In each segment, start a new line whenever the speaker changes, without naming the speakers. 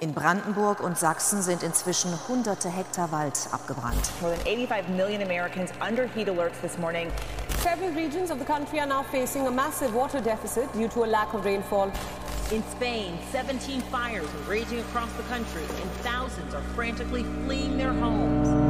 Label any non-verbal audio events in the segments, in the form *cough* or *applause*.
In Brandenburg und Sachsen sind inzwischen hunderte Hektar Wald abgebrannt.
More than 85 million Americans under heat alerts this morning.
Several regions of the country are now facing a massive water deficit due to a lack of rainfall.
In Spain, 17 fires are raging across the country and thousands are frantically fleeing their homes.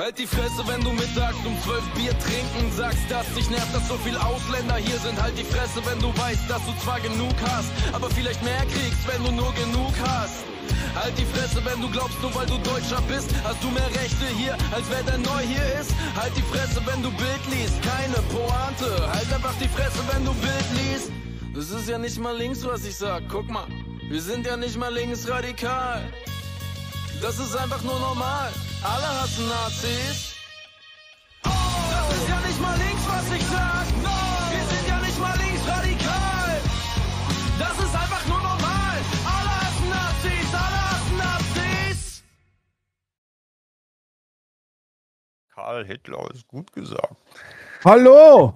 Halt die Fresse, wenn du mittags um 12 Bier trinken sagst, dass dich nervt, dass so viel Ausländer hier sind. Halt die Fresse, wenn du weißt, dass du zwar genug hast, aber vielleicht mehr kriegst, wenn du nur genug hast. Halt die Fresse, wenn du glaubst, nur weil du Deutscher bist, hast du mehr Rechte hier, als wer der neu hier ist. Halt die Fresse, wenn du Bild liest, keine Pointe. Halt einfach die Fresse, wenn du Bild liest. Das ist ja nicht mal links, was ich sag. Guck mal, wir sind ja nicht mal linksradikal. Das ist einfach nur normal. Alle hassen Nazis. Das ist ja nicht mal links, was ich sag. Wir sind ja nicht mal linksradikal. Das ist einfach nur normal. Alle hassen Nazis. Alle hassen Nazis.
Karl Hitler ist gut gesagt.
Hallo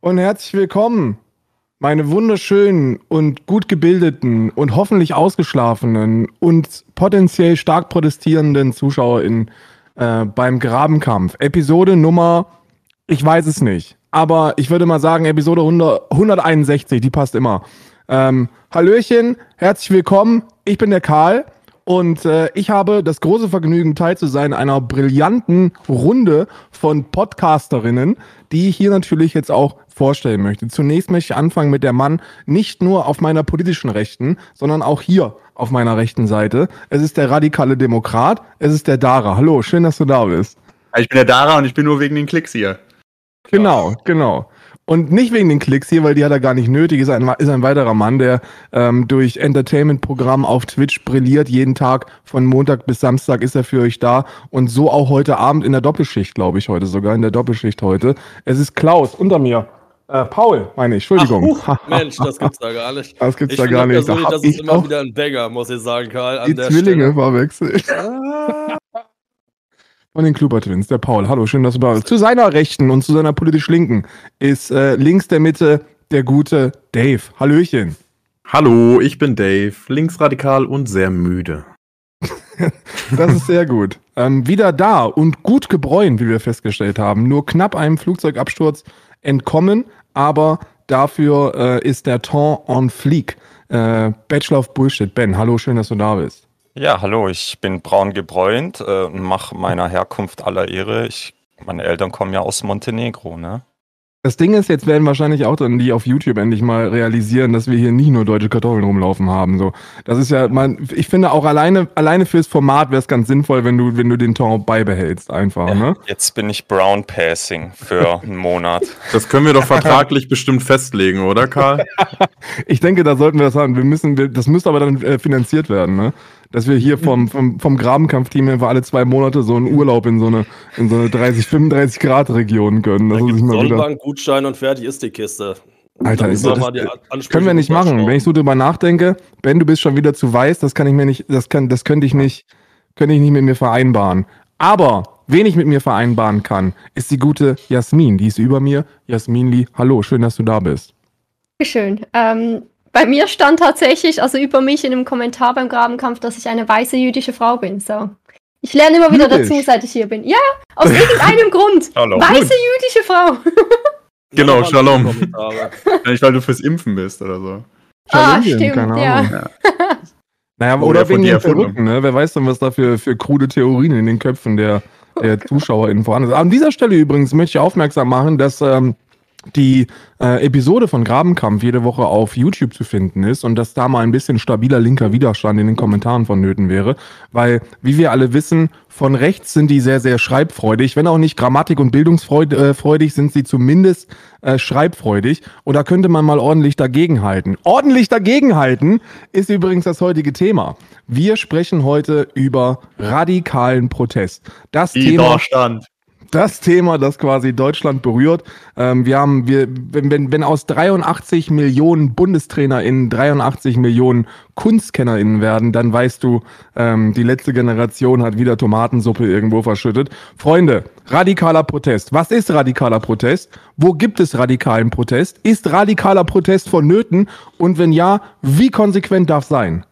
und herzlich willkommen, meine wunderschönen und gut gebildeten und hoffentlich ausgeschlafenen und potenziell stark protestierenden ZuschauerInnen äh, beim Grabenkampf. Episode Nummer, ich weiß es nicht, aber ich würde mal sagen Episode 100, 161, die passt immer. Ähm, Hallöchen, herzlich willkommen, ich bin der Karl. Und äh, ich habe das große Vergnügen, Teil zu sein einer brillanten Runde von Podcasterinnen, die ich hier natürlich jetzt auch vorstellen möchte. Zunächst möchte ich anfangen mit der Mann nicht nur auf meiner politischen Rechten, sondern auch hier auf meiner rechten Seite. Es ist der radikale Demokrat, es ist der Dara. Hallo, schön, dass du da bist.
Ich bin der Dara und ich bin nur wegen den Klicks hier.
Genau, genau. Und nicht wegen den Klicks hier, weil die hat er gar nicht nötig, ist ein, ist ein weiterer Mann, der ähm, durch Entertainment-Programm auf Twitch brilliert. Jeden Tag von Montag bis Samstag ist er für euch da. Und so auch heute Abend in der Doppelschicht, glaube ich, heute sogar, in der Doppelschicht heute. Es ist Klaus unter mir. Äh, Paul, meine ich, Entschuldigung.
Ach, huch, Mensch, das gibt's da gar nicht. *laughs*
Das gibt's
ich
da gar nicht.
Da das ist immer wieder ein Bagger, muss ich sagen, Karl. An
die Zwillinge verwechselt. Von den Kluber Twins, der Paul. Hallo, schön, dass du da bist. Zu seiner Rechten und zu seiner politisch Linken ist äh, links der Mitte der gute Dave. Hallöchen.
Hallo, ich bin Dave, linksradikal und sehr müde. *laughs*
Das ist sehr gut. Ähm, wieder da und gut gebräunt, wie wir festgestellt haben. Nur knapp einem Flugzeugabsturz entkommen, aber dafür äh, ist der Ton en fleek. Äh, Bachelor of Bullshit. Ben, hallo, schön, dass du da bist.
Ja, hallo, ich bin braun gebräunt äh, und mache meiner Herkunft aller Ehre. Ich, meine Eltern kommen ja aus Montenegro, ne?
Das Ding ist, jetzt werden wahrscheinlich auch dann die auf YouTube endlich mal realisieren, dass wir hier nicht nur deutsche Kartoffeln rumlaufen haben. So, das ist ja, man, ich finde auch alleine, alleine fürs Format wäre es ganz sinnvoll, wenn du, wenn du den Ton beibehältst, einfach.
Ja,
Ne?
Jetzt bin ich Brown Passing für *laughs* einen Monat.
Das können wir doch vertraglich bestimmt festlegen, oder Karl? *laughs*
Ich denke, da sollten wir das haben. Wir müssen, wir, das müsste aber dann äh, finanziert werden, ne? Dass wir hier vom, vom, vom Grabenkampfteam einfach alle zwei Monate so einen Urlaub in so eine, in so eine 30, 35 Grad Region gönnen. Das ist mal wieder,
Gutschein und fertig ist die Kiste.
Alter,
Dann
ist das,
mal die Ansprüche
können wir nicht machen. Wenn ich so drüber nachdenke, Ben, du bist schon wieder zu weiß, das kann ich mir nicht, das kann, das könnte ich nicht, könnte ich nicht mit mir vereinbaren. Aber wen ich mit mir vereinbaren kann, ist die gute Jasmin. Die ist über mir. Jasminli, hallo, schön, dass du da bist.
Schön. Ähm, bei mir stand tatsächlich, also über mich in einem Kommentar beim Grabenkampf, dass ich eine weiße jüdische Frau bin. So. Ich lerne immer wieder
Jüdisch?
dazu, seit ich hier bin. Ja, aus *laughs* irgendeinem Grund.
Hallo.
Weiße jüdische Frau. *laughs*
Genau, Shalom. Nicht, weil du fürs Impfen bist oder so.
ah,
Shalom,
stimmt,
keine
ja.
Ahnung. *laughs* Naja,
Oder
oder
von
wegen
dir
den
erfunden.
Verrückten, ne? Wer weiß denn, was da für, für krude Theorien in den Köpfen der, der ZuschauerInnen vorhanden sind. An dieser Stelle übrigens möchte ich aufmerksam machen, dass ähm, die äh, Episode von Grabenkampf jede Woche auf YouTube zu finden ist und dass da mal ein bisschen stabiler linker Widerstand in den Kommentaren vonnöten wäre, weil, wie wir alle wissen, von rechts sind die sehr, sehr schreibfreudig. Wenn auch nicht grammatik- und bildungsfreudig, äh, sind sie zumindest äh, schreibfreudig. Und da könnte man mal ordentlich dagegenhalten. Ordentlich dagegenhalten ist übrigens das heutige Thema. Wir sprechen heute über radikalen Protest. Das Thema,
Widerstand.
Das Thema, das quasi Deutschland berührt. Ähm, wir haben, wir, wenn, wenn, wenn aus 83 Millionen BundestrainerInnen 83 Millionen KunstkennerInnen werden, dann weißt du, ähm, die letzte Generation hat wieder Tomatensuppe irgendwo verschüttet. Freunde, radikaler Protest. Was ist radikaler Protest? Wo gibt es radikalen Protest? Ist radikaler Protest vonnöten? Und wenn ja, wie konsequent darf sein?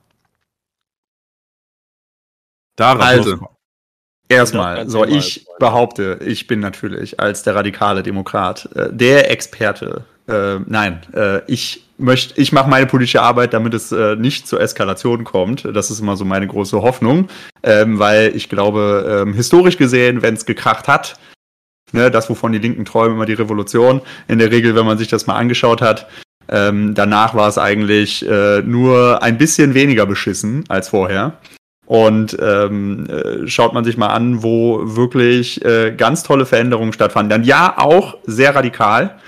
Daran
Also, erstmal, so ich behaupte, ich bin natürlich als der radikale Demokrat äh, der Experte. Äh, nein, äh, ich möchte, ich mache meine politische Arbeit, damit es äh, nicht zur Eskalation kommt. Das ist immer so meine große Hoffnung, ähm, weil ich glaube, ähm, historisch gesehen, wenn es gekracht hat, ne, das wovon die Linken träumen, immer die Revolution. In der Regel, wenn man sich das mal angeschaut hat, ähm, danach war es eigentlich äh, nur ein bisschen weniger beschissen als vorher. Und ähm, äh, schaut man sich mal an, wo wirklich äh, ganz tolle Veränderungen stattfanden. Dann ja, auch sehr radikal.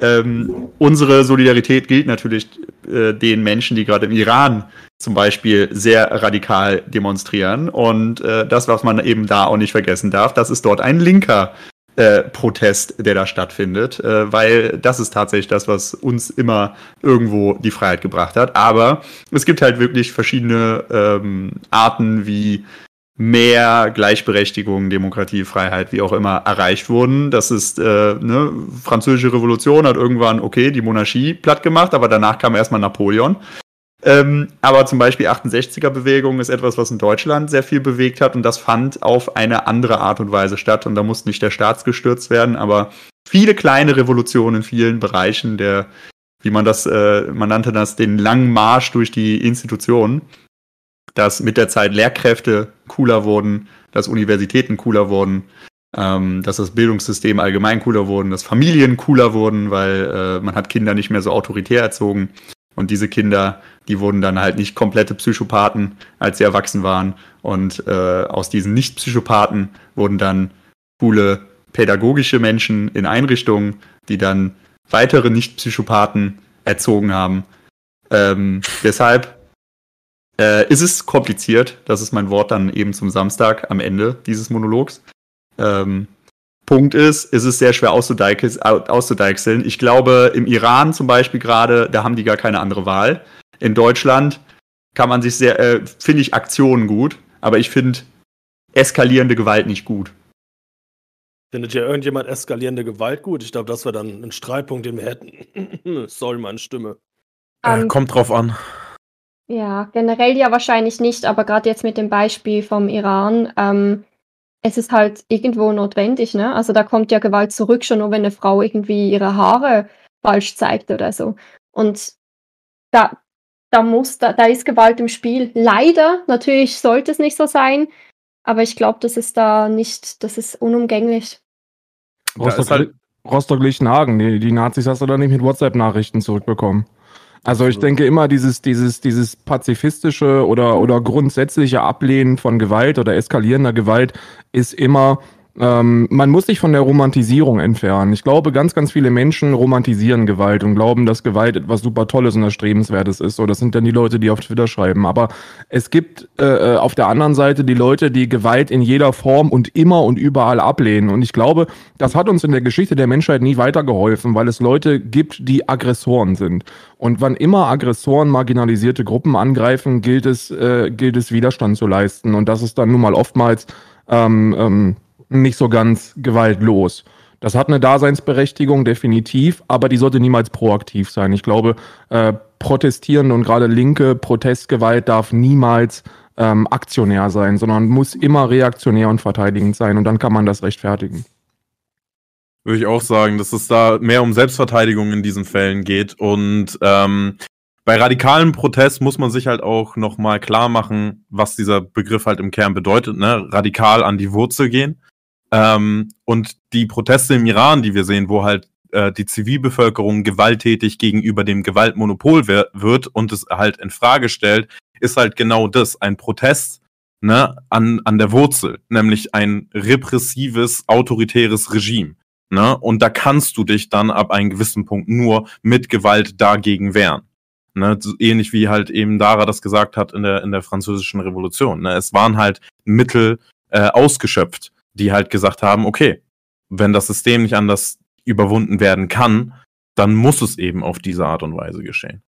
Ähm, unsere Solidarität gilt natürlich äh, den Menschen, die gerade im Iran zum Beispiel sehr radikal demonstrieren. Und äh, das, was man eben da auch nicht vergessen darf, das ist dort ein linker äh, Protest, der da stattfindet, äh, weil das ist tatsächlich das, was uns immer irgendwo die Freiheit gebracht hat. Aber es gibt halt wirklich verschiedene ähm, Arten, wie mehr Gleichberechtigung, Demokratie, Freiheit, wie auch immer erreicht wurden. Das ist äh, ne, französische Revolution hat irgendwann okay die Monarchie platt gemacht, aber danach kam erstmal Napoleon. Ähm, aber zum Beispiel 68er-Bewegung ist etwas, was in Deutschland sehr viel bewegt hat und das fand auf eine andere Art und Weise statt und da musste nicht der Staat gestürzt werden, aber viele kleine Revolutionen in vielen Bereichen der, wie man das, äh, man nannte das den langen Marsch durch die Institutionen, dass mit der Zeit Lehrkräfte cooler wurden, dass Universitäten cooler wurden, ähm, dass das Bildungssystem allgemein cooler wurden, dass Familien cooler wurden, weil äh, man hat Kinder nicht mehr so autoritär erzogen. Und diese Kinder, die wurden dann halt nicht komplette Psychopathen, als sie erwachsen waren. Und äh, aus diesen Nicht-Psychopathen wurden dann coole pädagogische Menschen in Einrichtungen, die dann weitere Nicht-Psychopathen erzogen haben. Ähm, deshalb äh, ist es kompliziert. Das ist mein Wort dann eben zum Samstag am Ende dieses Monologs. Ähm, Punkt ist, ist es sehr schwer auszudeichseln. Ich glaube, im Iran zum Beispiel gerade, da haben die gar keine andere Wahl. In Deutschland kann man sich sehr, äh, finde ich Aktionen gut, aber ich finde eskalierende Gewalt nicht gut.
Findet ja irgendjemand eskalierende Gewalt gut? Ich glaube, das wäre dann ein Streitpunkt, den wir hätten. *laughs* Sorry, meine Stimme.
Äh,
Ähm,
kommt drauf an.
Ja, generell ja wahrscheinlich nicht, aber gerade jetzt mit dem Beispiel vom Iran, ähm, es ist halt irgendwo notwendig, ne? Also da kommt ja Gewalt zurück, schon nur wenn eine Frau irgendwie ihre Haare falsch zeigt oder so. Und da, da muss, da, da ist Gewalt im Spiel. Leider, natürlich sollte es nicht so sein, aber ich glaube, das ist da nicht, das ist unumgänglich.
Ist
Rostock, Rostock-Lichtenhagen, die, die Nazis hast du da nicht mit WhatsApp-Nachrichten zurückbekommen. Also ich denke immer, dieses, dieses, dieses pazifistische oder, oder grundsätzliche Ablehnen von Gewalt oder eskalierender Gewalt ist immer, ähm, man muss sich von der Romantisierung entfernen. Ich glaube, ganz, ganz viele Menschen romantisieren Gewalt und glauben, dass Gewalt etwas super Tolles und Erstrebenswertes ist. So, das sind dann die Leute, die auf Twitter schreiben. Aber es gibt äh, äh, auf der anderen Seite die Leute, die Gewalt in jeder Form und immer und überall ablehnen. Und ich glaube, das hat uns in der Geschichte der Menschheit nie weitergeholfen, weil es Leute gibt, die Aggressoren sind. Und wann immer Aggressoren marginalisierte Gruppen angreifen, gilt es, äh, gilt es Widerstand zu leisten. Und das ist dann nun mal oftmals ähm, ähm, nicht so ganz gewaltlos. Das hat eine Daseinsberechtigung, definitiv, aber die sollte niemals proaktiv sein. Ich glaube, äh, protestierende und gerade linke Protestgewalt darf niemals ähm, aktionär sein, sondern muss immer reaktionär und verteidigend sein und dann kann man das rechtfertigen.
Würde ich auch sagen, dass es da mehr um Selbstverteidigung in diesen Fällen geht. Und ähm, bei radikalem Protest muss man sich halt auch nochmal klar machen, was dieser Begriff halt im Kern bedeutet, ne? Radikal an die Wurzel gehen. Ähm, und die Proteste im Iran, die wir sehen, wo halt äh, die Zivilbevölkerung gewalttätig gegenüber dem Gewaltmonopol wird und es halt in Frage stellt, ist halt genau das, ein Protest ne, an, an der Wurzel, nämlich ein repressives, autoritäres Regime. Ne? Und da kannst du dich dann ab einem gewissen Punkt nur mit Gewalt dagegen wehren. Ne? Ähnlich wie halt eben Dara das gesagt hat in der, in der französischen Revolution. Ne? Es waren halt Mittel äh, ausgeschöpft, die halt gesagt haben, okay, wenn das System nicht anders überwunden werden kann, dann muss es eben auf diese Art und Weise geschehen.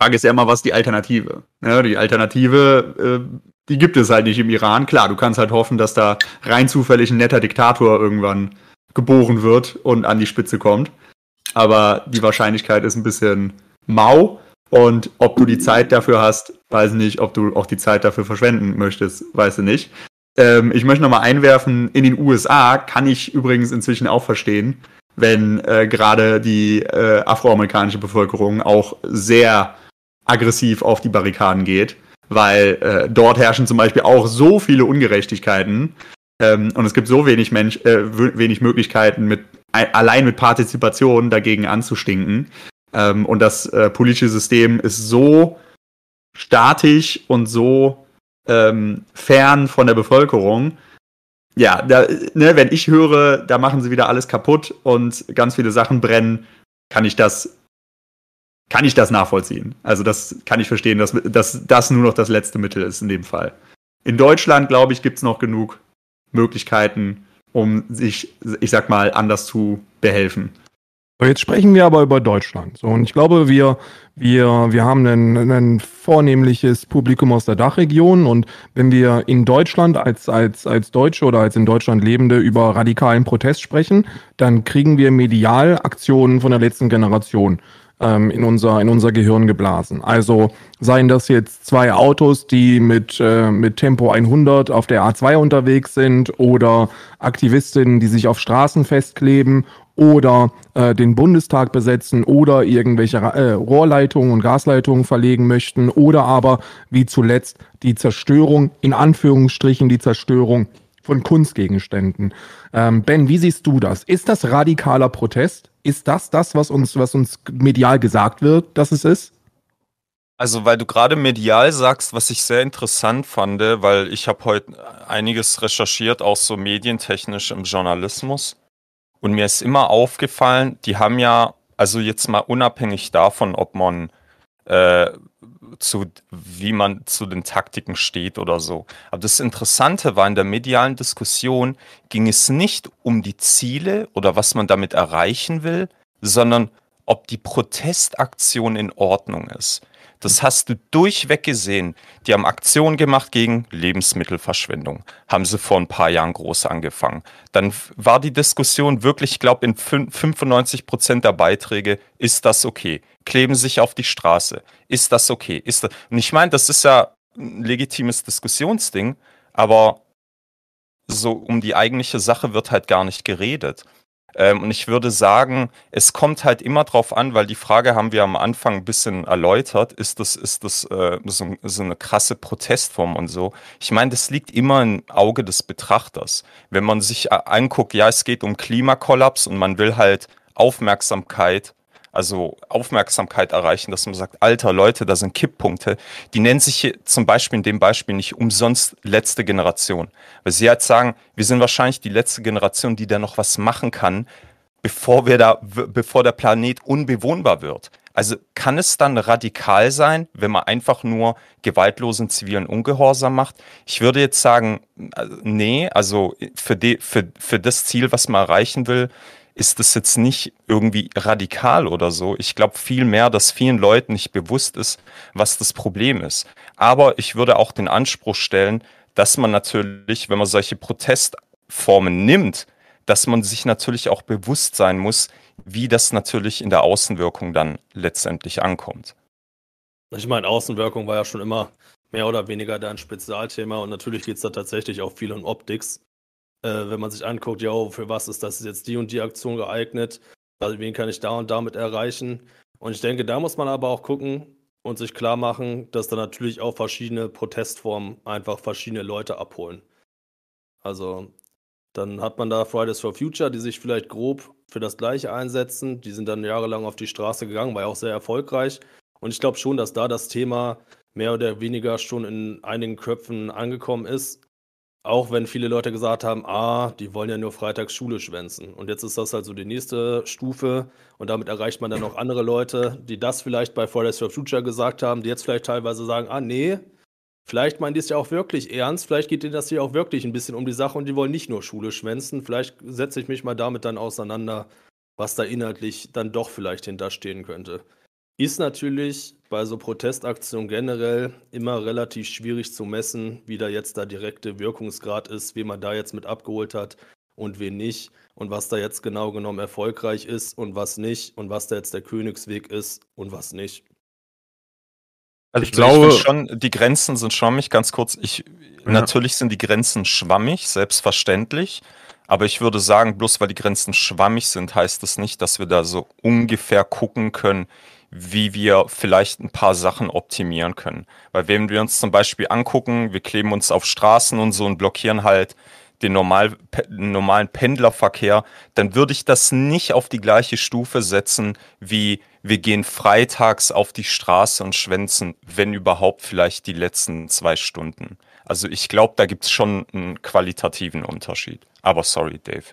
Frage ist ja immer, was die Alternative? Ja, die Alternative, äh, die gibt es halt nicht im Iran. Klar, du kannst halt hoffen, dass da rein zufällig ein netter Diktator irgendwann geboren wird und an die Spitze kommt. Aber die Wahrscheinlichkeit ist ein bisschen mau. Und ob du die Zeit dafür hast, weiß ich nicht. Ob du auch die Zeit dafür verschwenden möchtest, weiß ich nicht. Ähm, ich möchte nochmal einwerfen, in den USA kann ich übrigens inzwischen auch verstehen, wenn äh, gerade die äh, afroamerikanische Bevölkerung auch sehr aggressiv auf die Barrikaden geht, weil äh, dort herrschen zum Beispiel auch so viele Ungerechtigkeiten ähm, und es gibt so wenig Mensch, äh, wenig Möglichkeiten, mit allein mit Partizipation dagegen anzustinken. Ähm, und das äh, politische System ist so statisch und so ähm, fern von der Bevölkerung. Ja, da, ne, wenn ich höre, da machen sie wieder alles kaputt und ganz viele Sachen brennen, kann ich das kann ich das nachvollziehen. Also das kann ich verstehen, dass, dass das nur noch das letzte Mittel ist in dem Fall. In Deutschland, glaube ich, gibt es noch genug Möglichkeiten, um sich, ich sag mal, anders zu behelfen.
Jetzt sprechen wir aber über Deutschland. So, und ich glaube, wir, wir, wir haben ein, ein vornehmliches Publikum aus der Dachregion. Und wenn wir in Deutschland als, als, als Deutsche oder als in Deutschland Lebende über radikalen Protest sprechen, dann kriegen wir medial Aktionen von der letzten Generation ähm, in, unser, in unser Gehirn geblasen. Also seien das jetzt zwei Autos, die mit, äh, mit Tempo 100 auf der A2 unterwegs sind oder Aktivistinnen, die sich auf Straßen festkleben oder äh, den Bundestag besetzen oder irgendwelche äh, Rohrleitungen und Gasleitungen verlegen möchten oder aber wie zuletzt die Zerstörung, in Anführungsstrichen die Zerstörung von Kunstgegenständen. Ähm, ben, wie siehst du das? Ist das radikaler Protest? Ist das das, was uns, was uns medial gesagt wird, dass es ist?
Also, weil du gerade medial sagst, was ich sehr interessant fand, weil ich habe heute einiges recherchiert, auch so medientechnisch im Journalismus. Und mir ist immer aufgefallen, die haben ja, also jetzt mal unabhängig davon, ob man äh, zu, wie man zu den Taktiken steht oder so. Aber das Interessante war, in der medialen Diskussion ging es nicht um die Ziele oder was man damit erreichen will, sondern ob die Protestaktion in Ordnung ist. Das hast du durchweg gesehen. Die haben Aktionen gemacht gegen Lebensmittelverschwendung. Haben sie vor ein paar Jahren groß angefangen. Dann war die Diskussion wirklich, ich glaube, in 95 Prozent der Beiträge, ist das okay? Kleben sich auf die Straße. Ist das okay? Ist das Und ich meine, das ist ja ein legitimes Diskussionsding, aber so um die eigentliche Sache wird halt gar nicht geredet. Ähm, und ich würde sagen, es kommt halt immer drauf an, weil die Frage haben wir am Anfang ein bisschen erläutert, ist das, ist das äh, so, so, eine krasse Protestform und so. Ich meine, das liegt immer im Auge des Betrachters. Wenn man sich anguckt, ja, es geht um Klimakollaps und man will halt Aufmerksamkeit also Aufmerksamkeit erreichen, dass man sagt, alter Leute, da sind Kipppunkte. Die nennen sich hier zum Beispiel in dem Beispiel nicht umsonst letzte Generation. Weil sie halt sagen, wir sind wahrscheinlich die letzte Generation, die da noch was machen kann, bevor wir da, bevor der Planet unbewohnbar wird. Also kann es dann radikal sein, wenn man einfach nur gewaltlosen zivilen Ungehorsam macht? Ich würde jetzt sagen, äh, nee, also für, die, für, für das Ziel, was man erreichen will, ist das jetzt nicht irgendwie radikal oder so. Ich glaube vielmehr, dass vielen Leuten nicht bewusst ist, was das Problem ist. Aber ich würde auch den Anspruch stellen, dass man natürlich, wenn man solche Protestformen nimmt, dass man sich natürlich auch bewusst sein muss, wie das natürlich in der Außenwirkung dann letztendlich ankommt.
Ich meine, Außenwirkung war ja schon immer mehr oder weniger dein Spezialthema und natürlich geht es da tatsächlich auch viel um Optics äh, wenn man sich anguckt, ja, für was ist das jetzt die und die Aktion geeignet, also wen kann ich da und damit erreichen. Und ich denke, da muss man aber auch gucken und sich klar machen, dass da natürlich auch verschiedene Protestformen einfach verschiedene Leute abholen. Also dann hat man da Fridays for Future, die sich vielleicht grob für das Gleiche einsetzen. Die sind dann jahrelang auf die Straße gegangen, war ja auch sehr erfolgreich. Und ich glaube schon, dass da das Thema mehr oder weniger schon in einigen Köpfen angekommen ist. Auch wenn viele Leute gesagt haben, ah, die wollen ja nur freitags Schule schwänzen. Und jetzt ist das halt so die nächste Stufe und damit erreicht man dann noch andere Leute, die das vielleicht bei Fridays for Future gesagt haben, die jetzt vielleicht teilweise sagen, ah, nee, Vielleicht meinen die es ja auch wirklich ernst, vielleicht geht denen das hier auch wirklich ein bisschen um die Sache und die wollen nicht nur Schule schwänzen. Vielleicht setze ich mich mal damit dann auseinander, was da inhaltlich dann doch vielleicht hinterstehen könnte. Ist natürlich bei so Protestaktionen generell immer relativ schwierig zu messen, wie da jetzt der direkte Wirkungsgrad ist, wen man da jetzt mit abgeholt hat und wen nicht und was da jetzt genau genommen erfolgreich ist und was nicht und was da jetzt der Königsweg ist und was nicht.
Also ich glaube ich schon, die Grenzen sind schwammig, ganz kurz. Ich,
Ja.
Natürlich sind die Grenzen schwammig, selbstverständlich. Aber ich würde sagen, bloß weil die Grenzen schwammig sind, heißt das nicht, dass wir da so ungefähr gucken können, wie wir vielleicht ein paar Sachen optimieren können. Weil wenn wir uns zum Beispiel angucken, wir kleben uns auf Straßen und so und blockieren halt den normal, normalen Pendlerverkehr, dann würde ich das nicht auf die gleiche Stufe setzen, wie wir gehen freitags auf die Straße und schwänzen, wenn überhaupt vielleicht die letzten zwei Stunden. Also ich glaube, da gibt es schon einen qualitativen Unterschied. Aber sorry, Dave.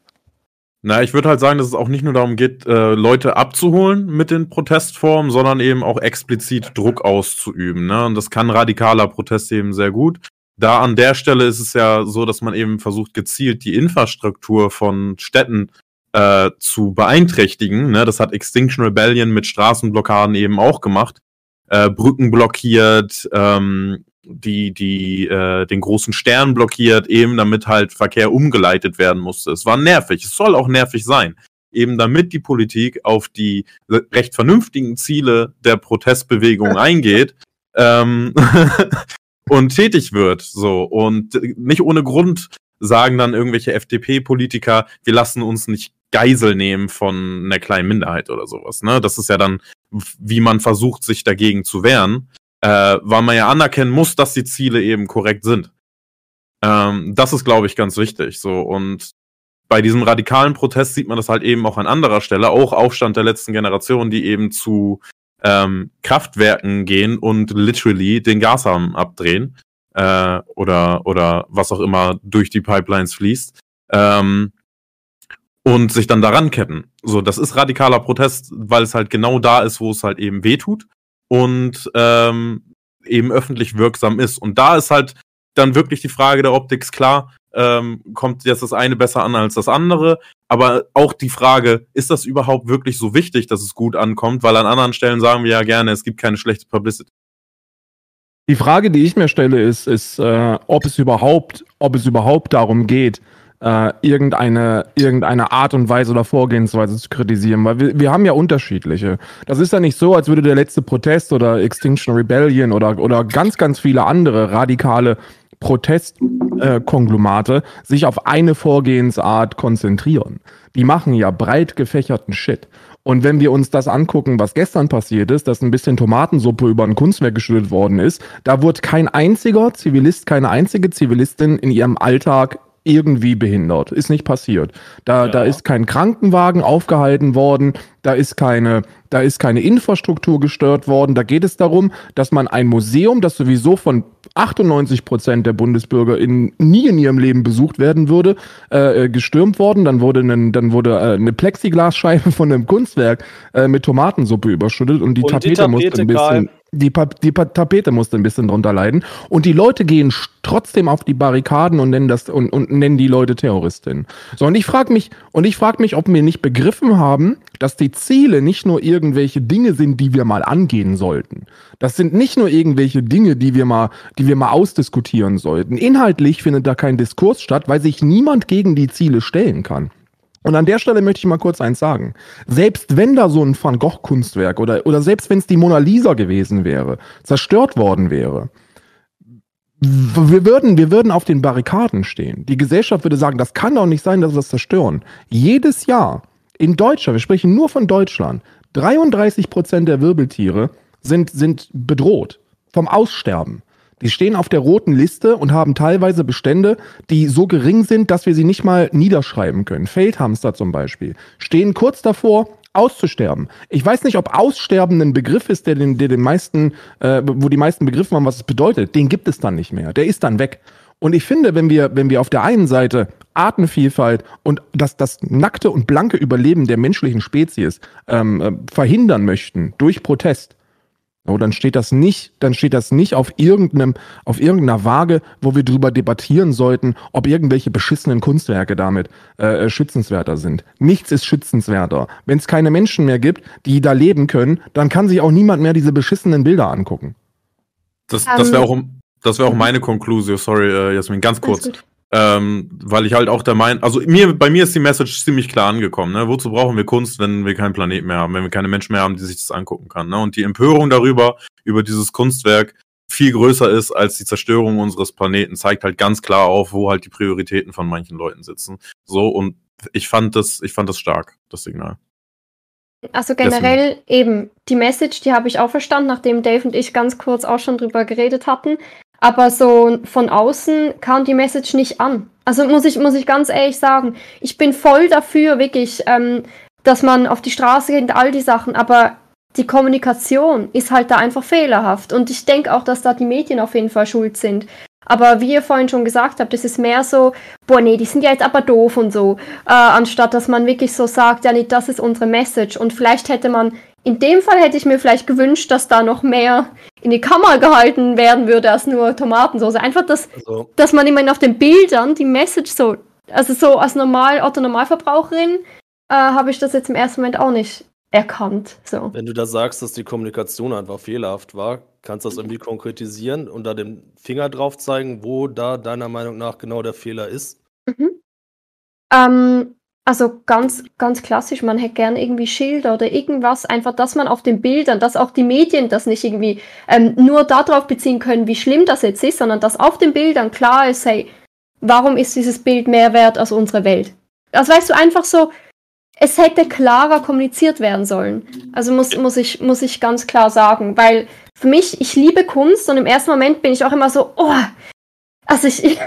Na, ich würde halt sagen, dass es auch nicht nur darum geht, äh, Leute abzuholen mit den Protestformen, sondern eben auch explizit Druck auszuüben. Ne? Und das kann radikaler Protest eben sehr gut. Da an der Stelle ist es ja so, dass man eben versucht, gezielt die Infrastruktur von Städten äh, zu beeinträchtigen. Ne? Das hat Extinction Rebellion mit Straßenblockaden eben auch gemacht. Äh, Brücken blockiert, ähm, die, die, äh, den großen Stern blockiert, eben damit halt Verkehr umgeleitet werden musste. Es war nervig. Es soll auch nervig sein. Eben damit die Politik auf die recht vernünftigen Ziele der Protestbewegung *laughs* eingeht ähm, *laughs* und tätig wird. So. Und nicht ohne Grund sagen dann irgendwelche FDP-Politiker, wir lassen uns nicht Geisel nehmen von einer kleinen Minderheit oder sowas. Ne? Das ist ja dann, wie man versucht, sich dagegen zu wehren, äh, weil man ja anerkennen muss, dass die Ziele eben korrekt sind. Ähm, das ist, glaube ich, ganz wichtig. So und bei diesem radikalen Protest sieht man das halt eben auch an anderer Stelle, auch Aufstand der letzten Generation, die eben zu ähm, Kraftwerken gehen und literally den Gashahn abdrehen äh, oder oder was auch immer durch die Pipelines fließt ähm, und sich dann daran ketten. So, das ist radikaler Protest, weil es halt genau da ist, wo es halt eben wehtut und ähm, eben öffentlich wirksam ist. Und da ist halt dann wirklich die Frage der Optik klar, ähm, kommt jetzt das eine besser an als das andere, aber auch die Frage, ist das überhaupt wirklich so wichtig, dass es gut ankommt, weil an anderen Stellen sagen wir ja gerne, es gibt keine schlechte Publicity.
Die Frage, die ich mir stelle, ist, ist äh, ob es überhaupt, ob es überhaupt darum geht, äh, irgendeine, irgendeine Art und Weise oder Vorgehensweise zu kritisieren, weil wir, wir haben ja unterschiedliche. Das ist ja nicht so, als würde der letzte Protest oder Extinction Rebellion oder, oder ganz, ganz viele andere radikale Protestkonglomerate äh, sich auf eine Vorgehensart konzentrieren. Die machen ja breit gefächerten Shit. Und wenn wir uns das angucken, was gestern passiert ist, dass ein bisschen Tomatensuppe über ein Kunstwerk geschüttet worden ist, da wurde kein einziger Zivilist, keine einzige Zivilistin in ihrem Alltag irgendwie behindert. Ist nicht passiert. Da, da ist kein Krankenwagen aufgehalten worden, da ist keine, da ist keine Infrastruktur gestört worden. Da geht es darum, dass man ein Museum, das sowieso von 98 Prozent der Bundesbürger in, nie in ihrem Leben besucht werden würde, äh, äh, gestürmt worden. Dann wurde, einen, dann wurde äh, eine Plexiglasscheibe *laughs* von einem Kunstwerk äh, mit Tomatensuppe überschüttet und die
Und die
Tapete musste
Tapete,
ein bisschen,
Karl.
Die, Pa- die Pa- Tapete musste ein bisschen drunter leiden. Und die Leute gehen trotzdem auf die Barrikaden und nennen das und, und nennen die Leute Terroristinnen. So, und ich frage mich, und ich frage mich, ob wir nicht begriffen haben, dass die Ziele nicht nur irgendwelche Dinge sind, die wir mal angehen sollten. Das sind nicht nur irgendwelche Dinge, die wir mal, die wir mal ausdiskutieren sollten. Inhaltlich findet da kein Diskurs statt, weil sich niemand gegen die Ziele stellen kann. Und an der Stelle möchte ich mal kurz eins sagen. Selbst wenn da so ein Van Gogh-Kunstwerk oder, oder selbst wenn es die Mona Lisa gewesen wäre, zerstört worden wäre, wir würden, wir würden auf den Barrikaden stehen. Die Gesellschaft würde sagen, das kann doch nicht sein, dass wir das zerstören. Jedes Jahr in Deutschland, wir sprechen nur von Deutschland, 33 Prozent der Wirbeltiere sind, sind bedroht vom Aussterben. Die stehen auf der roten Liste und haben teilweise Bestände, die so gering sind, dass wir sie nicht mal niederschreiben können. Feldhamster zum Beispiel stehen kurz davor, auszusterben. Ich weiß nicht, ob Aussterben ein Begriff ist, der den, der den meisten, äh, wo die meisten begriffen haben, was es bedeutet. Den gibt es dann nicht mehr. Der ist dann weg. Und ich finde, wenn wir, wenn wir auf der einen Seite Artenvielfalt und das, das nackte und blanke Überleben der menschlichen Spezies ähm, äh, verhindern möchten durch Protest, So, dann steht das nicht, dann steht das nicht auf irgendeinem, auf irgendeiner Waage, wo wir drüber debattieren sollten, ob irgendwelche beschissenen Kunstwerke damit äh, schützenswerter sind. Nichts ist schützenswerter. Wenn es keine Menschen mehr gibt, die da leben können, dann kann sich auch niemand mehr diese beschissenen Bilder angucken.
Das, das wäre auch, das wär auch meine Konklusion. Sorry, äh, Jasmin, ganz kurz. Ähm, weil ich halt auch der Meinung, also mir, bei mir ist die Message ziemlich klar angekommen. Ne? Wozu brauchen wir Kunst, wenn wir keinen Planeten mehr haben, wenn wir keine Menschen mehr haben, die sich das angucken kann? Ne? Und die Empörung darüber, über dieses Kunstwerk, viel größer ist als die Zerstörung unseres Planeten, zeigt halt ganz klar auf, wo halt die Prioritäten von manchen Leuten sitzen. So, und ich fand das, ich fand das stark, das Signal.
Also generell eben, die Message, die habe ich auch verstanden, nachdem Dave und ich ganz kurz auch schon drüber geredet hatten. Aber so von außen kam die Message nicht an. Also muss ich, muss ich ganz ehrlich sagen, ich bin voll dafür, wirklich, ähm, dass man auf die Straße geht und all die Sachen, aber die Kommunikation ist halt da einfach fehlerhaft. Und ich denke auch, dass da die Medien auf jeden Fall schuld sind. Aber wie ihr vorhin schon gesagt habt, das ist mehr so, boah, nee, die sind ja jetzt aber doof und so, äh, anstatt dass man wirklich so sagt, ja, nee, das ist unsere Message. Und vielleicht hätte man in dem Fall hätte ich mir vielleicht gewünscht, dass da noch mehr in die Kamera gehalten werden würde als nur Tomatensauce. Einfach, dass, also. dass man immerhin auf den Bildern die Message so, also so als normal Otto Normalverbraucherin äh, habe ich das jetzt im ersten Moment auch nicht erkannt. So.
Wenn du da sagst, dass die Kommunikation einfach fehlerhaft war, kannst du das irgendwie konkretisieren und da den Finger drauf zeigen, wo da deiner Meinung nach genau der Fehler ist?
Mhm. Ähm, also ganz, ganz klassisch, man hätte gern irgendwie Schilder oder irgendwas, einfach, dass man auf den Bildern, dass auch die Medien das nicht irgendwie ähm, nur darauf beziehen können, wie schlimm das jetzt ist, sondern dass auf den Bildern klar ist, hey, warum ist dieses Bild mehr wert als unsere Welt? Also weißt du, einfach so, es hätte klarer kommuniziert werden sollen. Also muss, muss, ich, muss ich ganz klar sagen, weil für mich, ich liebe Kunst und im ersten Moment bin ich auch immer so, oh, also ich, *laughs*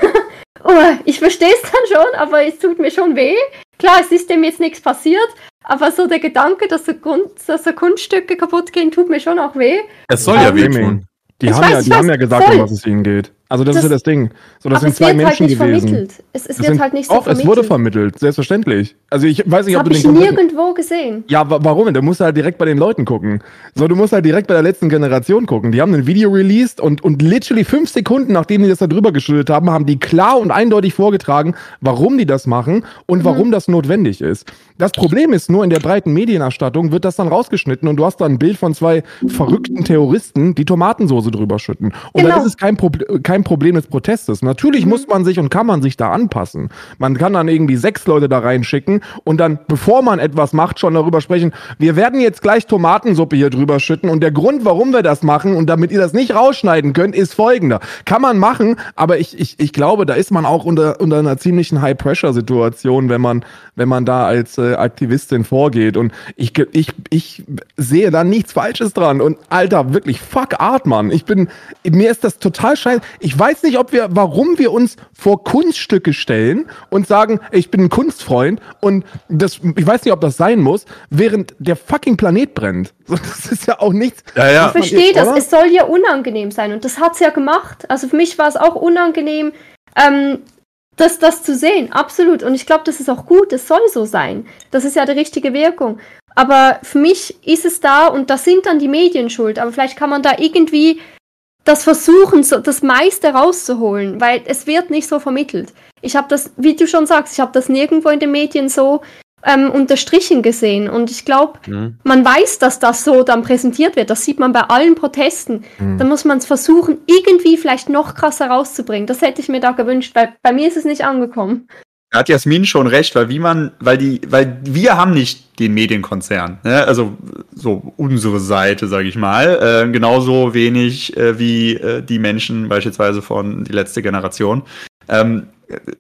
oh, ich verstehe es dann schon, aber es tut mir schon weh. Klar, es ist dem jetzt nichts passiert, aber so der Gedanke, dass so, Kunst, dass so Kunststücke kaputt gehen, tut mir schon auch weh.
Es soll ja weh tun.
Die, haben, weiß, ja, die haben ja gesagt, voll. um was es ihnen geht. Also das, das, ist ja das Ding. So, das sind zwei
halt
Menschen
halt
gewesen.
Vermittelt. Es, es wird
sind,
halt nicht so
auch,
vermittelt.
es wurde vermittelt, selbstverständlich. Also ich weiß nicht,
das
ob du
den ich nirgendwo gesehen.
Ja, warum? Du musst halt direkt bei den Leuten gucken. So, du musst halt direkt bei der letzten Generation gucken. Die haben ein Video released und, und literally fünf Sekunden, nachdem die das da drüber geschüttet haben, haben die klar und eindeutig vorgetragen, warum die das machen und mhm. warum das notwendig ist. Das Problem ist nur, in der breiten Medienerstattung wird das dann rausgeschnitten und du hast dann ein Bild von zwei verrückten Terroristen, die Tomatensoße drüber schütten. Und genau. dann ist es kein, Pro kein Problem des Protests Festes. Natürlich mhm. muss man sich und kann man sich da anpassen. Man kann dann irgendwie sechs Leute da reinschicken und dann, bevor man etwas macht, schon darüber sprechen, wir werden jetzt gleich Tomatensuppe hier drüber schütten und der Grund, warum wir das machen und damit ihr das nicht rausschneiden könnt, ist folgender. Kann man machen, aber ich, ich, ich glaube, da ist man auch unter, unter einer ziemlichen High-Pressure-Situation, wenn man, wenn man da als äh, Aktivistin vorgeht. Und ich, ich, ich sehe da nichts Falsches dran. Und Alter, wirklich, fuck Art, Mann. Ich bin, mir ist das total scheiße. Ich weiß nicht, ob wir warum wir uns vor Kunststücke stellen und sagen, ich bin ein Kunstfreund und das, ich weiß nicht, ob das sein muss, während der fucking Planet brennt. *laughs* Das ist ja auch nichts.
Ja, ja.
Ich verstehe das. Oder? Es soll ja unangenehm sein und das hat es ja gemacht. Also für mich war es auch unangenehm, ähm, das, das zu sehen. Absolut. Und ich glaube, das ist auch gut. Es soll so sein. Das ist ja die richtige Wirkung. Aber für mich ist es da und da sind dann die Medien schuld. Aber vielleicht kann man da irgendwie das Versuchen, so das meiste rauszuholen, weil es wird nicht so vermittelt. Ich habe das, wie du schon sagst, ich habe das nirgendwo in den Medien so ähm, unterstrichen gesehen. Und ich glaube, mhm. man weiß, dass das so dann präsentiert wird. Das sieht man bei allen Protesten. Mhm. Da muss man es versuchen, irgendwie vielleicht noch krasser rauszubringen. Das hätte ich mir da gewünscht, weil bei mir ist es nicht angekommen.
Da hat Jasmin schon recht, weil wie man, weil die, weil wir haben nicht den Medienkonzern, ne? also so unsere Seite, sage ich mal, äh, genauso wenig äh, wie äh, die Menschen beispielsweise von die letzte Generation. Ähm,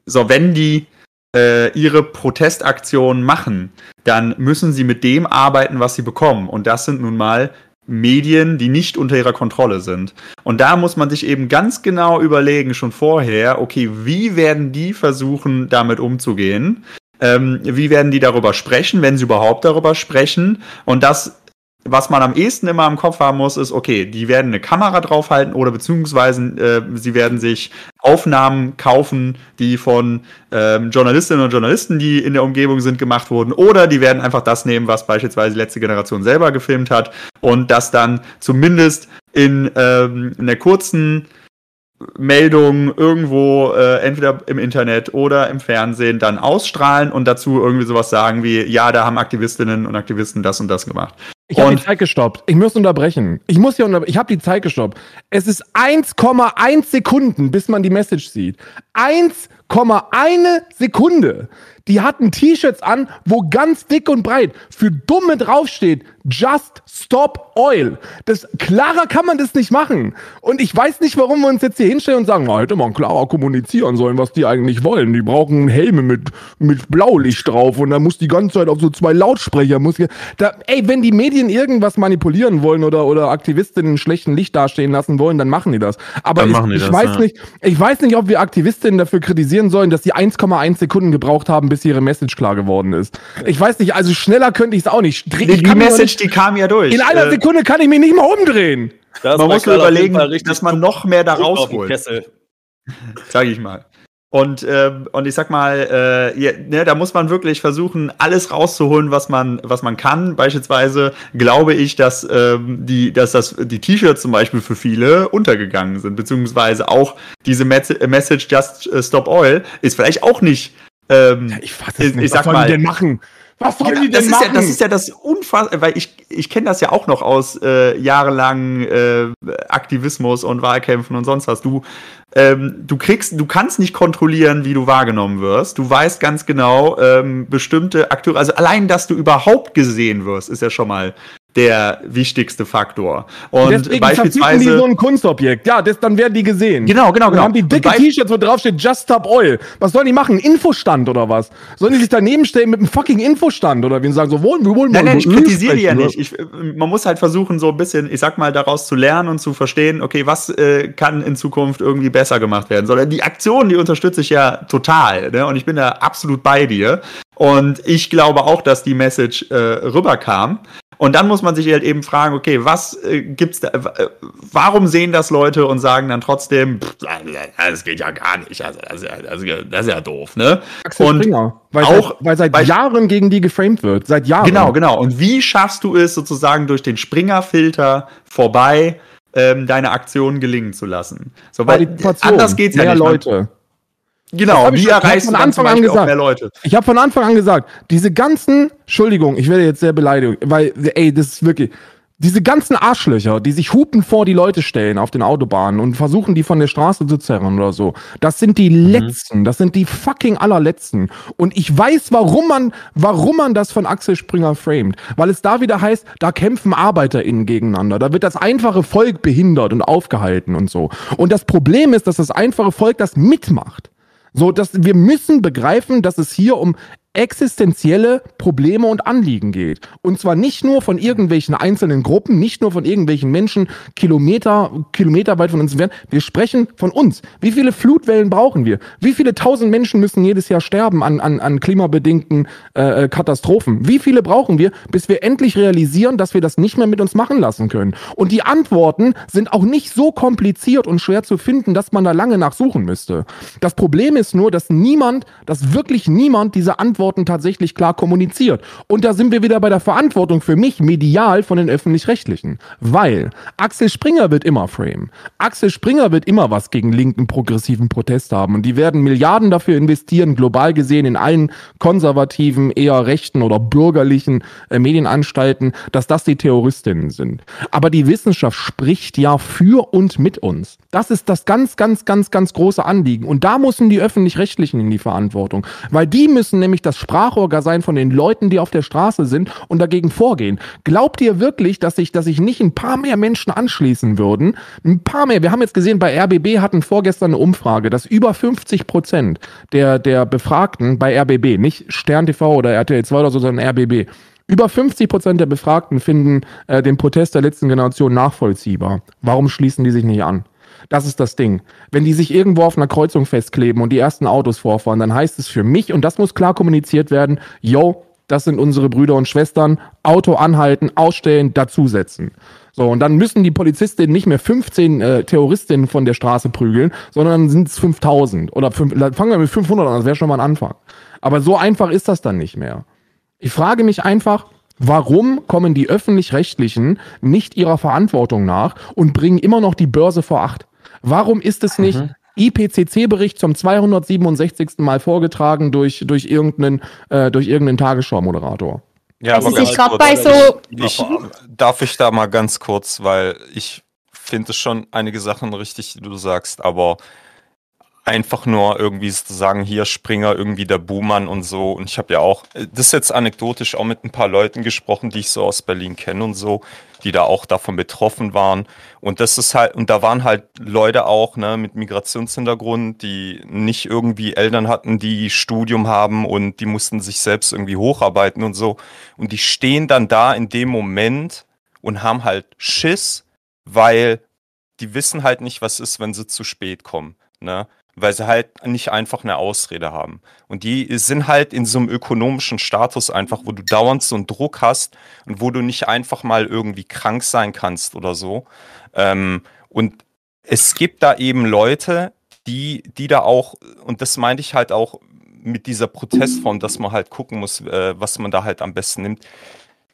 so, wenn die äh, ihre Protestaktionen machen, dann müssen sie mit dem arbeiten, was sie bekommen. Und das sind nun mal Medien, die nicht unter ihrer Kontrolle sind. Und da muss man sich eben ganz genau überlegen, schon vorher, okay, wie werden die versuchen, damit umzugehen? Ähm, wie werden die darüber sprechen, wenn sie überhaupt darüber sprechen? Und das was man am ehesten immer im Kopf haben muss, ist, okay, die werden eine Kamera draufhalten oder beziehungsweise äh, sie werden sich Aufnahmen kaufen, die von ähm, Journalistinnen und Journalisten, die in der Umgebung sind, gemacht wurden. Oder die werden einfach das nehmen, was beispielsweise die letzte Generation selber gefilmt hat und das dann zumindest in ähm, einer kurzen Meldung irgendwo äh, entweder im Internet oder im Fernsehen dann ausstrahlen und dazu irgendwie sowas sagen wie, ja, da haben Aktivistinnen und Aktivisten das und das gemacht.
Ich habe die Zeit gestoppt. Ich muss unterbrechen. Ich muss hier unterbrechen. Ich habe die Zeit gestoppt. Es ist 1,1 Sekunden, bis man die Message sieht. 1,1 Sekunde. Die hatten T-Shirts an, wo ganz dick und breit für Dumme draufsteht, Just Stop Oil. Das, klarer kann man das nicht machen. Und ich weiß nicht, warum wir uns jetzt hier hinstellen und sagen, na, hätte man klarer kommunizieren sollen, was die eigentlich wollen. Die brauchen Helme mit, mit Blaulicht drauf und da muss die ganze Zeit auf so zwei Lautsprecher, muss, da, ey, wenn die Medien irgendwas manipulieren wollen oder, oder Aktivistinnen in schlechten Licht dastehen lassen wollen, dann machen die das. Aber
Dann
ich,
die
ich
das,
weiß
ja.
nicht, ich weiß nicht, ob wir Aktivistinnen dafür kritisieren sollen, dass sie 1,1 Sekunden gebraucht haben, bis ihre Message klar geworden ist. Ich weiß nicht, also schneller könnte ich es auch nicht.
Die,
ich
die Message,
nicht-
die kam ja durch.
in einer
Äh,
Sekunde kann ich mich nicht mal umdrehen.
Das
man muss überlegen, dass man noch mehr da rausholt. Sage ich mal. Und, ähm, und ich sag mal, äh, ja, ne, da muss man wirklich versuchen, alles rauszuholen, was man, was man kann. Beispielsweise glaube ich, dass, ähm, die, dass das, die T-Shirts zum Beispiel für viele untergegangen sind, beziehungsweise auch diese Mes Message Just äh, Stop Oil ist vielleicht auch nicht. Ähm,
Ich fass
ich,
es nicht.
ich
Was
sag
sollen
mal,
die denn machen? Was sollen
ja,
die
das,
denn
ist
machen?
ja, das ist ja das unfassbar, weil ich, ich kenne das ja auch noch aus äh, jahrelangen äh, Aktivismus und Wahlkämpfen und sonst was. Du, ähm, du kriegst, du kannst nicht kontrollieren, wie du wahrgenommen wirst. Du weißt ganz genau, ähm, bestimmte Akteure, also allein, dass du überhaupt gesehen wirst, ist ja schon mal der wichtigste Faktor. Und
Deswegen verzichten die
beispielsweise.
so ein Kunstobjekt. Ja, das, dann werden die gesehen.
Genau, genau,
Dann
genau.
haben die dicke T-Shirts, wo drauf steht Just Stop Oil. Was sollen die machen? Infostand oder was? Sollen die sich daneben stellen mit einem fucking Infostand oder wie sagen so, wollen wir wollen
Nein, nein, ich kritisiere die ja nicht. Ich, man muss halt versuchen, so ein bisschen, ich sag mal, daraus zu lernen und zu verstehen, okay, was äh, kann in Zukunft irgendwie besser gemacht werden. Sondern die Aktion, die unterstütze ich ja total. Ne? Und ich bin da absolut bei dir. Und ich glaube auch, dass die Message äh, rüberkam. Und dann muss man sich halt eben fragen, okay, was äh, gibt's da, äh, warum sehen das Leute und sagen dann trotzdem, pff, das geht ja gar nicht, also das ist ja, das ist ja, das ist ja doof, ne?
Axel
und
Springer, weil,
auch,
seit, weil seit
bei-
Jahren gegen die geframed wird. Seit Jahren.
Genau, genau. Und wie schaffst du es sozusagen durch den Springer-Filter vorbei, ähm, deine Aktion gelingen zu lassen? So, weil anders geht's ja
mehr
nicht. Man-
Leute. Das
Genau, wie erreichst
von
dann zum
Anfang an gesagt.
mehr Leute?
Ich habe von Anfang an gesagt, diese ganzen, Entschuldigung, ich werde jetzt sehr beleidigt, weil, ey, das ist wirklich, diese ganzen Arschlöcher, die sich hupen vor die Leute stellen auf den Autobahnen und versuchen, die von der Straße zu zerren oder so, das sind die letzten, das sind die fucking allerletzten. Und ich weiß, warum man, warum man das von Axel Springer framed. Weil es da wieder heißt, da kämpfen ArbeiterInnen gegeneinander. Da wird das einfache Volk behindert und aufgehalten und so. Und das Problem ist, dass das einfache Volk das mitmacht. So, dass wir müssen begreifen, dass es hier um existenzielle Probleme und Anliegen geht. Und zwar nicht nur von irgendwelchen einzelnen Gruppen, nicht nur von irgendwelchen Menschen Kilometer, Kilometer weit von uns entfernt. Wir sprechen von uns. Wie viele Flutwellen brauchen wir? Wie viele tausend Menschen müssen jedes Jahr sterben an, an, an klimabedingten äh, äh, Katastrophen? Wie viele brauchen wir, bis wir endlich realisieren, dass wir das nicht mehr mit uns machen lassen können? Und die Antworten sind auch nicht so kompliziert und schwer zu finden, dass man da lange nachsuchen müsste. Das Problem ist nur, dass niemand, dass wirklich niemand diese Antworten tatsächlich klar kommuniziert. Und da sind wir wieder bei der Verantwortung für mich medial von den öffentlich-rechtlichen. Weil Axel Springer wird immer frame. Axel Springer wird immer was gegen linken progressiven Protest haben. Und die werden Milliarden dafür investieren, global gesehen in allen konservativen, eher rechten oder bürgerlichen äh, Medienanstalten, dass das die Terroristinnen sind. Aber die Wissenschaft spricht ja für und mit uns. Das ist das ganz, ganz, ganz, ganz große Anliegen. Und da müssen die Öffentlich-Rechtlichen in die Verantwortung. Weil die müssen nämlich das Sprachrohr sein von den Leuten, die auf der Straße sind und dagegen vorgehen. Glaubt ihr wirklich, dass sich, dass sich nicht ein paar mehr Menschen anschließen würden? Ein paar mehr. Wir haben jetzt gesehen, bei RBB hatten vorgestern eine Umfrage, dass über 50 Prozent der, der Befragten bei RBB, nicht Stern TV oder RTL 2 oder so, sondern RBB, über 50 Prozent der Befragten finden äh, den Protest der letzten Generation nachvollziehbar. Warum schließen die sich nicht an? Das ist das Ding. Wenn die sich irgendwo auf einer Kreuzung festkleben und die ersten Autos vorfahren, dann heißt es für mich, und das muss klar kommuniziert werden, yo, das sind unsere Brüder und Schwestern, Auto anhalten, ausstellen, dazusetzen. So, und dann müssen die Polizistinnen nicht mehr 15 äh, Terroristinnen von der Straße prügeln, sondern sind es 5000 oder fünf, fangen wir mit 500 an, das wäre schon mal ein Anfang. Aber so einfach ist das dann nicht mehr. Ich frage mich einfach, warum kommen die öffentlich-rechtlichen nicht ihrer Verantwortung nach und bringen immer noch die Börse vor Acht? Warum ist es nicht
Mhm.
IPCC-Bericht zum 267. Mal vorgetragen durch, durch irgendeinen, äh, durch irgendeinen Tagesschau-Moderator?
Ja, aber
grad
kurz,
bei so-
Ich, darf ich da mal ganz kurz, weil ich finde schon einige Sachen richtig, die du sagst, aber einfach nur irgendwie zu sagen, hier Springer irgendwie der Buhmann und so. Und ich habe ja auch, äh, das ist jetzt anekdotisch auch mit ein paar Leuten gesprochen, die ich so aus Berlin kenne und so, die da auch davon betroffen waren. Und das ist halt, und da waren halt Leute auch, ne, mit Migrationshintergrund, die nicht irgendwie Eltern hatten, die Studium haben und die mussten sich selbst irgendwie hocharbeiten und so. Und die stehen dann da in dem Moment und haben halt Schiss, weil die wissen halt nicht, was ist, wenn sie zu spät kommen. Ne? Weil sie halt nicht einfach eine Ausrede haben. Und die sind halt in so einem ökonomischen Status einfach, wo du dauernd so einen Druck hast und wo du nicht einfach mal irgendwie krank sein kannst oder so. Ähm, und es gibt da eben Leute, die, die da auch, und das meinte ich halt auch mit dieser Protestform, dass man halt gucken muss, äh, was man da halt am besten nimmt.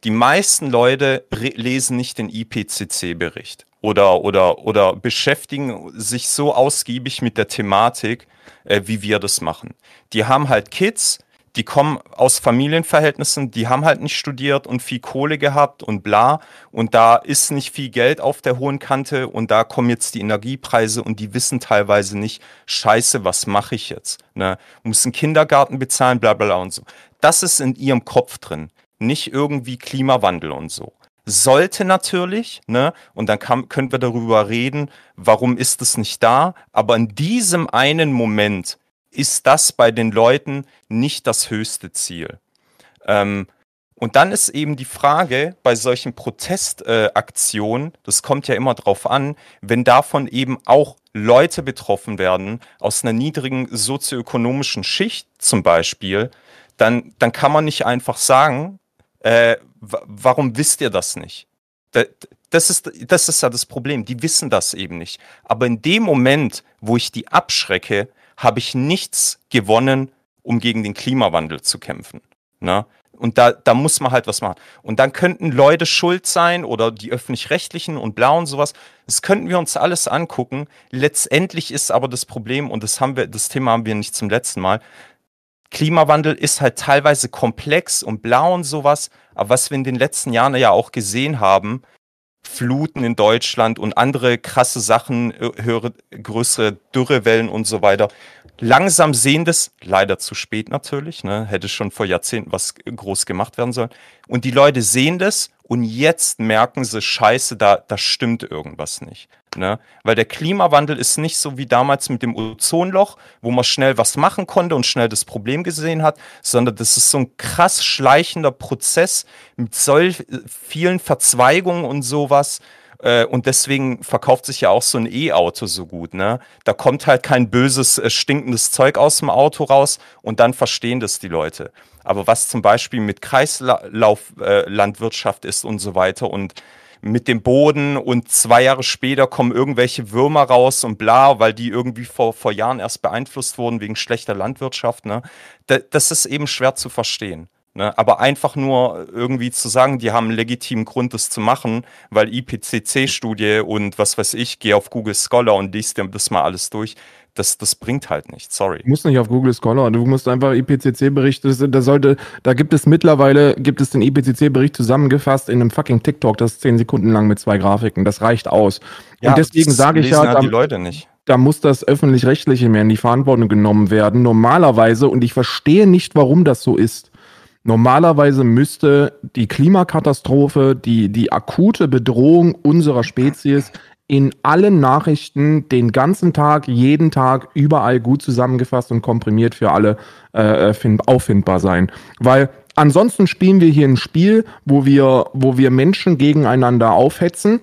Die meisten Leute lesen nicht den IPCC-Bericht oder, oder, oder beschäftigen sich so ausgiebig mit der Thematik, äh, wie wir das machen. Die haben halt Kids, die kommen aus Familienverhältnissen, die haben halt nicht studiert und viel Kohle gehabt und bla. Und da ist nicht viel Geld auf der hohen Kante und da kommen jetzt die Energiepreise und die wissen teilweise nicht, scheiße, was mache ich jetzt? Ne? Muss einen Kindergarten bezahlen, bla bla bla und so. Das ist in ihrem Kopf drin, nicht irgendwie Klimawandel und so. Sollte natürlich, ne, und dann kann, können wir darüber reden, warum ist es nicht da, aber in diesem einen Moment ist das bei den Leuten nicht das höchste Ziel. Ähm, und dann ist eben die Frage bei solchen Protestaktionen, äh, das kommt ja immer drauf an, wenn davon eben auch Leute betroffen werden aus einer niedrigen sozioökonomischen Schicht zum Beispiel, dann, dann kann man nicht einfach sagen, äh, warum wisst ihr das nicht? Da- Das ist, das ist ja das Problem. Die wissen das eben nicht. Aber in dem Moment, wo ich die abschrecke, habe ich nichts gewonnen, um gegen den Klimawandel zu kämpfen. Ne? Und da, da muss man halt was machen. Und dann könnten Leute schuld sein oder die öffentlich-rechtlichen und blau und sowas. Das könnten wir uns alles angucken. Letztendlich ist aber das Problem, und das haben wir, das Thema haben wir nicht zum letzten Mal. Klimawandel ist halt teilweise komplex und blau und sowas. Aber was wir in den letzten Jahren ja auch gesehen haben, Fluten in Deutschland und andere krasse Sachen, äh, höhere, größere Dürrewellen und so weiter. Langsam sehen das, leider zu spät natürlich, ne? hätte schon vor Jahrzehnten was groß gemacht werden sollen. Und die Leute sehen das und jetzt merken sie, scheiße, da, da stimmt irgendwas nicht. Ne? Weil der Klimawandel ist nicht so wie damals mit dem Ozonloch, wo man schnell was machen konnte und schnell das Problem gesehen hat, sondern das ist so ein krass schleichender Prozess mit solch vielen Verzweigungen und sowas. Äh, Und deswegen verkauft sich ja auch so ein E-Auto so gut. Ne? Da kommt halt kein böses, äh, stinkendes Zeug aus dem Auto raus und dann verstehen das die Leute. Aber was zum Beispiel mit Kreislauflandwirtschaft äh, ist und so weiter und mit dem Boden und zwei Jahre später kommen irgendwelche Würmer raus und bla, weil die irgendwie vor, vor Jahren erst beeinflusst wurden wegen schlechter Landwirtschaft. Ne? Da, das ist eben schwer zu verstehen. Ne? Aber einfach nur irgendwie zu sagen, die haben einen legitimen Grund, das zu machen, weil IPCC-Studie und was weiß ich, geh auf Google Scholar und liest das mal alles durch. Das, das bringt halt nichts, sorry.
Du musst nicht auf Google Scholar, du musst einfach IPCC-Bericht, da sollte, da gibt es mittlerweile, gibt es den IPCC-Bericht zusammengefasst in einem fucking TikTok, das ist zehn Sekunden lang mit zwei Grafiken, das reicht aus.
Ja,
Und deswegen sage ich ja,
halt die
da,
Leute nicht.
da muss das Öffentlich-Rechtliche mehr in die Verantwortung genommen werden, normalerweise, und ich verstehe nicht, warum das so ist. Normalerweise müsste die Klimakatastrophe, die, die akute Bedrohung unserer Spezies in allen Nachrichten den ganzen Tag, jeden Tag, überall gut zusammengefasst und komprimiert für alle äh, find, auffindbar sein. Weil ansonsten spielen wir hier ein Spiel, wo wir, wo wir Menschen gegeneinander aufhetzen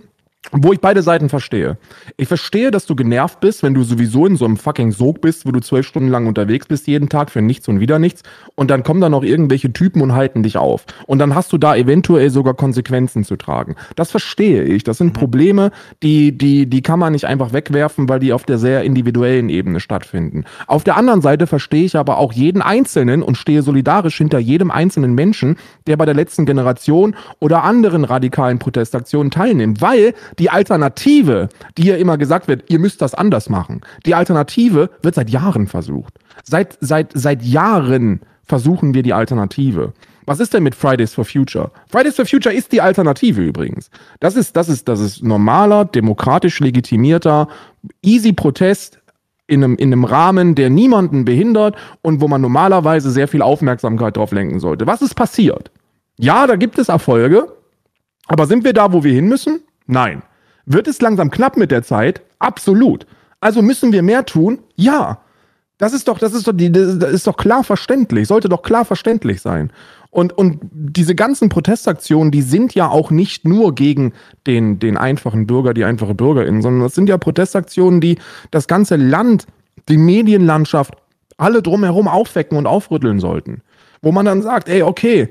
wo ich beide Seiten verstehe. Ich verstehe, dass du genervt bist, wenn du sowieso in so einem fucking Sog bist, wo du zwölf Stunden lang unterwegs bist jeden Tag für nichts und wieder nichts. Und dann kommen da noch irgendwelche Typen und halten dich auf. Und dann hast du da eventuell sogar Konsequenzen zu tragen. Das verstehe ich. Das sind Probleme, die, die, die kann man nicht einfach wegwerfen, weil die auf der sehr individuellen Ebene stattfinden. Auf der anderen Seite verstehe ich aber auch jeden Einzelnen und stehe solidarisch hinter jedem einzelnen Menschen, der bei der letzten Generation oder anderen radikalen Protestaktionen teilnimmt, weil die Alternative, die ja immer gesagt wird, ihr müsst das anders machen, die Alternative wird seit Jahren versucht. Seit, seit, seit Jahren versuchen wir die Alternative. Was ist denn mit Fridays for Future? Fridays for Future ist die Alternative übrigens. Das ist, das ist, das ist normaler, demokratisch legitimierter, easy Protest in einem, in einem Rahmen, der niemanden behindert und wo man normalerweise sehr viel Aufmerksamkeit drauf lenken sollte. Was ist passiert? Ja, da gibt es Erfolge, aber sind wir da, wo wir hin müssen? Nein. Wird es langsam knapp mit der Zeit? Absolut. Also müssen wir mehr tun? Ja. Das ist doch, das ist doch, das ist doch klar verständlich, sollte doch klar verständlich sein. Und, und diese ganzen Protestaktionen, die sind ja auch nicht nur gegen den, den einfachen Bürger, die einfache Bürgerin, sondern das sind ja Protestaktionen, die das ganze Land, die Medienlandschaft, alle drumherum aufwecken und aufrütteln sollten. Wo man dann sagt, ey, okay,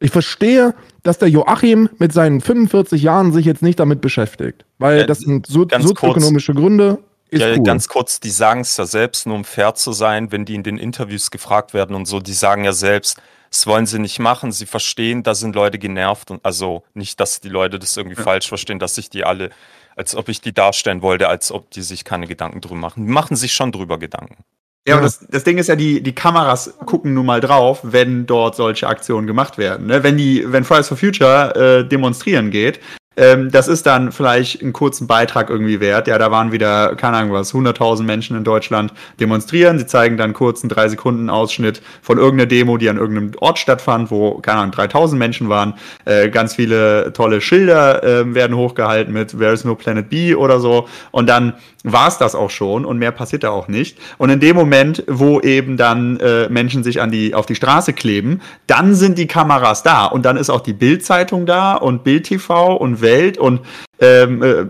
ich verstehe, dass der Joachim mit seinen 45 Jahren sich jetzt nicht damit beschäftigt. Weil
Ja,
das sind so, sozioökonomische Gründe. Ist
ja,
cool.
ganz kurz, die sagen es ja selbst, nur um fair zu sein, wenn die in den Interviews gefragt werden und so, die sagen ja selbst, das wollen sie nicht machen, sie verstehen, da sind Leute genervt und also nicht, dass die Leute das irgendwie falsch verstehen, dass ich die alle, als ob ich die darstellen wollte, als ob die sich keine Gedanken drüber machen. Die machen sich schon drüber Gedanken.
Ja, und das, das Ding ist ja, die, die Kameras gucken nun mal drauf, wenn dort solche Aktionen gemacht werden. Ne? Wenn die, wenn Fridays for Future äh, demonstrieren geht, ähm, das ist dann vielleicht einen kurzen Beitrag irgendwie wert. Ja, da waren wieder, keine Ahnung was, 100.000 Menschen in Deutschland demonstrieren. Sie zeigen dann kurz einen 3 Sekunden Ausschnitt von irgendeiner Demo, die an irgendeinem Ort stattfand, wo, keine Ahnung, 3.000 Menschen waren. Äh, ganz viele tolle Schilder äh, werden hochgehalten mit There is no Planet B oder so. Und dann war es das auch schon und mehr passiert da auch nicht. Und in dem Moment, wo eben dann äh, Menschen sich an die, auf die Straße kleben, dann sind die Kameras da und dann ist auch die Bild-Zeitung da und Bild TV und Welt und ähm, äh,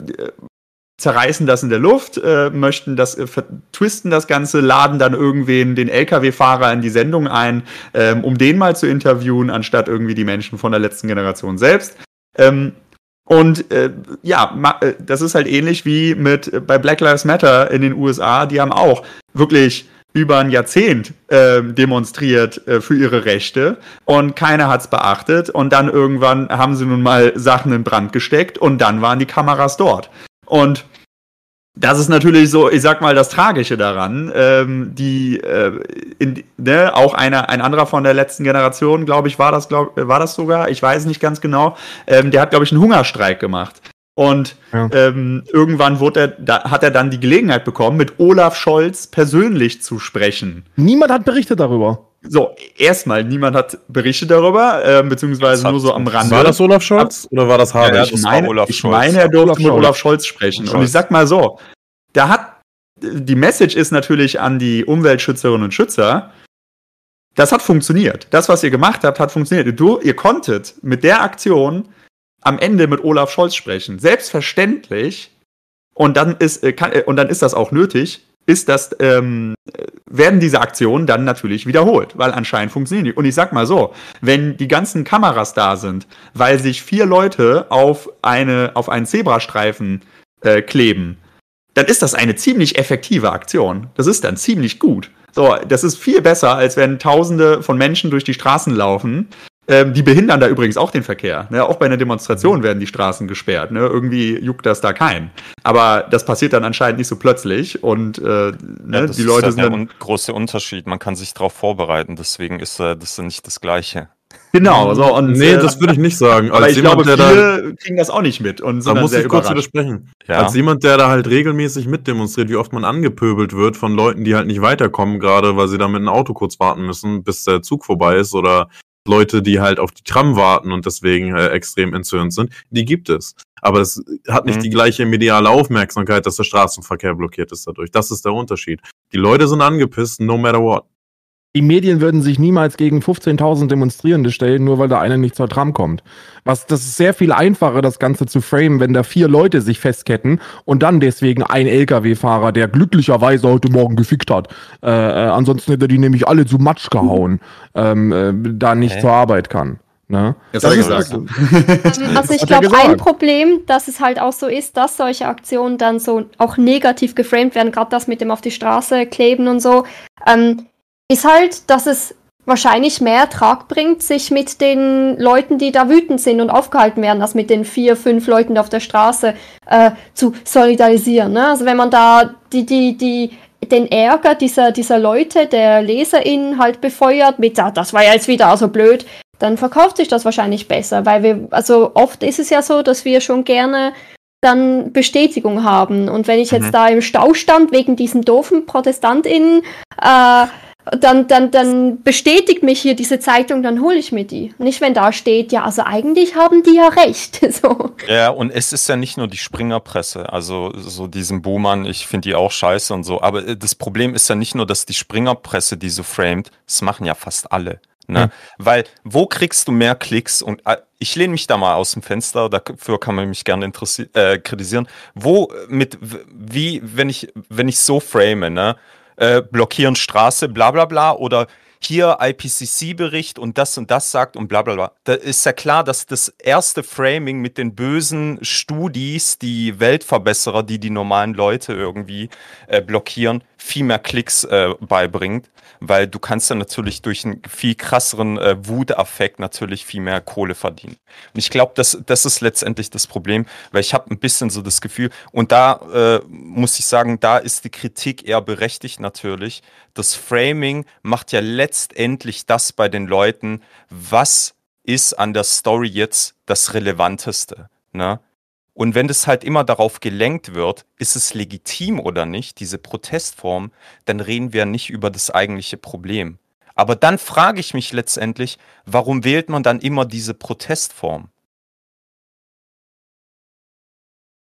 zerreißen das in der Luft, äh, möchten das, äh, twisten das Ganze, laden dann irgendwen, den LKW-Fahrer in die Sendung ein, ähm, um den mal zu interviewen, anstatt irgendwie die Menschen von der letzten Generation selbst. Ähm, und äh, ja, äh, das ist halt ähnlich wie mit äh, bei Black Lives Matter in den USA. Die haben auch wirklich über ein Jahrzehnt äh, demonstriert äh, für ihre Rechte und keiner hat's beachtet. Und dann irgendwann haben sie nun mal Sachen in Brand gesteckt und dann waren die Kameras dort. Und das ist natürlich so, ich sag mal, das Tragische daran. Ähm, die, äh, in, ne, auch einer, ein anderer von der letzten Generation, glaube ich, war das, glaub, war das sogar, ich weiß nicht ganz genau, ähm, der hat, glaube ich, einen Hungerstreik gemacht. Und
Ja.
ähm, irgendwann wurde er, da, hat er dann die Gelegenheit bekommen, mit Olaf Scholz persönlich zu sprechen.
Niemand hat berichtet darüber.
So, erstmal, niemand hat berichtet darüber, ähm, beziehungsweise nur so am Rande.
War das Olaf Scholz oder war das
Ja,
Habeck?
ich meine, ich meine, er durfte mit Olaf Scholz sprechen. Und ich sag mal so, da hat die Message ist natürlich an die Umweltschützerinnen und Schützer. Das hat funktioniert. Das, was ihr gemacht habt, hat funktioniert. Du, ihr konntet mit der Aktion am Ende mit Olaf Scholz sprechen. Selbstverständlich. Und dann ist, äh, kann, äh, und dann ist das auch nötig. Ist das, ähm, äh, werden diese Aktionen dann natürlich wiederholt, weil anscheinend funktionieren die. Und ich sag mal so, wenn die ganzen Kameras da sind, weil sich vier Leute auf eine, auf einen Zebrastreifen äh, kleben, dann ist das eine ziemlich effektive Aktion. Das ist dann ziemlich gut. So, das ist viel besser, als wenn Tausende von Menschen durch die Straßen laufen. Ähm, die behindern da übrigens auch den Verkehr. Ne? Auch bei einer Demonstration werden die Straßen gesperrt. Ne? Irgendwie juckt das da keinen. Aber das passiert dann anscheinend nicht so plötzlich und äh, ne?
Ja, das
die Leute
ist
sind
ja der
dann
un große Unterschied. Man kann sich darauf vorbereiten, deswegen ist äh, das nicht das Gleiche.
Genau, so und
Nee,
äh,
das würde ich nicht sagen. *laughs* Als
ich
jemand,
glaube,
der da-
kriegen das auch nicht mit und
Da muss ich kurz widersprechen.
Ja.
Als jemand, der da halt regelmäßig mitdemonstriert, wie oft man angepöbelt wird von Leuten, die halt nicht weiterkommen, gerade weil sie da mit einem Auto kurz warten müssen, bis der Zug vorbei ist oder Leute, die halt auf die Tram warten und deswegen äh, extrem entzürnt sind, die gibt es. Aber es hat nicht
Mhm.
die gleiche mediale Aufmerksamkeit, dass der Straßenverkehr blockiert ist dadurch. Das ist der Unterschied. Die Leute sind angepisst, no matter what.
Die Medien würden sich niemals gegen 15.000 Demonstrierende stellen, nur weil da einer nicht zur Tram kommt. Was, das ist sehr viel einfacher, das Ganze zu framen, wenn da vier Leute sich festketten und dann deswegen ein LKW-Fahrer, der glücklicherweise heute Morgen gefickt hat, äh, äh, ansonsten hätte er die nämlich alle zu Matsch gehauen, ähm, äh, da nicht
Hä?
zur Arbeit kann. Ne?
Das hat er
ist-
gesagt.
Also ich glaube, ein. Problem, dass es halt auch so ist, dass solche Aktionen dann so auch negativ geframed werden, gerade das mit dem auf die Straße kleben und so, ähm, ist halt, dass es wahrscheinlich mehr Ertrag bringt, sich mit den Leuten, die da wütend sind und aufgehalten werden, als mit den vier, fünf Leuten auf der Straße äh, zu solidarisieren. Ne? Also wenn man da die, die, die, den Ärger dieser, dieser Leute, der LeserInnen halt befeuert mit, ah, das war ja jetzt wieder so blöd, dann verkauft sich das wahrscheinlich besser, weil wir, also oft ist es ja so, dass wir schon gerne dann Bestätigung haben. Und wenn ich jetzt
Mhm.
da im Stau stand wegen diesen doofen ProtestantInnen, äh, dann, dann, dann bestätigt mich hier diese Zeitung, dann hole ich mir die. Nicht, wenn da steht, ja, also eigentlich haben die ja recht. *laughs* so.
Ja, und es ist ja nicht nur die Springerpresse, also so diesen Boomern, ich finde die auch scheiße und so, aber äh, das Problem ist ja nicht nur, dass die Springerpresse die so framed, das machen ja fast alle. Ne?
Ja.
Weil wo kriegst du mehr Klicks? Und äh, ich lehne mich da mal aus dem Fenster, dafür kann man mich gerne interessi- äh, kritisieren. Wo mit wie, wenn ich, wenn ich so frame, ne? Äh, blockieren Straße, bla bla bla, oder hier IPCC-Bericht und das und das sagt und bla bla bla. Da ist ja klar, dass das erste Framing mit den bösen Studis, die Weltverbesserer, die die normalen Leute irgendwie äh, blockieren, viel mehr Klicks äh, beibringt, weil du kannst dann natürlich durch einen viel krasseren äh, Wutaffekt natürlich viel mehr Kohle verdienen. Und ich glaube, das, das ist letztendlich das Problem, weil ich habe ein bisschen so das Gefühl, und da äh, muss ich sagen, da ist die Kritik eher berechtigt natürlich. Das Framing macht ja letztendlich das bei den Leuten, was ist an der Story jetzt das Relevanteste. Ne? Und wenn das halt immer darauf gelenkt wird, ist es legitim oder nicht, diese Protestform, dann reden wir nicht über das eigentliche Problem. Aber dann frage ich mich letztendlich, warum wählt man dann immer diese Protestform?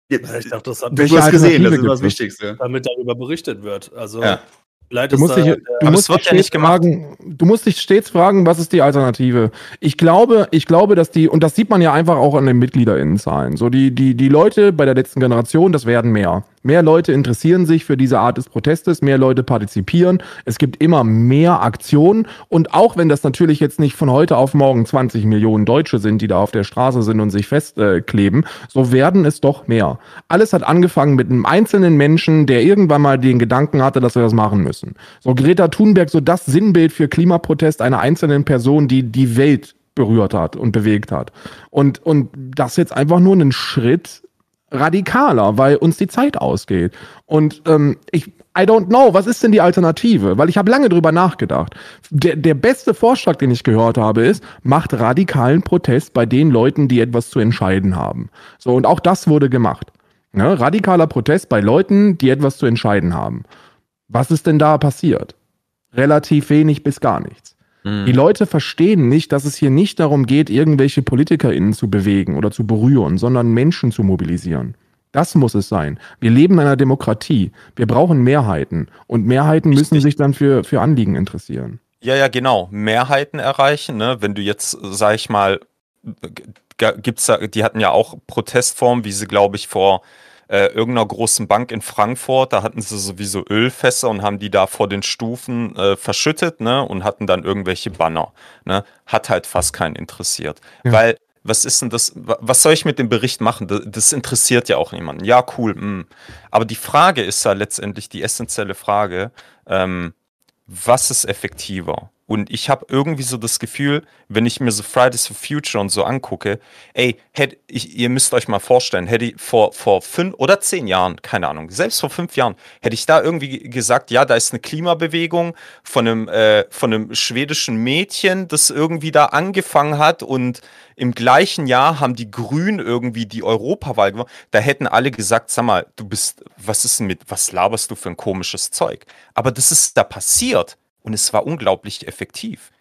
Ich dachte, das hat
Du hast gesehen, das ist das? Wichtigste.
damit darüber berichtet wird. Also
Ja.
Vielleicht
Du musst, dich, du, musst dich
ja
stets fragen, du musst dich stets fragen, was ist die Alternative? Ich glaube, ich glaube, dass die, und das sieht man ja einfach auch an den MitgliederInnenzahlen. So, die, die, die Leute bei der letzten Generation, das werden mehr. Mehr Leute interessieren sich für diese Art des Protestes, mehr Leute partizipieren. Es gibt immer mehr Aktionen. Und auch wenn das natürlich jetzt nicht von heute auf morgen 20 Millionen Deutsche sind, die da auf der Straße sind und sich festkleben, so werden es doch mehr. Alles hat angefangen mit einem einzelnen Menschen, der irgendwann mal den Gedanken hatte, dass wir das machen müssen. So Greta Thunberg, so das Sinnbild für Klimaprotest einer einzelnen Person, die die Welt berührt hat und bewegt hat. Und, und das jetzt einfach nur ein Schritt radikaler, weil uns die Zeit ausgeht. Und ähm, ich, I don't know, was ist denn die Alternative? Weil ich habe lange drüber nachgedacht. Der, der beste Vorschlag, den ich gehört habe, ist, macht radikalen Protest bei den Leuten, die etwas zu entscheiden haben. So, und auch das wurde gemacht. Ne? Radikaler Protest bei Leuten, die etwas zu entscheiden haben. Was ist denn da passiert? Relativ wenig bis gar nichts. Die Leute verstehen nicht, dass es hier nicht darum geht, irgendwelche PolitikerInnen zu bewegen oder zu berühren, sondern Menschen zu mobilisieren. Das muss es sein. Wir leben in einer Demokratie. Wir brauchen Mehrheiten. Und Mehrheiten müssen sich dann für, für Anliegen interessieren.
Ja, ja, genau. Mehrheiten erreichen, ne? Wenn du jetzt, sag ich mal, gibt's da, die hatten ja auch Protestformen, wie sie, glaube ich, vor äh, irgendeiner großen Bank in Frankfurt, da hatten sie sowieso Ölfässer und haben die da vor den Stufen äh, verschüttet, ne? Und hatten dann irgendwelche Banner. Ne? Hat halt fast keinen interessiert.
Ja.
Weil, was ist denn das, wa- was soll ich mit dem Bericht machen? Das, das interessiert ja auch niemanden. Ja, cool. mm. Aber die Frage ist ja letztendlich die essentielle Frage, ähm, was ist effektiver? Und ich habe irgendwie so das Gefühl, wenn ich mir so Fridays for Future und so angucke, ey, hätt, ich, ihr müsst euch mal vorstellen, hätte ich vor, vor fünf oder zehn Jahren, keine Ahnung, selbst vor fünf Jahren, hätte ich da irgendwie gesagt, ja, da ist eine Klimabewegung von einem, äh, von einem schwedischen Mädchen, das irgendwie da angefangen hat und im gleichen Jahr haben die Grünen irgendwie die Europawahl gewonnen. Da hätten alle gesagt, sag mal, du bist, was ist denn mit, was laberst du für ein komisches Zeug? Aber das ist da passiert und es war unglaublich effektiv.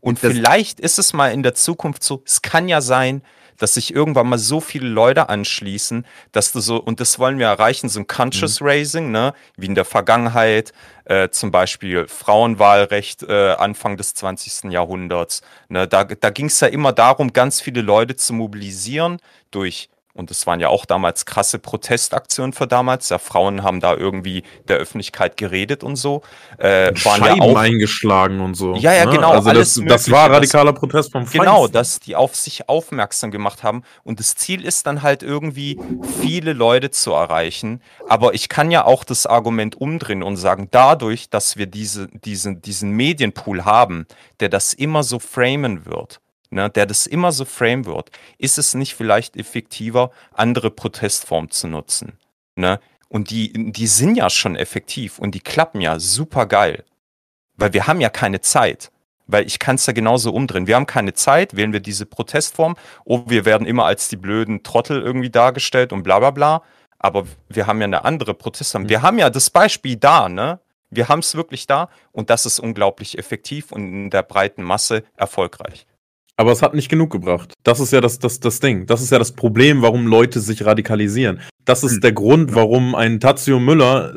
Und
Das-
vielleicht ist es mal in der Zukunft so, es kann ja sein, dass sich irgendwann mal so viele Leute anschließen, dass du so, und das wollen wir erreichen, so ein Conscious
Mhm.
Raising, ne, wie in der Vergangenheit, äh, zum Beispiel Frauenwahlrecht äh, Anfang des 20. Jahrhunderts. Ne, da da ging es ja immer darum, ganz viele Leute zu mobilisieren durch und es waren ja auch damals krasse Protestaktionen für damals. Ja, Frauen haben da irgendwie der Öffentlichkeit geredet und so. Äh, waren
Scheiben
ja auch,
eingeschlagen und so.
Ja, ja,
ne?
genau.
Also das, das war
Mögliche,
radikaler Protest vom
Genau,
Feinsten.
dass die auf sich aufmerksam gemacht haben. Und das Ziel ist dann halt irgendwie, viele Leute zu erreichen. Aber ich kann ja auch das Argument umdrehen und sagen, dadurch, dass wir diese, diesen, diesen Medienpool haben, der das immer so framen wird, ne, der das immer so frame wird, ist es nicht vielleicht effektiver, andere Protestformen zu nutzen. Ne? Und die, die sind ja schon effektiv und die klappen ja super geil. Weil wir haben ja keine Zeit. Weil ich kann es ja genauso umdrehen. Wir haben keine Zeit, wählen wir diese Protestform. Oh, wir werden immer als die blöden Trottel irgendwie dargestellt und bla bla bla. Aber wir haben ja eine andere Protestform. Wir haben ja das Beispiel da, ne? Wir haben es wirklich da und das ist unglaublich effektiv und in der breiten Masse erfolgreich.
Aber es hat nicht genug gebracht. Das ist ja das, das, das Ding. Das ist ja das Problem, warum Leute sich radikalisieren. Das ist der Grund, warum ein Tazio Müller,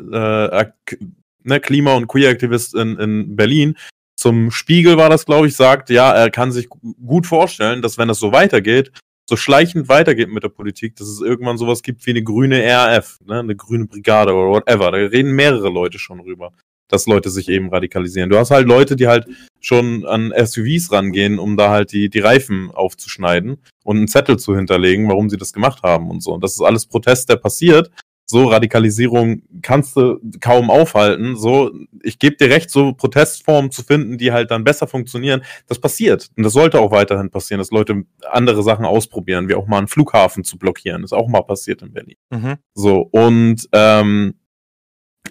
äh, ne, Klima- und Queer-Aktivist in, in Berlin, zum Spiegel war das, glaube ich, sagt, ja, er kann sich gu- gut vorstellen, dass wenn das so weitergeht, so schleichend weitergeht mit der Politik, dass es irgendwann sowas gibt wie eine grüne RAF, ne, eine grüne Brigade oder whatever. Da reden mehrere Leute schon rüber, dass Leute sich eben radikalisieren. Du hast halt Leute, die halt schon an SUVs rangehen, um da halt die, die Reifen aufzuschneiden und einen Zettel zu hinterlegen, warum sie das gemacht haben und so. Und das ist alles Protest, der passiert. So Radikalisierung kannst du kaum aufhalten. So, ich gebe dir recht, so Protestformen zu finden, die halt dann besser funktionieren, das passiert. Und das sollte auch weiterhin passieren, dass Leute andere Sachen ausprobieren, wie auch mal einen Flughafen zu blockieren. ist auch mal passiert in Berlin.
Mhm.
So, und ähm,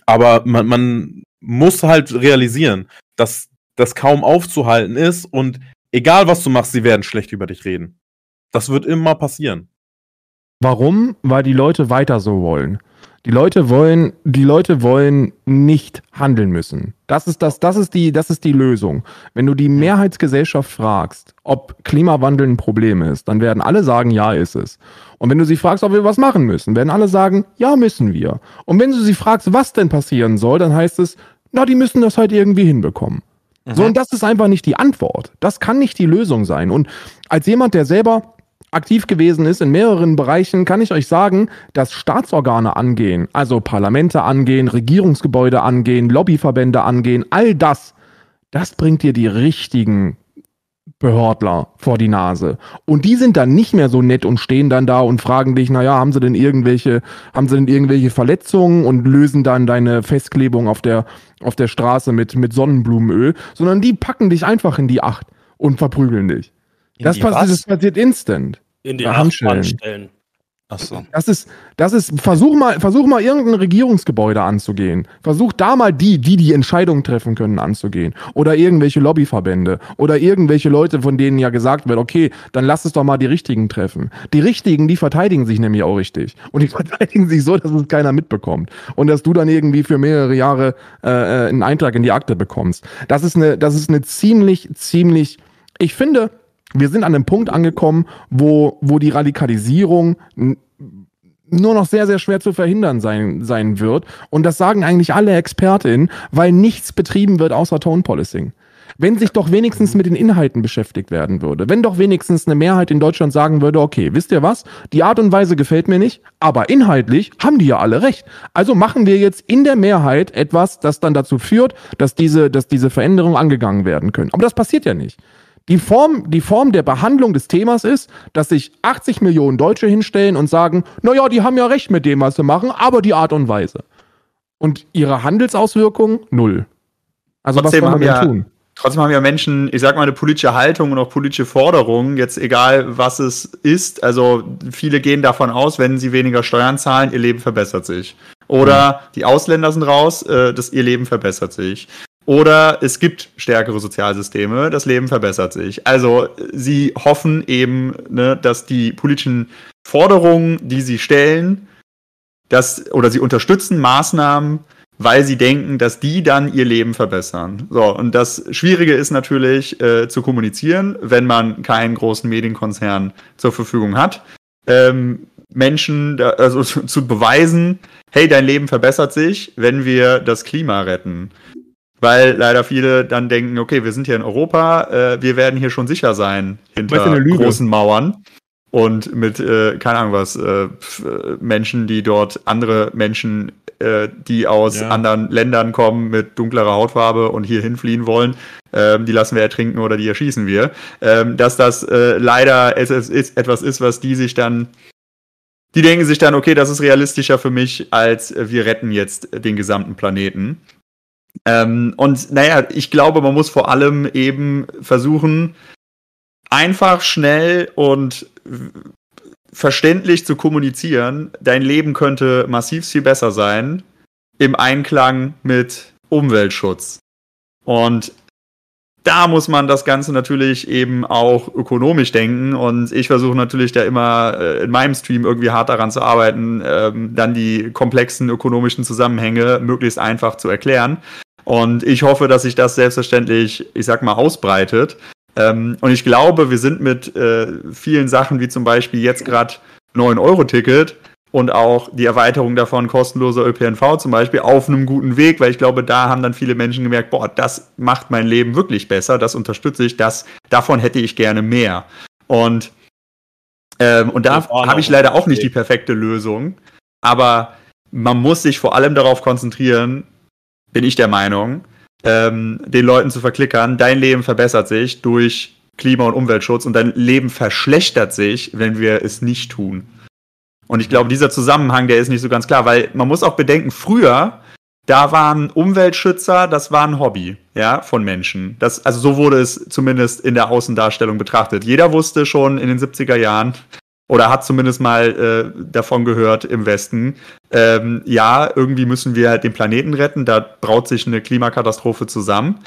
aber man, man muss halt realisieren, dass das kaum aufzuhalten ist und egal was du machst, sie werden schlecht über dich reden. Das wird immer passieren.
Warum? Weil die Leute weiter so wollen. Die Leute wollen, die Leute wollen nicht handeln müssen. Das ist das, das ist die, das ist die Lösung. Wenn du die Mehrheitsgesellschaft fragst, ob Klimawandel ein Problem ist, dann werden alle sagen, ja, ist es. Und wenn du sie fragst, ob wir was machen müssen, werden alle sagen, ja, müssen wir. Und wenn du sie fragst, was denn passieren soll, dann heißt es, na, die müssen das halt irgendwie hinbekommen. So, und das ist einfach nicht die Antwort. Das kann nicht die Lösung sein. Und als jemand, der selber aktiv gewesen ist in mehreren Bereichen, kann ich euch sagen, dass Staatsorgane angehen, also Parlamente angehen, Regierungsgebäude angehen, Lobbyverbände angehen, all das, das bringt dir die richtigen Behördler vor die Nase. Und die sind dann nicht mehr so nett und stehen dann da und fragen dich, naja, haben sie denn irgendwelche, haben sie denn irgendwelche Verletzungen und lösen dann deine Festklebung auf der, auf der Straße mit, mit Sonnenblumenöl, sondern die packen dich einfach in die Acht und verprügeln dich.
In
Das passiert, das passiert instant.
In die
Bei
Handschellen.
Handschellen.
stellen.
Ach so.
Das ist, das ist, versuch mal, versuch mal irgendein Regierungsgebäude anzugehen. Versuch da mal die, die die Entscheidungen treffen können, anzugehen. Oder irgendwelche Lobbyverbände. Oder irgendwelche Leute, von denen ja gesagt wird, okay, dann lass es doch mal die Richtigen treffen. Die Richtigen, die verteidigen sich nämlich auch richtig. Und die *laughs* verteidigen sich so, dass es keiner mitbekommt. Und dass du dann irgendwie für mehrere Jahre äh, äh, einen Eintrag in die Akte bekommst. Das ist eine, das ist eine ziemlich, ziemlich, ich finde, wir sind an einem Punkt angekommen, wo, wo die Radikalisierung nur noch sehr, sehr schwer zu verhindern sein, sein wird. Und das sagen eigentlich alle Expertinnen, weil nichts betrieben wird außer Tone Policing. Wenn sich doch wenigstens mit den Inhalten beschäftigt werden würde, wenn doch wenigstens eine Mehrheit in Deutschland sagen würde, okay, wisst ihr was, die Art und Weise gefällt mir nicht, aber inhaltlich haben die ja alle recht. Also machen wir jetzt in der Mehrheit etwas, das dann dazu führt, dass diese, dass diese Veränderungen angegangen werden können. Aber das passiert ja nicht. Die Form, die Form der Behandlung des Themas ist, dass sich 80 Millionen Deutsche hinstellen und sagen, naja, die haben ja recht mit dem, was sie machen, aber die Art und Weise. Und ihre Handelsauswirkungen null. Also
Trotzdem
was
haben
soll man
ja,
tun?
trotzdem haben ja Menschen, ich sag mal, eine politische Haltung und auch politische Forderungen, jetzt egal was es ist. Also viele gehen davon aus, wenn sie weniger Steuern zahlen, ihr Leben verbessert sich. Oder die Ausländer sind raus, äh, das, ihr Leben verbessert sich. Oder es gibt stärkere Sozialsysteme, das Leben verbessert sich. Also sie hoffen eben, ne, dass die politischen Forderungen, die sie stellen, dass, oder sie unterstützen Maßnahmen, weil sie denken, dass die dann ihr Leben verbessern. So, und das Schwierige ist natürlich äh, zu kommunizieren, wenn man keinen großen Medienkonzern zur Verfügung hat. Ähm, Menschen, da, also zu, *laughs* zu beweisen, hey, dein Leben verbessert sich, wenn wir das Klima retten. Weil leider viele dann denken, okay, wir sind hier in Europa, äh, wir werden hier schon sicher sein hinter großen Mauern und mit, äh, keine Ahnung was, äh, Menschen, die dort andere Menschen, äh, die aus ja. anderen Ländern kommen mit dunklerer Hautfarbe und hier hinfliehen wollen, ähm, die lassen wir ertrinken oder die erschießen wir. Ähm, dass das äh, leider es, es ist, etwas ist, was die sich dann die denken sich dann, okay, das ist realistischer für mich, als äh, wir retten jetzt den gesamten Planeten. Ähm, und naja, ich glaube, man muss vor allem eben versuchen, einfach, schnell und verständlich zu kommunizieren. Dein Leben könnte massiv viel besser sein im Einklang mit Umweltschutz. Und da muss man das Ganze natürlich eben auch ökonomisch denken. Und ich versuche natürlich da immer äh, in meinem Stream irgendwie hart daran zu arbeiten, ähm, dann die komplexen ökonomischen Zusammenhänge möglichst einfach zu erklären. Und ich hoffe, dass sich das selbstverständlich, ich sag mal, ausbreitet. Ähm, und ich glaube, wir sind mit äh, vielen Sachen, wie zum Beispiel jetzt gerade 9-Euro-Ticket, und auch die Erweiterung davon kostenloser ÖPNV zum Beispiel auf einem guten Weg, weil ich glaube, da haben dann viele Menschen gemerkt, boah, das macht mein Leben wirklich besser, das unterstütze ich, das, davon hätte ich gerne mehr. Und, ähm, und da habe ich leider auch nicht die perfekte Lösung, aber man muss sich vor allem darauf konzentrieren, bin ich der Meinung, ähm, den Leuten zu verklickern, dein Leben verbessert sich durch Klima- und Umweltschutz und dein Leben verschlechtert sich, wenn wir es nicht tun. Und ich glaube, dieser Zusammenhang, der ist nicht so ganz klar, weil man muss auch bedenken, früher, da waren Umweltschützer, das war ein Hobby, ja, von Menschen. Das, also so wurde es zumindest in der Außendarstellung betrachtet. Jeder wusste schon in den 70er Jahren, oder hat zumindest mal äh, davon gehört im Westen, ähm, ja, irgendwie müssen wir halt den Planeten retten, da braut sich eine Klimakatastrophe zusammen.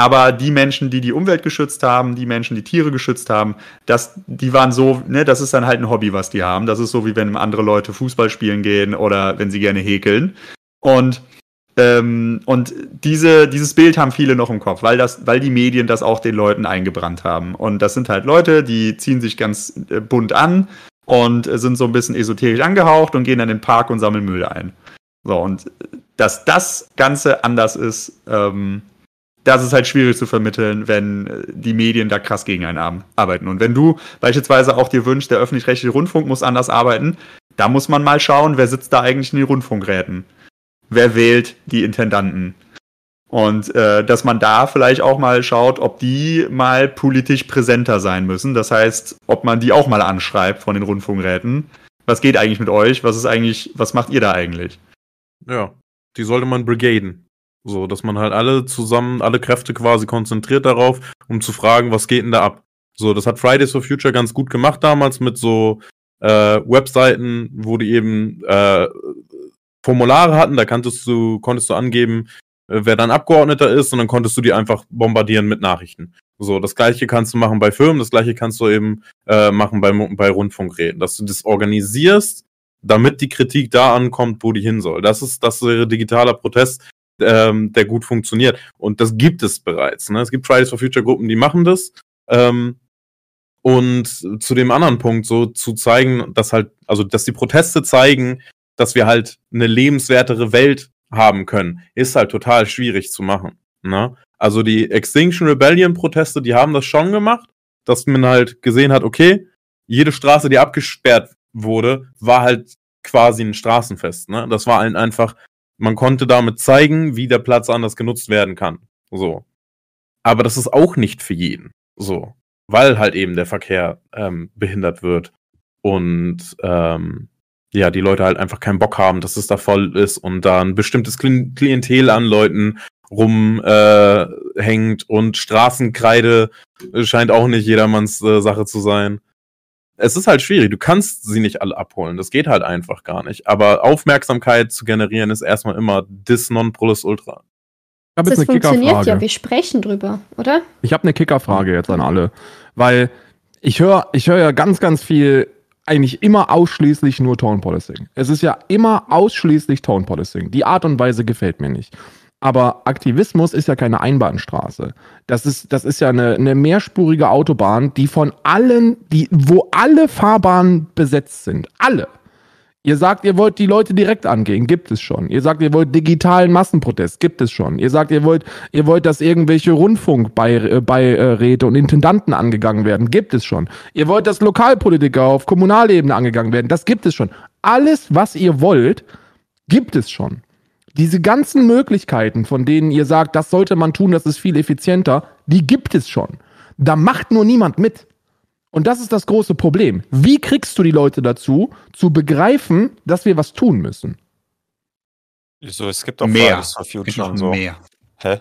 Aber die Menschen, die die Umwelt geschützt haben, die Menschen, die Tiere geschützt haben, das, die waren so, ne, das ist dann halt ein Hobby, was die haben. Das ist so, wie wenn andere Leute Fußball spielen gehen oder wenn sie gerne häkeln. Und ähm, und diese, dieses Bild haben viele noch im Kopf, weil, das, weil die Medien das auch den Leuten eingebrannt haben. Und das sind halt Leute, die ziehen sich ganz äh, bunt an und sind so ein bisschen esoterisch angehaucht und gehen dann in den Park und sammeln Müll ein. So, und dass das Ganze anders ist, ähm, das ist halt schwierig zu vermitteln, wenn äh, die Medien da krass gegen einen arbeiten. Und wenn du beispielsweise auch dir wünschst, der öffentlich-rechtliche Rundfunk muss anders arbeiten, da muss man mal schauen, wer sitzt da eigentlich in den Rundfunkräten? Wer wählt die Intendanten? Und äh, dass man da vielleicht auch mal schaut, ob die mal politisch präsenter sein müssen. Das heißt, ob man die auch mal anschreibt von den Rundfunkräten. Was geht eigentlich mit euch? Was ist eigentlich, was macht ihr da eigentlich?
Ja, die sollte man brigaden. So, dass man halt alle zusammen, alle Kräfte quasi konzentriert darauf, um zu fragen, was geht denn da ab? So, das hat Fridays for Future ganz gut gemacht damals mit so äh, Webseiten, wo die eben äh, Formulare hatten, da konntest du, konntest du angeben, äh, wer dein Abgeordneter ist, und dann konntest du die einfach bombardieren mit Nachrichten. So, das gleiche kannst du machen bei Firmen, das gleiche kannst du eben äh, machen bei, bei Rundfunkräten, dass du das organisierst, damit die Kritik da ankommt, wo die hin soll. Das ist, das wäre digitaler Protest, ähm, der gut funktioniert. Und das gibt es bereits. Ne? Es gibt Fridays for Future Gruppen, die machen das. Ähm, und zu dem anderen Punkt, so zu zeigen, dass halt, also dass die Proteste zeigen, dass wir halt eine lebenswertere Welt haben können, ist halt total schwierig zu machen. Ne? Also die Extinction Rebellion Proteste, die haben das schon gemacht, dass man halt gesehen hat, okay, jede Straße, die abgesperrt wurde, war halt quasi ein Straßenfest. Ne? Das war halt einfach, man konnte damit zeigen, wie der Platz anders genutzt werden kann. So. Aber das ist auch nicht für jeden. So. Weil halt eben der Verkehr ähm, behindert wird. Und ähm, ja, die Leute halt einfach keinen Bock haben, dass es da voll ist und da ein bestimmtes Klientel an Leuten rumhängt äh, und Straßenkreide scheint auch nicht jedermanns äh, Sache zu sein es ist halt schwierig. Du kannst sie nicht alle abholen. Das geht halt einfach gar nicht. Aber Aufmerksamkeit zu generieren ist erstmal immer dis non plus ultra.
Ich das funktioniert ja, wir sprechen drüber, oder?
Ich habe eine Kickerfrage jetzt an alle. Weil ich höre ich hör ja ganz, ganz viel eigentlich immer ausschließlich nur Tone Policing. Es ist ja immer ausschließlich Tone Policing. Die Art und Weise gefällt mir nicht. Aber Aktivismus ist ja keine Einbahnstraße. Das ist, das ist ja eine, eine mehrspurige Autobahn, die von allen, die, wo alle Fahrbahnen besetzt sind. Alle. Ihr sagt, ihr wollt die Leute direkt angehen, gibt es schon. Ihr sagt, ihr wollt digitalen Massenprotest, gibt es schon. Ihr sagt, ihr wollt, ihr wollt, dass irgendwelche Rundfunkbeiräte und Intendanten angegangen werden, gibt es schon. Ihr wollt, dass Lokalpolitiker auf Kommunalebene angegangen werden, das gibt es schon. Alles, was ihr wollt, gibt es schon. Diese ganzen Möglichkeiten, von denen ihr sagt, das sollte man tun, das ist viel effizienter, die gibt es schon. Da macht nur niemand mit. Und das ist das große Problem. Wie kriegst du die Leute dazu, zu begreifen, dass wir was tun müssen?
So, es gibt auch
Mehr.
Fridays for
Es gibt
Future
noch
und so.
mehr.
Hä?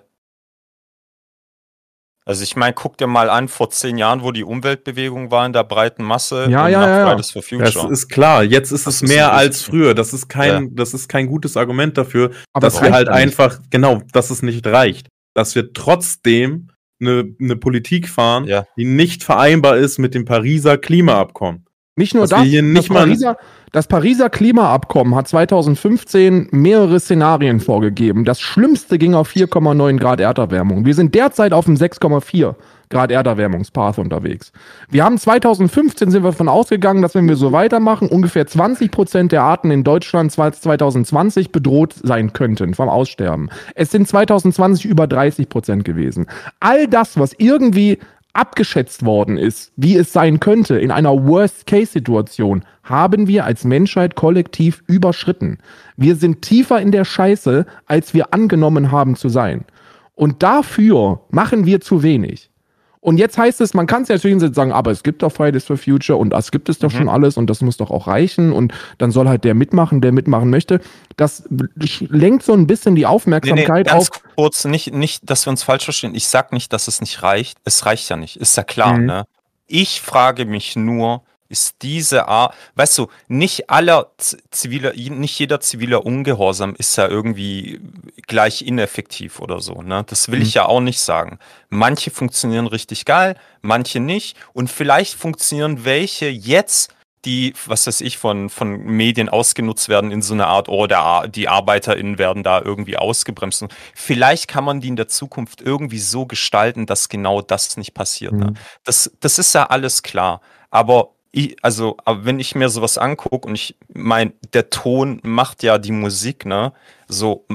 Also ich meine, guck dir mal an, vor zehn Jahren, wo die Umweltbewegung war in der breiten Masse
Ja, ja,
nach
ja, ja.
Fridays for Future.
Das ist klar. Jetzt ist
Das
es
ist
mehr als früher. Das ist kein,
Ja.
das ist kein gutes Argument dafür,
Aber
dass wir halt
nicht.
einfach, genau, dass es nicht reicht. Dass wir trotzdem eine, eine Politik fahren,
Ja.
die nicht vereinbar ist mit dem Pariser Klimaabkommen.
Nicht nur das, das, Pariser, das Pariser Klimaabkommen hat 2015 mehrere Szenarien vorgegeben. Das schlimmste ging auf 4,9 Grad Erderwärmung. Wir sind derzeit auf dem 6,4 Grad Erderwärmungspath unterwegs. Wir haben 2015 sind wir davon ausgegangen, dass wenn wir so weitermachen, ungefähr 20 Prozent der Arten in Deutschland 2020 bedroht sein könnten vom Aussterben. Es sind 2020 über 30 Prozent gewesen. All das, was irgendwie abgeschätzt worden ist, wie es sein könnte in einer Worst-Case-Situation, haben wir als Menschheit kollektiv überschritten. Wir sind tiefer in der Scheiße, als wir angenommen haben zu sein. Und dafür machen wir zu wenig. Und jetzt heißt es, man kann es ja natürlich sagen, aber es gibt doch Fridays for Future und das gibt es doch schon alles und das muss doch auch reichen und dann soll halt der mitmachen, der mitmachen möchte. Das lenkt so ein bisschen die
Nee, nee,
Aufmerksamkeit
ganz
auf.
kurz, nicht, nicht, dass wir uns falsch verstehen. Ich sag nicht, dass es nicht reicht. Es reicht ja nicht, ist ja klar,
Mhm.
ne? Ich frage mich nur, ist diese Art, weißt du, nicht aller ziviler, nicht jeder ziviler Ungehorsam ist ja irgendwie gleich ineffektiv oder so, ne? Das will ich ja auch nicht sagen. Manche funktionieren richtig geil, manche nicht und vielleicht funktionieren welche jetzt die, was weiß ich, von, von Medien ausgenutzt werden in so eine Art, oh, der, die ArbeiterInnen werden da irgendwie ausgebremst. Und Vielleicht kann man die in der Zukunft irgendwie so gestalten, dass genau das nicht passiert. Ne? Das, das ist ja alles klar. Aber ich, also, aber wenn ich mir sowas angucke und ich mein, der Ton macht ja die Musik, ne? So,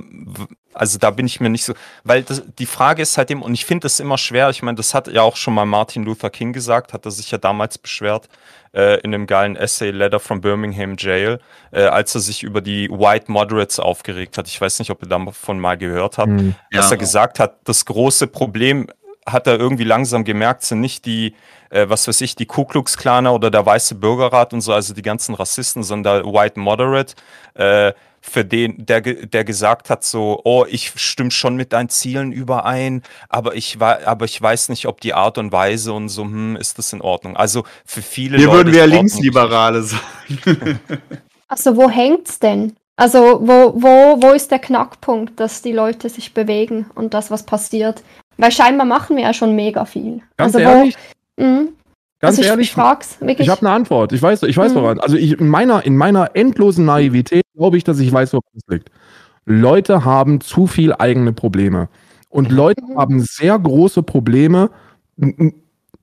also da bin ich mir nicht so, weil das, die Frage ist halt eben, und ich finde das immer schwer, ich meine, das hat ja auch schon mal Martin Luther King gesagt, hat er sich ja damals beschwert, äh, in dem geilen Essay Letter from Birmingham Jail, äh, als er sich über die White Moderates aufgeregt hat. Ich weiß nicht, ob ihr davon mal gehört habt,
Hm.
dass
Ja.
er gesagt hat, das große Problem hat er irgendwie langsam gemerkt, sind nicht die, äh, was weiß ich, die Ku Klux Klaner oder der Weiße Bürgerrat und so, also die ganzen Rassisten, sondern der White Moderate, äh, für den, der, ge- der gesagt hat so, oh, ich stimme schon mit deinen Zielen überein, aber ich, aber ich weiß nicht, ob die Art und Weise und so, hm, ist das in Ordnung? Also für viele
Hier
Leute
würden wir ja Linksliberale sagen.
Also wo hängt's denn? Also wo, wo, wo ist der Knackpunkt, dass die Leute sich bewegen und das, was passiert? Weil scheinbar machen wir ja schon mega viel.
Ganz
also
ehrlich,
wo, mh,
ganz
also ich,
ehrlich,
ich frag's wirklich.
Ich habe eine Antwort. Ich weiß, ich weiß
Mhm.
woran. Also ich, in meiner, in meiner endlosen Naivität glaube ich, dass ich weiß, woran es liegt. Leute haben zu viel eigene Probleme. Und Leute
Mhm.
haben sehr große Probleme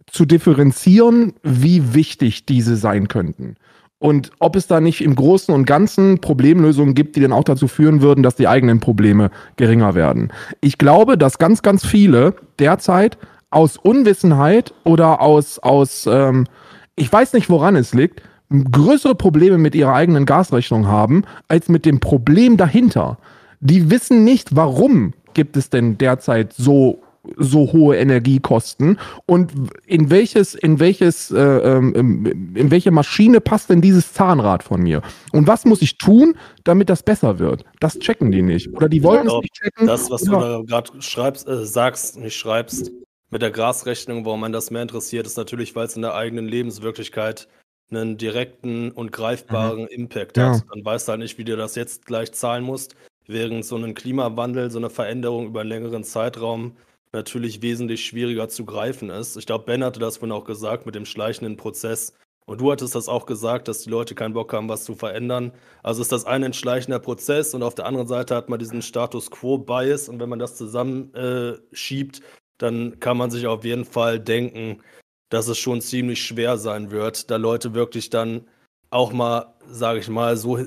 zu differenzieren, wie wichtig diese sein könnten. Und ob es da nicht im Großen und Ganzen Problemlösungen gibt, die dann auch dazu führen würden, dass die eigenen Probleme geringer werden. Ich glaube, dass ganz, ganz viele derzeit aus Unwissenheit oder aus, aus ähm, ich weiß nicht, woran es liegt, größere Probleme mit ihrer eigenen Gasrechnung haben, als mit dem Problem dahinter. Die wissen nicht, warum gibt es denn derzeit so so hohe Energiekosten und in welches in welches äh, ähm, in welche Maschine passt denn dieses Zahnrad von mir und was muss ich tun, damit das besser wird? Das checken die nicht oder die wollen es
glaub,
nicht checken.
Das, was du da gerade schreibst, äh, sagst, nicht schreibst, mit der Gasrechnung, warum man das mehr interessiert, ist natürlich, weil es in der eigenen Lebenswirklichkeit einen direkten und greifbaren Impact
Ja.
hat. Dann weißt du halt nicht, wie du das jetzt gleich zahlen musst, während so ein Klimawandel, so eine Veränderung über einen längeren Zeitraum natürlich wesentlich schwieriger zu greifen ist. Ich glaube, Ben hatte das vorhin auch gesagt mit dem schleichenden Prozess, Und du hattest das auch gesagt, dass die Leute keinen Bock haben, was zu verändern. Also ist das ein entschleichender Prozess und auf der anderen Seite hat man diesen Status Quo-Bias und wenn man das zusammenschiebt, äh, dann kann man sich auf jeden Fall denken, dass es schon ziemlich schwer sein wird, da Leute wirklich dann auch mal, sage ich mal, so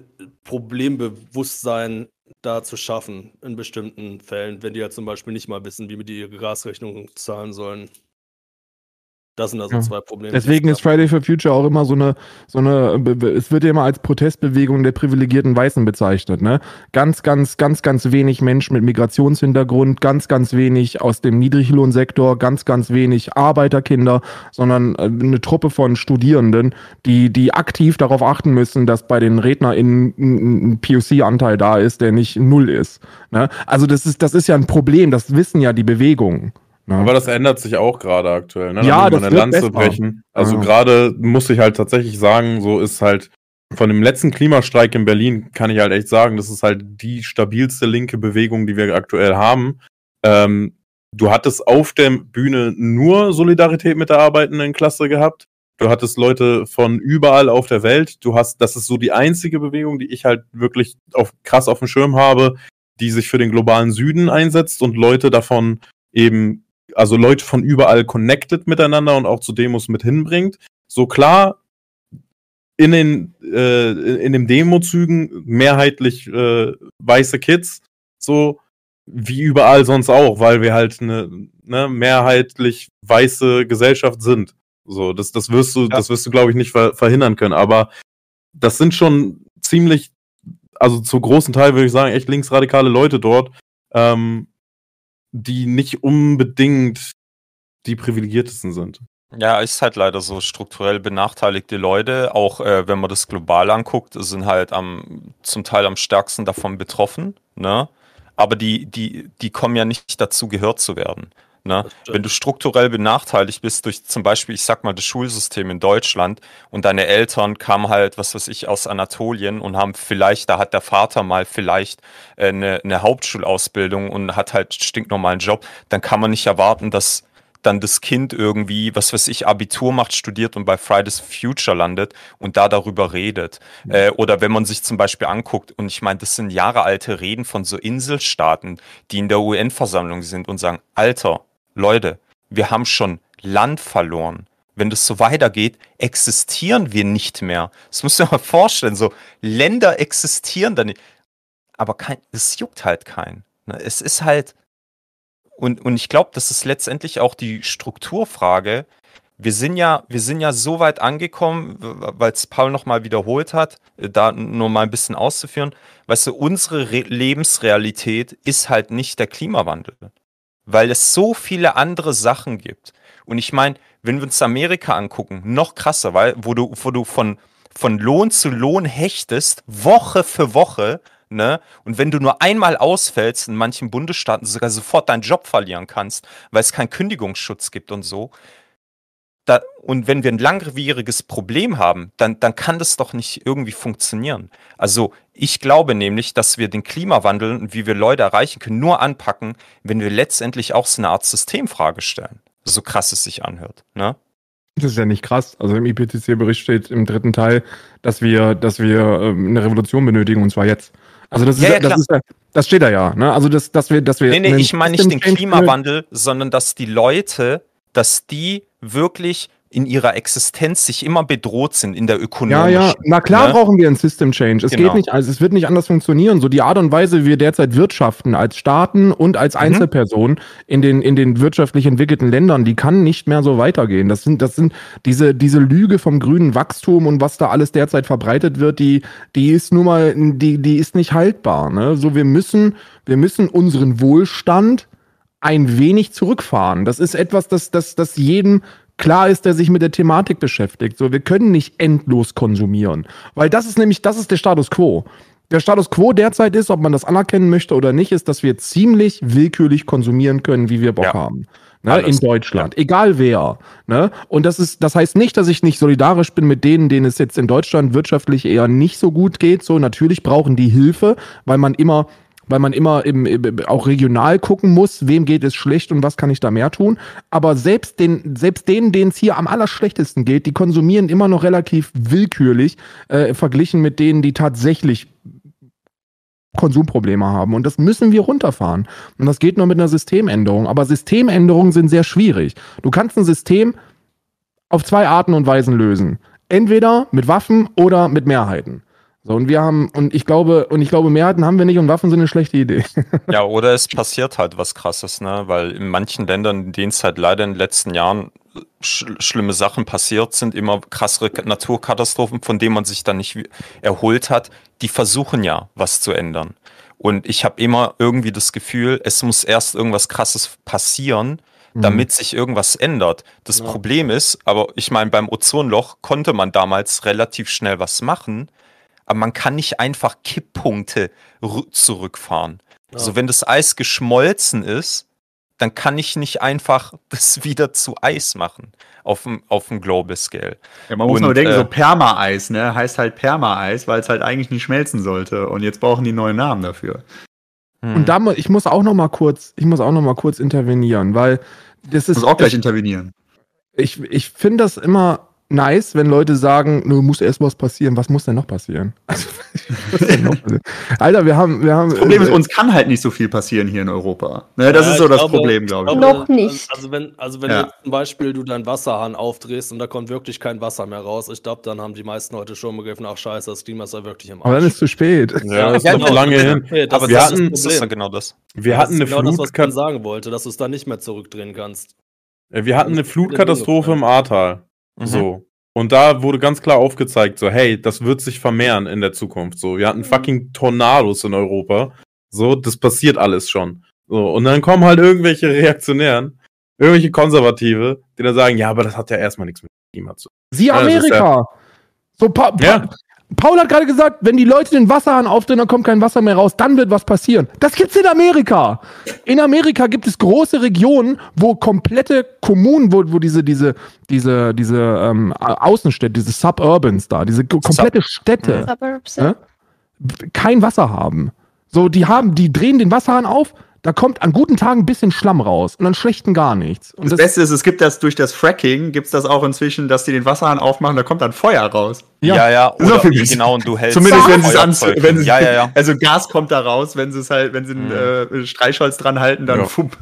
Problembewusstsein da zu schaffen in bestimmten Fällen, wenn die ja zum Beispiel nicht mal wissen, wie die ihre Gasrechnung zahlen sollen. Das sind also
Ja.
zwei Probleme.
Deswegen ist Friday for Future auch immer so eine, so eine, es wird ja immer als Protestbewegung der privilegierten Weißen bezeichnet, ne? Ganz, ganz, ganz, ganz wenig Menschen mit Migrationshintergrund, ganz, ganz wenig aus dem Niedriglohnsektor, ganz, ganz wenig Arbeiterkinder, sondern äh, eine Truppe von Studierenden, die, die aktiv darauf achten müssen, dass bei den RednerInnen ein ein POC-Anteil da ist, der nicht null ist. Ne? Also das ist, das ist ja ein Problem, das wissen ja die Bewegungen. Ne?
Aber das ändert sich auch gerade aktuell. Ne?
Ja, das
eine Lanze
besser.
brechen. Also
Ja.
gerade muss ich halt tatsächlich sagen, so ist halt von dem letzten Klimastreik in Berlin kann ich halt echt sagen, das ist halt die stabilste linke Bewegung, die wir aktuell haben. Ähm, du hattest auf der Bühne nur Solidarität mit der arbeitenden Klasse gehabt. Du hattest Leute von überall auf der Welt. Du hast, das ist so die einzige Bewegung, die ich halt wirklich auf, krass auf dem Schirm habe, die sich für den globalen Süden einsetzt und Leute davon eben, also Leute von überall connected miteinander und auch zu Demos mit hinbringt. So klar, in den, äh, in den Demozügen mehrheitlich äh, weiße Kids, so wie überall sonst auch, weil wir halt eine ne, mehrheitlich weiße Gesellschaft sind. So, das, das wirst du, das wirst du, glaube ich, nicht ver verhindern können. Aber das sind schon ziemlich, also zu großen Teil würde ich sagen, echt linksradikale Leute dort, ähm, die nicht unbedingt die privilegiertesten sind.
Ja, ist halt leider so strukturell benachteiligte Leute, auch äh, wenn man das global anguckt, sind halt am, zum Teil am stärksten davon betroffen, ne? Aber die, die, die kommen ja nicht dazu, gehört zu werden. Ne? Wenn du strukturell benachteiligt bist durch zum Beispiel, ich sag mal, das Schulsystem in Deutschland und deine Eltern kamen halt, was weiß ich, aus Anatolien und haben vielleicht, da hat der Vater mal vielleicht äh, eine, eine Hauptschulausbildung und hat halt stinknormalen Job, dann kann man nicht erwarten, dass dann das Kind irgendwie, was weiß ich, Abitur macht, studiert und bei Fridays Future landet und da darüber redet. Äh, oder wenn man sich zum Beispiel anguckt, und ich meine, das sind jahrealte Reden von so Inselstaaten, die in der UN-Versammlung sind und sagen, Alter, Leute, wir haben schon Land verloren. Wenn das so weitergeht, existieren wir nicht mehr. Das muss man mal vorstellen. So, Länder existieren dann nicht. Aber kein, es juckt halt keinen. Ne? Es ist halt, und, und ich glaube, das ist letztendlich auch die Strukturfrage. Wir sind ja, wir sind ja so weit angekommen, weil es Paul nochmal wiederholt hat, äh, da nur mal ein bisschen auszuführen. Weißt du, unsere Re Lebensrealität ist halt nicht der Klimawandel, weil es so viele andere Sachen gibt. Und ich meine, wenn wir uns Amerika angucken, noch krasser, weil wo du, wo du von, von Lohn zu Lohn hechtest, Woche für Woche, Ne? Und wenn du nur einmal ausfällst, in manchen Bundesstaaten sogar sofort deinen Job verlieren kannst, weil es keinen Kündigungsschutz gibt und so. Da, und wenn wir ein langwieriges Problem haben, dann, dann kann das doch nicht irgendwie funktionieren. Also ich glaube nämlich, dass wir den Klimawandel und wie wir Leute erreichen können, nur anpacken, wenn wir letztendlich auch so eine Art Systemfrage stellen. So krass es sich anhört. Ne?
Das ist ja nicht krass. Also im IPCC-Bericht steht im dritten Teil, dass wir, dass wir ähm, eine Revolution benötigen und zwar jetzt. Also das ist
Ja,
ja, das, ist das steht da ja. Ne? Also das, dass wir, dass wir.
Nee, nee, ich meine nicht den Klimawandel, sondern dass die Leute, dass die wirklich in ihrer Existenz sich immer bedroht sind in der
Ja,
ökonomischen.
ja, na klar
ne?
brauchen wir einen System Change. Es
Genau.
geht nicht, also es wird nicht anders funktionieren. So die Art und Weise, wie wir derzeit wirtschaften als Staaten und als
Mhm.
Einzelpersonen in den, in den wirtschaftlich entwickelten Ländern, die kann nicht mehr so weitergehen. Das sind, das sind diese, diese Lüge vom grünen Wachstum und was da alles derzeit verbreitet wird, die, die ist nun mal, die, die ist nicht haltbar. Ne? So, wir müssen, wir müssen unseren Wohlstand ein wenig zurückfahren. Das ist etwas, das, das, das jedem klar ist, der sich mit der Thematik beschäftigt. So, wir können nicht endlos konsumieren, weil das ist nämlich, das ist der Status quo. Der Status quo derzeit ist, ob man das anerkennen möchte oder nicht, ist, dass wir ziemlich willkürlich konsumieren können, wie wir Bock haben. Ne, in Deutschland, egal wer. Ne? Und das ist, das heißt nicht, dass ich nicht solidarisch bin mit denen, denen es jetzt in Deutschland wirtschaftlich eher nicht so gut geht. So, natürlich brauchen die Hilfe, weil man immer weil man immer im, im, auch regional gucken muss, wem geht es schlecht und was kann ich da mehr tun. Aber selbst, den, selbst denen, denen es hier am allerschlechtesten geht, die konsumieren immer noch relativ willkürlich äh, verglichen mit denen, die tatsächlich Konsumprobleme haben. Und das müssen wir runterfahren. Und das geht nur mit einer Systemänderung. Aber Systemänderungen sind sehr schwierig. Du kannst ein System auf zwei Arten und Weisen lösen. Entweder mit Waffen oder mit Mehrheiten. So, und wir haben, und ich glaube, und ich glaube, Mehrheiten haben wir nicht und Waffen sind eine schlechte Idee. *laughs*
Ja, oder es passiert halt was krasses, ne? Weil in manchen Ländern, in denen es halt leider in den letzten Jahren sch schlimme Sachen passiert sind, immer krassere Naturkatastrophen, von denen man sich dann nicht erholt hat, die versuchen ja, was zu ändern. Und ich habe immer irgendwie das Gefühl, es muss erst irgendwas krasses passieren, damit sich irgendwas ändert. Das
Ja.
Problem ist, aber ich meine, beim Ozonloch konnte man damals relativ schnell was machen, aber man kann nicht einfach Kipppunkte rü- zurückfahren.
Ja.
Also wenn das Eis geschmolzen ist, dann kann ich nicht einfach *laughs* das wieder zu Eis machen auf dem, auf dem Global Scale.
Ja, man muss
Und,
nur denken,
äh,
so Perma-Eis, ne? Heißt halt Perma-Eis, weil es halt eigentlich nicht schmelzen sollte. Und jetzt brauchen die neuen Namen dafür.
hm.
Und da, ich muss auch noch mal kurz, ich muss auch noch mal kurz intervenieren, weil das
Ich
ist
muss auch gleich intervenieren.
ich, ich finde das immer nice, wenn Leute sagen, nur muss erst was passieren. Was muss denn noch passieren? *laughs* Also, noch passieren? Alter, wir haben, wir haben.
Das Problem ist,
äh,
uns kann halt nicht so viel passieren hier in Europa. Ne, das
Ja,
ist so das
glaube-
Problem, glaube ich.
Noch nicht.
Also wenn, also wenn
Ja.
jetzt zum Beispiel du deinen Wasserhahn aufdrehst und da kommt wirklich kein Wasser mehr raus, ich glaube, dann haben die meisten heute schon begriffen, ach scheiße, das Klima ist ja wirklich im Arsch.
aber dann ist zu spät.
Ja, das ist
Ja,
noch lange hin.
Okay, das
aber
ist
wir
das,
hatten-
ist, das ist genau das.
Wir
Das
hatten
ist
eine
genau das, was ich dann sagen wollte, dass du es dann nicht mehr zurückdrehen kannst.
äh, wir hatten eine Flutkatastrophe im Ahrtal.
Mhm.
So. Und da wurde ganz klar aufgezeigt, so, hey, das wird sich vermehren in der Zukunft. So, wir hatten fucking Tornados in Europa. So, das passiert alles schon. So, und dann kommen halt irgendwelche Reaktionären, irgendwelche Konservative, die dann sagen, ja, aber das hat ja erstmal nichts mit Klima zu tun.
Sie
Ja,
Amerika. So, pa pa
Ja.
Paul hat gerade gesagt, wenn die Leute den Wasserhahn aufdrehen, dann kommt kein Wasser mehr raus, dann wird was passieren. Das gibt's in Amerika. In Amerika gibt es große Regionen, wo komplette Kommunen, wo, wo diese, diese, diese, diese ähm, Außenstädte, diese Suburbans da, diese ko- komplette Städte
Suburbs.
Ja? kein Wasser haben. So, die haben, die drehen den Wasserhahn auf, da kommt an guten Tagen ein bisschen Schlamm raus und an schlechten gar nichts. Und
Das, Beste ist, es gibt das durch das Fracking, gibt es das auch inzwischen, dass die den Wasserhahn aufmachen, da kommt dann Feuer raus.
Ja.
Ja, ja, oder,
besser.
genau, und du hältst
Zumindest wenn
das
sie es an,
Feuerzeug
wenn
hin.
sie,
Ja, ja, ja.
also Gas kommt da raus, wenn sie es halt, wenn sie ein äh, Streichholz dran halten, dann
Ja.
fupp.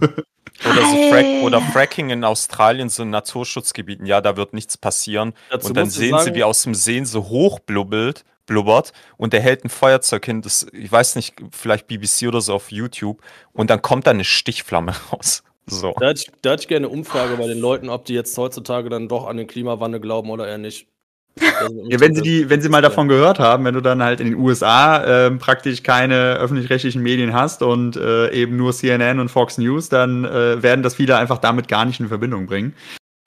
Oder, so Frack, oder Fracking in Australien, so in Naturschutzgebieten, ja, da wird nichts passieren.
Dazu
und dann sehen sie,
sagen-
wie aus dem Seen so hoch blubbelt, blubbert und der hält ein Feuerzeug hin, das, ich weiß nicht, vielleicht BBC oder so auf YouTube und dann kommt da eine Stichflamme *laughs* raus. So.
Da hätte, ich, da hätte ich gerne eine Umfrage bei den Leuten, ob die jetzt heutzutage dann doch an den Klimawandel glauben oder eher nicht.
Ja, wenn sie die, wenn sie mal davon gehört haben, wenn du dann halt in den USA ähm, praktisch keine öffentlich-rechtlichen Medien hast und äh, eben nur CNN und Fox News, dann äh, werden das viele einfach damit gar nicht in Verbindung bringen.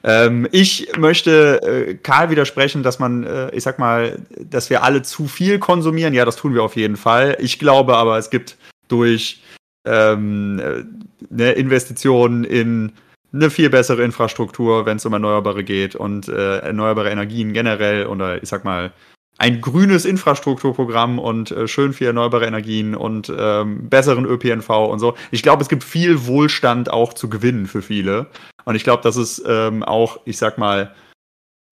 Ähm, ich möchte äh, Karl widersprechen, dass man, äh, ich sag mal, dass wir alle zu viel konsumieren. Ja, das tun wir auf jeden Fall. Ich glaube aber, es gibt durch ähm, äh, ne, Investitionen in eine viel bessere Infrastruktur, wenn es um Erneuerbare geht und äh, erneuerbare Energien generell oder ich sag mal ein grünes Infrastrukturprogramm und äh, schön viel erneuerbare Energien und ähm, besseren ÖPNV und so. Ich glaube, es gibt viel Wohlstand auch zu gewinnen für viele. Und ich glaube, das ist ähm, auch, ich sag mal,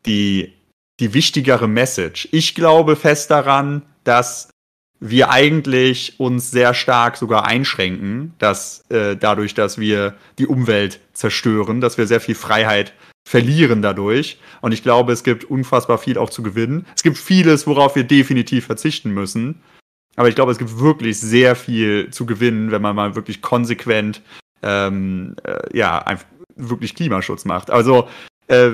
die, die wichtigere Message. Ich glaube fest daran, dass wir eigentlich uns sehr stark sogar einschränken, dass äh, dadurch, dass wir die Umwelt zerstören, dass wir sehr viel Freiheit verlieren dadurch. Und ich glaube, es gibt unfassbar viel auch zu gewinnen. Es gibt vieles, worauf wir definitiv verzichten müssen. Aber ich glaube, es gibt wirklich sehr viel zu gewinnen, wenn man mal wirklich konsequent, ähm, äh, ja, einfach wirklich Klimaschutz macht. Also, äh,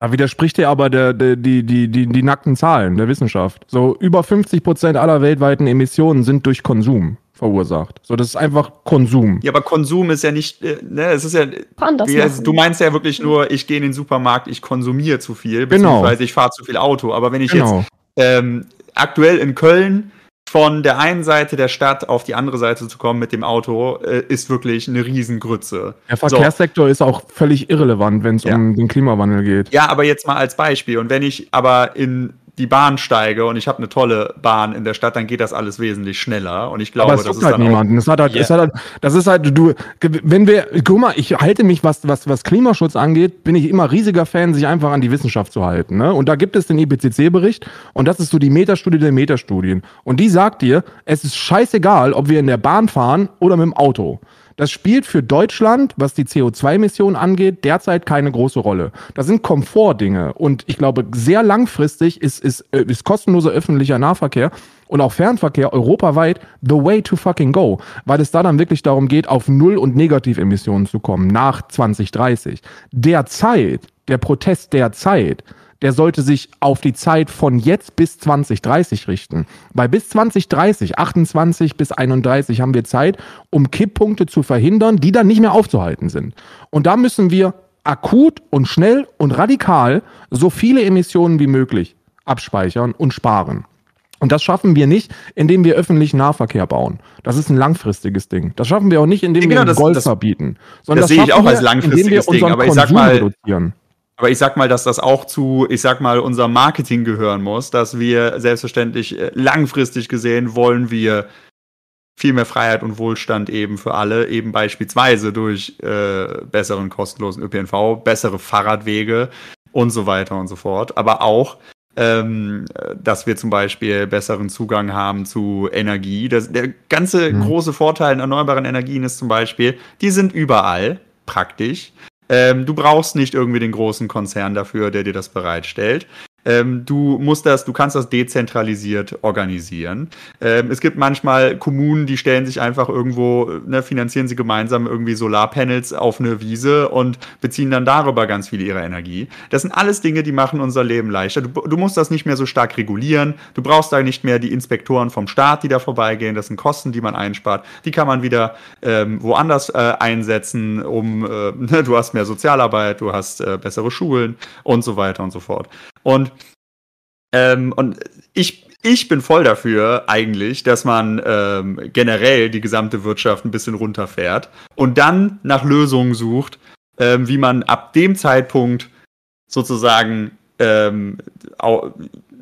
Da widerspricht dir aber der, der, die, die, die, die nackten Zahlen der Wissenschaft. So über 50 Prozent aller weltweiten Emissionen sind durch Konsum verursacht. So, das ist einfach Konsum.
ja, aber Konsum ist ja nicht, äh, ne, es ist ja,
Anders
Wie, du meinst ja wirklich nur, ich gehe in den Supermarkt, ich konsumiere zu viel,
Genau.
beziehungsweise ich fahre zu viel Auto. Aber wenn ich
Genau.
jetzt ähm, aktuell in Köln von der einen Seite der Stadt auf die andere Seite zu kommen mit dem Auto, äh, ist wirklich eine Riesengrütze.
Der Verkehrssektor ist auch völlig irrelevant, wenn es
Ja.
um den Klimawandel geht.
Ja, aber jetzt mal als Beispiel. Und wenn ich aber in die Bahn steige und ich habe eine tolle Bahn in der Stadt, dann geht das alles wesentlich schneller. Und ich glaube, das ist
halt
dann
niemanden. Es hat halt,
Ja.
es hat halt, das ist halt, du, wenn wir, guck mal, ich halte mich, was, was, was Klimaschutz angeht, bin ich immer riesiger Fan, sich einfach an die Wissenschaft zu halten. Ne? Und da gibt es den IPCC-Bericht und das ist so die Metastudie der Metastudien. Und die sagt dir, es ist scheißegal, ob wir in der Bahn fahren oder mit dem Auto. Das spielt für Deutschland, was die CO2-Emissionen angeht, derzeit keine große Rolle. Das sind Komfortdinge. Und ich glaube, sehr langfristig ist, ist, äh, ist kostenloser öffentlicher Nahverkehr und auch Fernverkehr europaweit the way to fucking go. Weil es da dann wirklich darum geht, auf Null- und Negativemissionen zu kommen nach 2030. Derzeit, der Protest derzeit, der sollte sich auf die Zeit von jetzt bis 2030 richten. Weil bis 2030, 28 bis 31 haben wir Zeit, um Kipppunkte zu verhindern, die dann nicht mehr aufzuhalten sind. Und da müssen wir akut und schnell und radikal so viele Emissionen wie möglich abspeichern und sparen. Und das schaffen wir nicht, indem wir öffentlichen Nahverkehr bauen. Das ist ein langfristiges Ding. Das schaffen wir auch nicht, indem
Ja,
wir
genau,
den
das-
Golf
das-
verbieten. Sondern
das sehe ich auch als
wir, wir
langfristiges Ding, aber ich sag mal-
reduzieren.
Aber ich sag mal, dass das auch zu, ich sag mal, unserem Marketing gehören muss, dass wir selbstverständlich äh, langfristig gesehen wollen wir viel mehr Freiheit und Wohlstand eben für alle, eben beispielsweise durch äh, besseren kostenlosen ÖPNV, bessere Fahrradwege und so weiter und so fort. Aber auch, ähm, dass wir zum Beispiel besseren Zugang haben zu Energie. Das, der ganze große Vorteil an erneuerbaren Energien ist zum Beispiel, die sind überall praktisch. Ähm, du brauchst nicht irgendwie den großen Konzern dafür, der dir das bereitstellt. Ähm, du musst das, du kannst das dezentralisiert organisieren. Ähm, es gibt manchmal Kommunen, die stellen sich einfach irgendwo, ne, finanzieren sie gemeinsam irgendwie Solarpanels auf eine Wiese und beziehen dann darüber ganz viel ihrer Energie. Das sind alles Dinge, die machen unser Leben leichter. Du, du musst das nicht mehr so stark regulieren. Du brauchst da nicht mehr die Inspektoren vom Staat, die da vorbeigehen. Das sind Kosten, die man einspart. Die kann man wieder ähm, woanders äh, einsetzen, um, äh, *laughs* ne, du hast mehr Sozialarbeit, du hast äh, bessere Schulen und so weiter und so fort. Und, ähm, und ich, ich bin voll dafür eigentlich, dass man ähm, generell die gesamte Wirtschaft ein bisschen runterfährt und dann nach Lösungen sucht, ähm, wie man ab dem Zeitpunkt sozusagen ähm,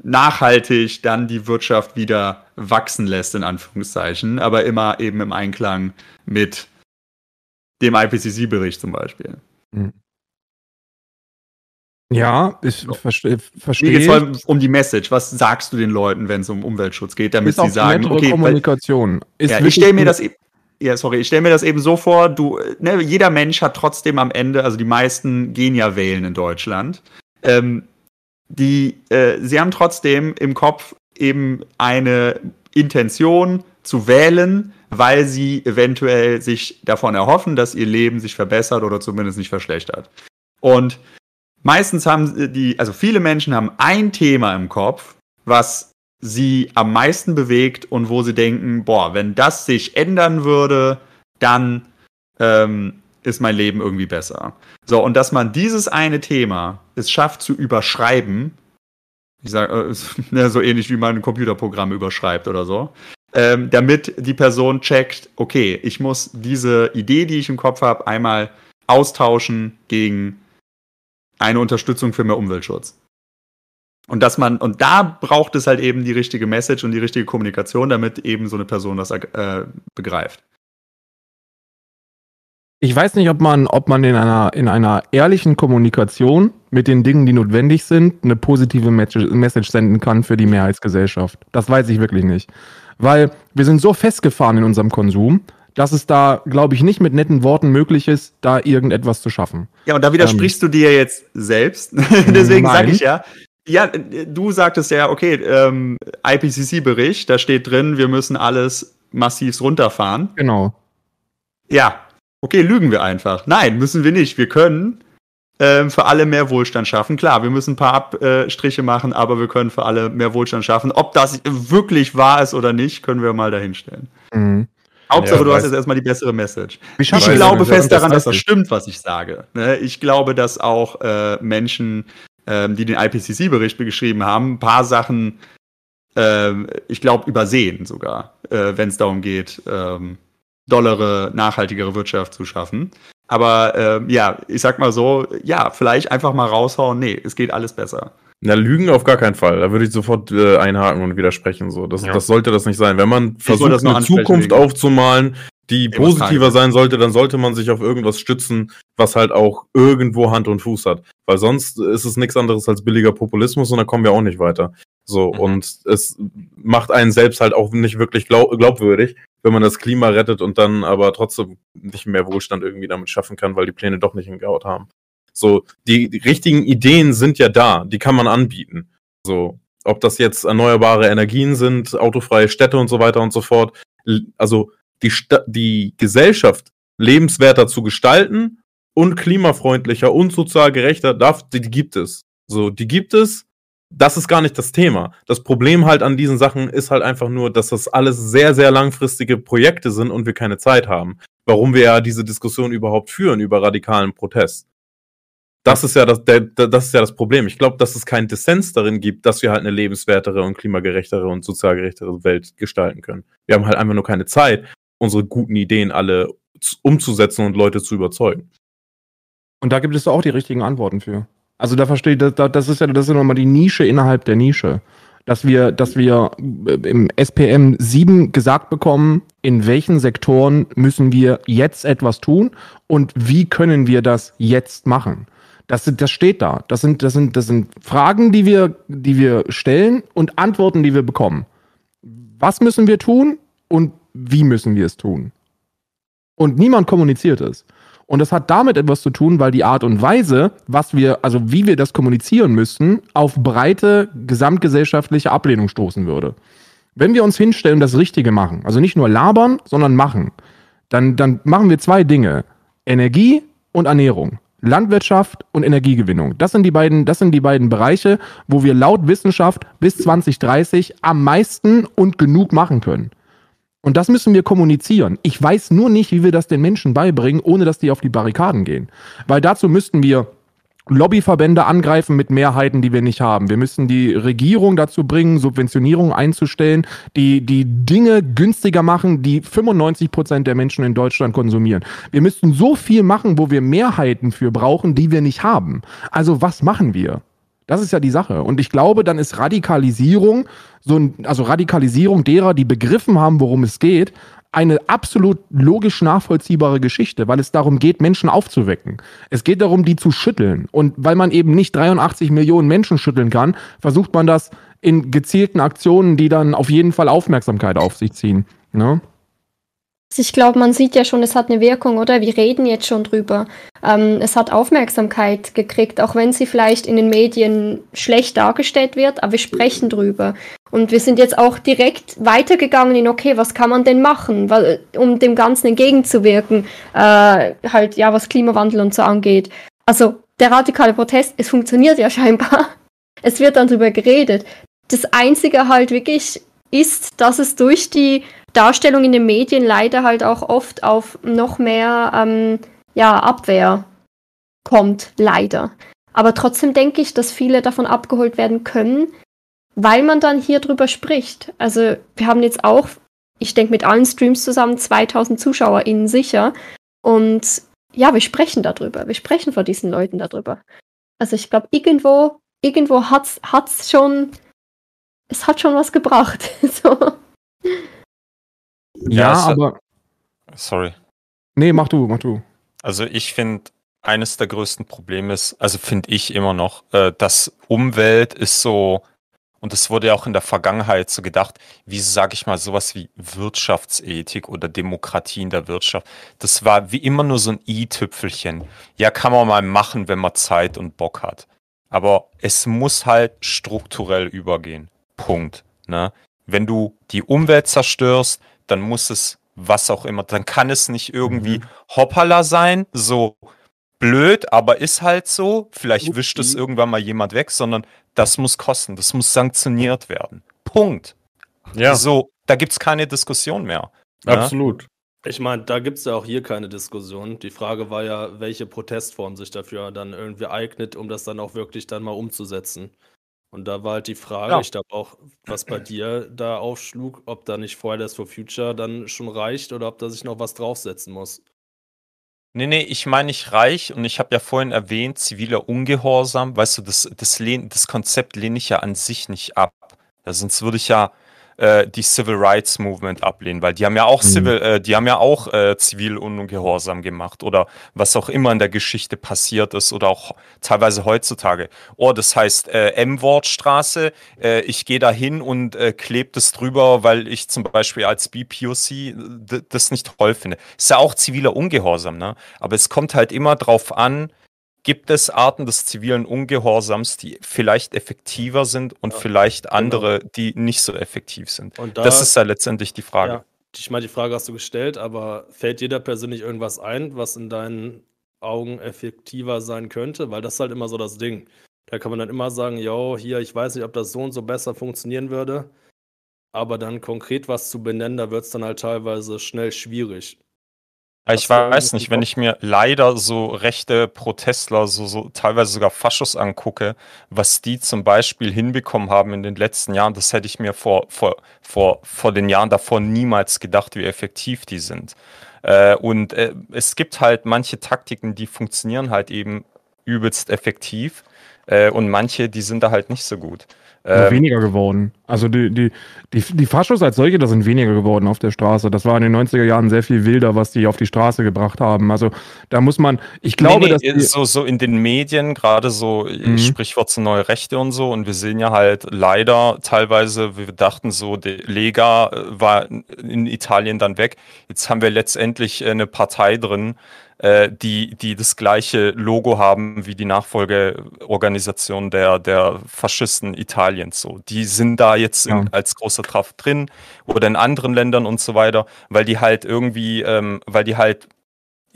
nachhaltig dann die Wirtschaft wieder wachsen lässt, in Anführungszeichen, aber immer eben im Einklang mit dem IPCC-Bericht zum Beispiel.
Ja, ich verstehe.
Mir
verstehe
geht es um die Message. Was sagst du den Leuten, wenn es um Umweltschutz geht, damit
Ist
sie sagen, okay, weil,
Kommunikation. Ist
ja, ich stelle mir das eben, ja, sorry, ich stelle mir das eben so vor, du, ne, jeder Mensch hat trotzdem am Ende, also die meisten gehen ja wählen in Deutschland, ähm, die, äh, sie haben trotzdem im Kopf eben eine Intention zu wählen, weil sie eventuell sich davon erhoffen, dass ihr Leben sich verbessert oder zumindest nicht verschlechtert. Und meistens haben die, also viele Menschen haben ein Thema im Kopf, was sie am meisten bewegt und wo sie denken, boah, wenn das sich ändern würde, dann ähm, ist mein Leben irgendwie besser. So, und dass man dieses eine Thema es schafft zu überschreiben, ich sage, äh, *laughs* ne, so ähnlich wie man ein Computerprogramm überschreibt oder so, ähm, damit die Person checkt, okay, ich muss diese Idee, die ich im Kopf habe, einmal austauschen gegen eine Unterstützung für mehr Umweltschutz. Und dass man, und da braucht es halt eben die richtige Message und die richtige Kommunikation, damit eben so eine Person das äh, begreift.
Ich weiß nicht, ob man, ob man in einer, in einer ehrlichen Kommunikation mit den Dingen, die notwendig sind, eine positive Message Message senden kann für die Mehrheitsgesellschaft. Das weiß ich wirklich nicht. Weil wir sind so festgefahren in unserem Konsum, dass es da, glaube ich, nicht mit netten Worten möglich ist, da irgendetwas zu schaffen.
Ja, und da widersprichst du dir jetzt selbst. *laughs* Deswegen sage ich ja, ja, du sagtest ja, okay, ähm, IPCC-Bericht, da steht drin, wir müssen alles massivst runterfahren.
Genau.
Ja, okay, lügen wir einfach. Nein, müssen wir nicht. Wir können ähm, für alle mehr Wohlstand schaffen. Klar, wir müssen ein paar Abstriche machen, aber wir können für alle mehr Wohlstand schaffen. Ob das wirklich wahr ist oder nicht, können wir mal dahinstellen.
Mhm.
Hauptsache,
Ja,
du hast jetzt erstmal die bessere Message. Ich
wir
glaube fest daran, dass das stimmt, was ich sage. Ne? Ich glaube, dass auch äh, Menschen, ähm, die den IPCC-Bericht geschrieben haben, ein paar Sachen, ähm, ich glaube, übersehen sogar, äh, wenn es darum geht, ähm, dollere, nachhaltigere Wirtschaft zu schaffen. Aber ähm, ja, ich sag mal so, ja, vielleicht einfach mal raushauen, nee, es geht alles besser.
Na, Lügen auf gar keinen Fall. Da würde ich sofort äh, einhaken und widersprechen. So. Das,
Ja.
das sollte das nicht sein. Wenn man
wollte
versucht, eine Zukunft
wegen-
aufzumalen, die
was
positiver
ich?
sein sollte, dann sollte man sich auf irgendwas stützen, was halt auch irgendwo Hand und Fuß hat. Weil sonst ist es nichts anderes als billiger Populismus und dann kommen wir auch nicht weiter. So,
Mhm.
und es macht einen selbst halt auch nicht wirklich glaub glaubwürdig, wenn man das Klima rettet und dann aber trotzdem nicht mehr Wohlstand irgendwie damit schaffen kann, weil die Pläne doch nicht hingehaut haben. So, die, richtigen Ideen sind ja da, die kann man anbieten. So, ob das jetzt erneuerbare Energien sind, autofreie Städte und so weiter und so fort. Also die, Sta die Gesellschaft lebenswerter zu gestalten und klimafreundlicher und sozial gerechter, darf, die gibt es. So, die gibt es. Das ist gar nicht das Thema. Das Problem halt an diesen Sachen ist halt einfach nur, dass das alles sehr, sehr langfristige Projekte sind und wir keine Zeit haben. Warum wir ja diese Diskussion überhaupt führen über radikalen Protest. Das ist ja das, der, das ist ja das Problem. Ich glaube, dass es keinen Dissens darin gibt, dass wir halt eine lebenswertere und klimagerechtere und sozial gerechtere Welt gestalten können. Wir haben halt einfach nur keine Zeit, unsere guten Ideen alle umzusetzen und Leute zu überzeugen.
Und da gibt es auch die richtigen Antworten für. Also da verstehe ich, das, ist ja das ist nochmal die Nische innerhalb der Nische. Dass wir, dass wir äh, im SPM 7 gesagt bekommen, in welchen Sektoren müssen wir jetzt etwas tun und wie können wir das jetzt machen. Das, sind- das steht da. Das sind, das, sind, das sind Fragen, die wir, die wir stellen und Antworten, die wir bekommen. Was müssen wir tun und wie müssen wir es tun? Und niemand kommuniziert es. Und das hat damit etwas zu tun, weil die Art und Weise, was wir, also wie wir das kommunizieren müssten, auf breite gesamtgesellschaftliche Ablehnung stoßen würde. Wenn wir uns hinstellen und das Richtige machen, also nicht nur labern, sondern machen, dann, dann machen wir zwei Dinge. Energie und Ernährung. Landwirtschaft und Energiegewinnung. Das sind die beiden, das sind die beiden Bereiche, wo wir laut Wissenschaft bis 2030 am meisten und genug machen können. Und das müssen wir kommunizieren. Ich weiß nur nicht, wie wir das den Menschen beibringen, ohne dass die auf die Barrikaden gehen. Weil dazu müssten wir Lobbyverbände angreifen mit Mehrheiten, die wir nicht haben. Wir müssen die Regierung dazu bringen, Subventionierung einzustellen, die die Dinge günstiger machen, die 95 Prozent der Menschen in Deutschland konsumieren. Wir müssten so viel machen, wo wir Mehrheiten für brauchen, die wir nicht haben. Also was machen wir? Das ist ja die Sache. Und ich glaube, dann ist Radikalisierung, so ein, also Radikalisierung derer, die begriffen haben, worum es geht, eine absolut logisch nachvollziehbare Geschichte, weil es darum geht, Menschen aufzuwecken. Es geht darum, die zu schütteln. Und weil man eben nicht 83 Millionen Menschen schütteln kann, versucht man das in gezielten Aktionen, die dann auf jeden Fall Aufmerksamkeit auf sich ziehen. Ne?
Also Ich glaube, man sieht ja schon, es hat eine Wirkung, oder? Wir reden jetzt schon drüber. Ähm, es hat Aufmerksamkeit gekriegt, auch wenn sie vielleicht in den Medien schlecht dargestellt wird, aber wir sprechen drüber. Und wir sind jetzt auch direkt weitergegangen in, okay, was kann man denn machen, weil, um dem Ganzen entgegenzuwirken, äh, halt, ja, was Klimawandel und so angeht. Also, der radikale Protest, es funktioniert ja *laughs* scheinbar. Es wird dann drüber geredet. Das Einzige halt wirklich ist, dass es durch die Darstellung in den Medien leider halt auch oft auf noch mehr ähm, ja, Abwehr kommt, leider. Aber trotzdem denke ich, dass viele davon abgeholt werden können, weil man dann hier drüber spricht. Also wir haben jetzt auch, ich denke mit allen Streams zusammen 2000 ZuschauerInnen sicher. Und ja, wir sprechen darüber. Wir sprechen vor diesen Leuten darüber. Also ich glaube, irgendwo, irgendwo hat's, hat's schon, es hat schon was gebracht. *laughs* so.
Ja,
hat-
aber.
Sorry.
Nee, mach du, mach du.
Also ich finde, eines der größten Probleme ist, also finde ich immer noch, äh, dass Umwelt ist so, und es wurde ja auch in der Vergangenheit so gedacht, wie sage ich mal, sowas wie Wirtschaftsethik oder Demokratie in der Wirtschaft. Das war wie immer nur so ein i-Tüpfelchen. Ja, kann man mal machen, wenn man Zeit und Bock hat. Aber es muss halt strukturell übergehen. Punkt. Ne? Wenn du die Umwelt zerstörst, dann muss es was auch immer, dann kann es nicht irgendwie hoppala sein, so blöd, aber ist halt so. Vielleicht wischt es irgendwann mal jemand weg, sondern das muss kosten, das muss sanktioniert werden. Punkt.
Ja.
So, da gibt es keine Diskussion mehr. ne?
Absolut.
Ich meine, da gibt es ja auch hier keine Diskussion. Die Frage war ja, welche Protestform sich dafür dann irgendwie eignet, um das dann auch wirklich dann mal umzusetzen. Und da war halt die Frage,
Ja.
ich glaube auch, was bei dir da aufschlug, ob da nicht Fridays for Future dann schon reicht oder ob da sich noch was draufsetzen muss.
Nee, nee, ich meine nicht reich und ich habe ja vorhin erwähnt, ziviler Ungehorsam. Weißt du, das, das, lehn, das Konzept lehne ich ja an sich nicht ab. Ja, sonst würde ich ja äh, die Civil Rights Movement ablehnen, weil die haben ja auch
Mhm.
Civil, äh, die haben ja auch äh, zivil ungehorsam gemacht oder was auch immer in der Geschichte passiert ist oder auch teilweise heutzutage. Oh, das heißt äh, M-Wort-Straße, äh, ich gehe da hin und äh, klebe das drüber, weil ich zum Beispiel als BPOC äh, das nicht toll finde. Ist ja auch ziviler Ungehorsam, ne? Aber es kommt halt immer drauf an, gibt es Arten des zivilen Ungehorsams, die vielleicht effektiver sind und vielleicht andere, die nicht so effektiv sind.
Da-
das ist ja letztendlich die Frage.
Ja, ich meine, die Frage hast du gestellt, aber fällt da persönlich irgendwas ein, was in deinen Augen effektiver sein könnte? Weil das ist halt immer so das Ding. Da kann man dann immer sagen, yo, hier, ich weiß nicht, ob das so und so besser funktionieren würde. Aber dann konkret was zu benennen, da wird es dann halt teilweise schnell schwierig.
Ich weiß nicht, wenn ich mir leider so rechte Protestler, so, so teilweise sogar Faschos angucke, was die zum Beispiel hinbekommen haben in den letzten Jahren, das hätte ich mir vor, vor, vor, vor den Jahren davor niemals gedacht, wie effektiv die sind. Äh, und äh, es gibt halt manche Taktiken, die funktionieren halt eben übelst effektiv äh, und manche, die sind da halt nicht so gut. Ähm,
weniger geworden. Also die, die, die, die Faschos als solche, das sind weniger geworden auf der Straße. Das war in den 90er Jahren sehr viel wilder, was die auf die Straße gebracht haben. Also da muss man, ich glaube,
nee, nee,
dass
so, so in den Medien, gerade so
Mhm.
Sprichwort zu neue Rechte und so. Und wir sehen ja halt leider teilweise, wir dachten so, die Lega äh, war in Italien dann weg. Jetzt haben wir letztendlich äh, eine Partei drin, äh, die, die das gleiche Logo haben wie die Nachfolgeorganisation der, der Faschisten Italiens. So, die sind da jetzt in,
Ja.
als großer Kraft drin oder in anderen Ländern und so weiter, weil die halt irgendwie, ähm, weil die halt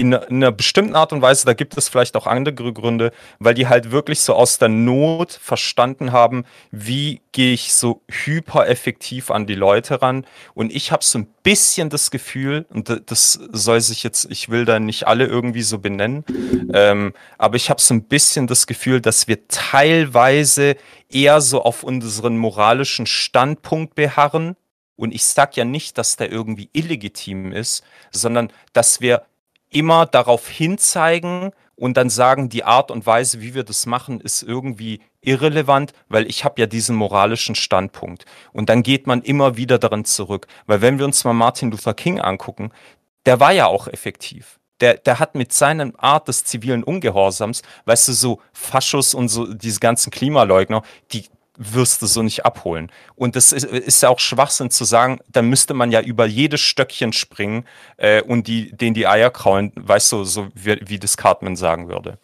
in, einer- in einer bestimmten Art und Weise, da gibt es vielleicht auch andere Gründe, weil die halt wirklich so aus der Not verstanden haben, wie gehe ich so hyper-effektiv an die Leute ran. Und ich habe so ein bisschen das Gefühl, und das soll sich jetzt, ich will da nicht alle irgendwie so benennen, ähm, aber ich habe so ein bisschen das Gefühl, dass wir teilweise eher so auf unseren moralischen Standpunkt beharren. Und ich sag ja nicht, dass der irgendwie illegitim ist, sondern dass wir immer darauf hinzeigen und dann sagen, die Art und Weise, wie wir das machen, ist irgendwie irrelevant, weil ich habe ja diesen moralischen Standpunkt. Und dann geht man immer wieder daran zurück. Weil wenn wir uns mal Martin Luther King angucken, der war ja auch effektiv. Der, der hat mit seiner Art des zivilen Ungehorsams, weißt du, so Faschos und so diese ganzen Klimaleugner, die wirst du so nicht abholen. Und das ist, ist ja auch Schwachsinn zu sagen, dann müsste man ja über jedes Stöckchen springen äh, und die, denen die Eier kraulen, weißt du, so wie, wie das Cartman sagen würde.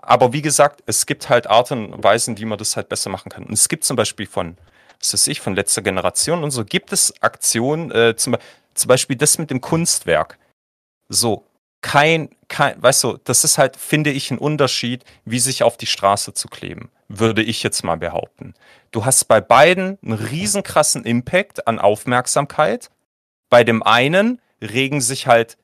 Aber wie gesagt, es gibt halt Arten und Weisen, wie man das halt besser machen kann. Und es gibt zum Beispiel von, was weiß ich, von letzter Generation und so, gibt es Aktionen, äh, zum, zum Beispiel das mit dem Kunstwerk. So, kein, kein, weißt du, das ist halt, finde ich, ein Unterschied, wie sich auf die Straße zu kleben, würde ich jetzt mal behaupten. Du hast bei beiden einen riesen Impact an Aufmerksamkeit. Bei dem einen regen sich halt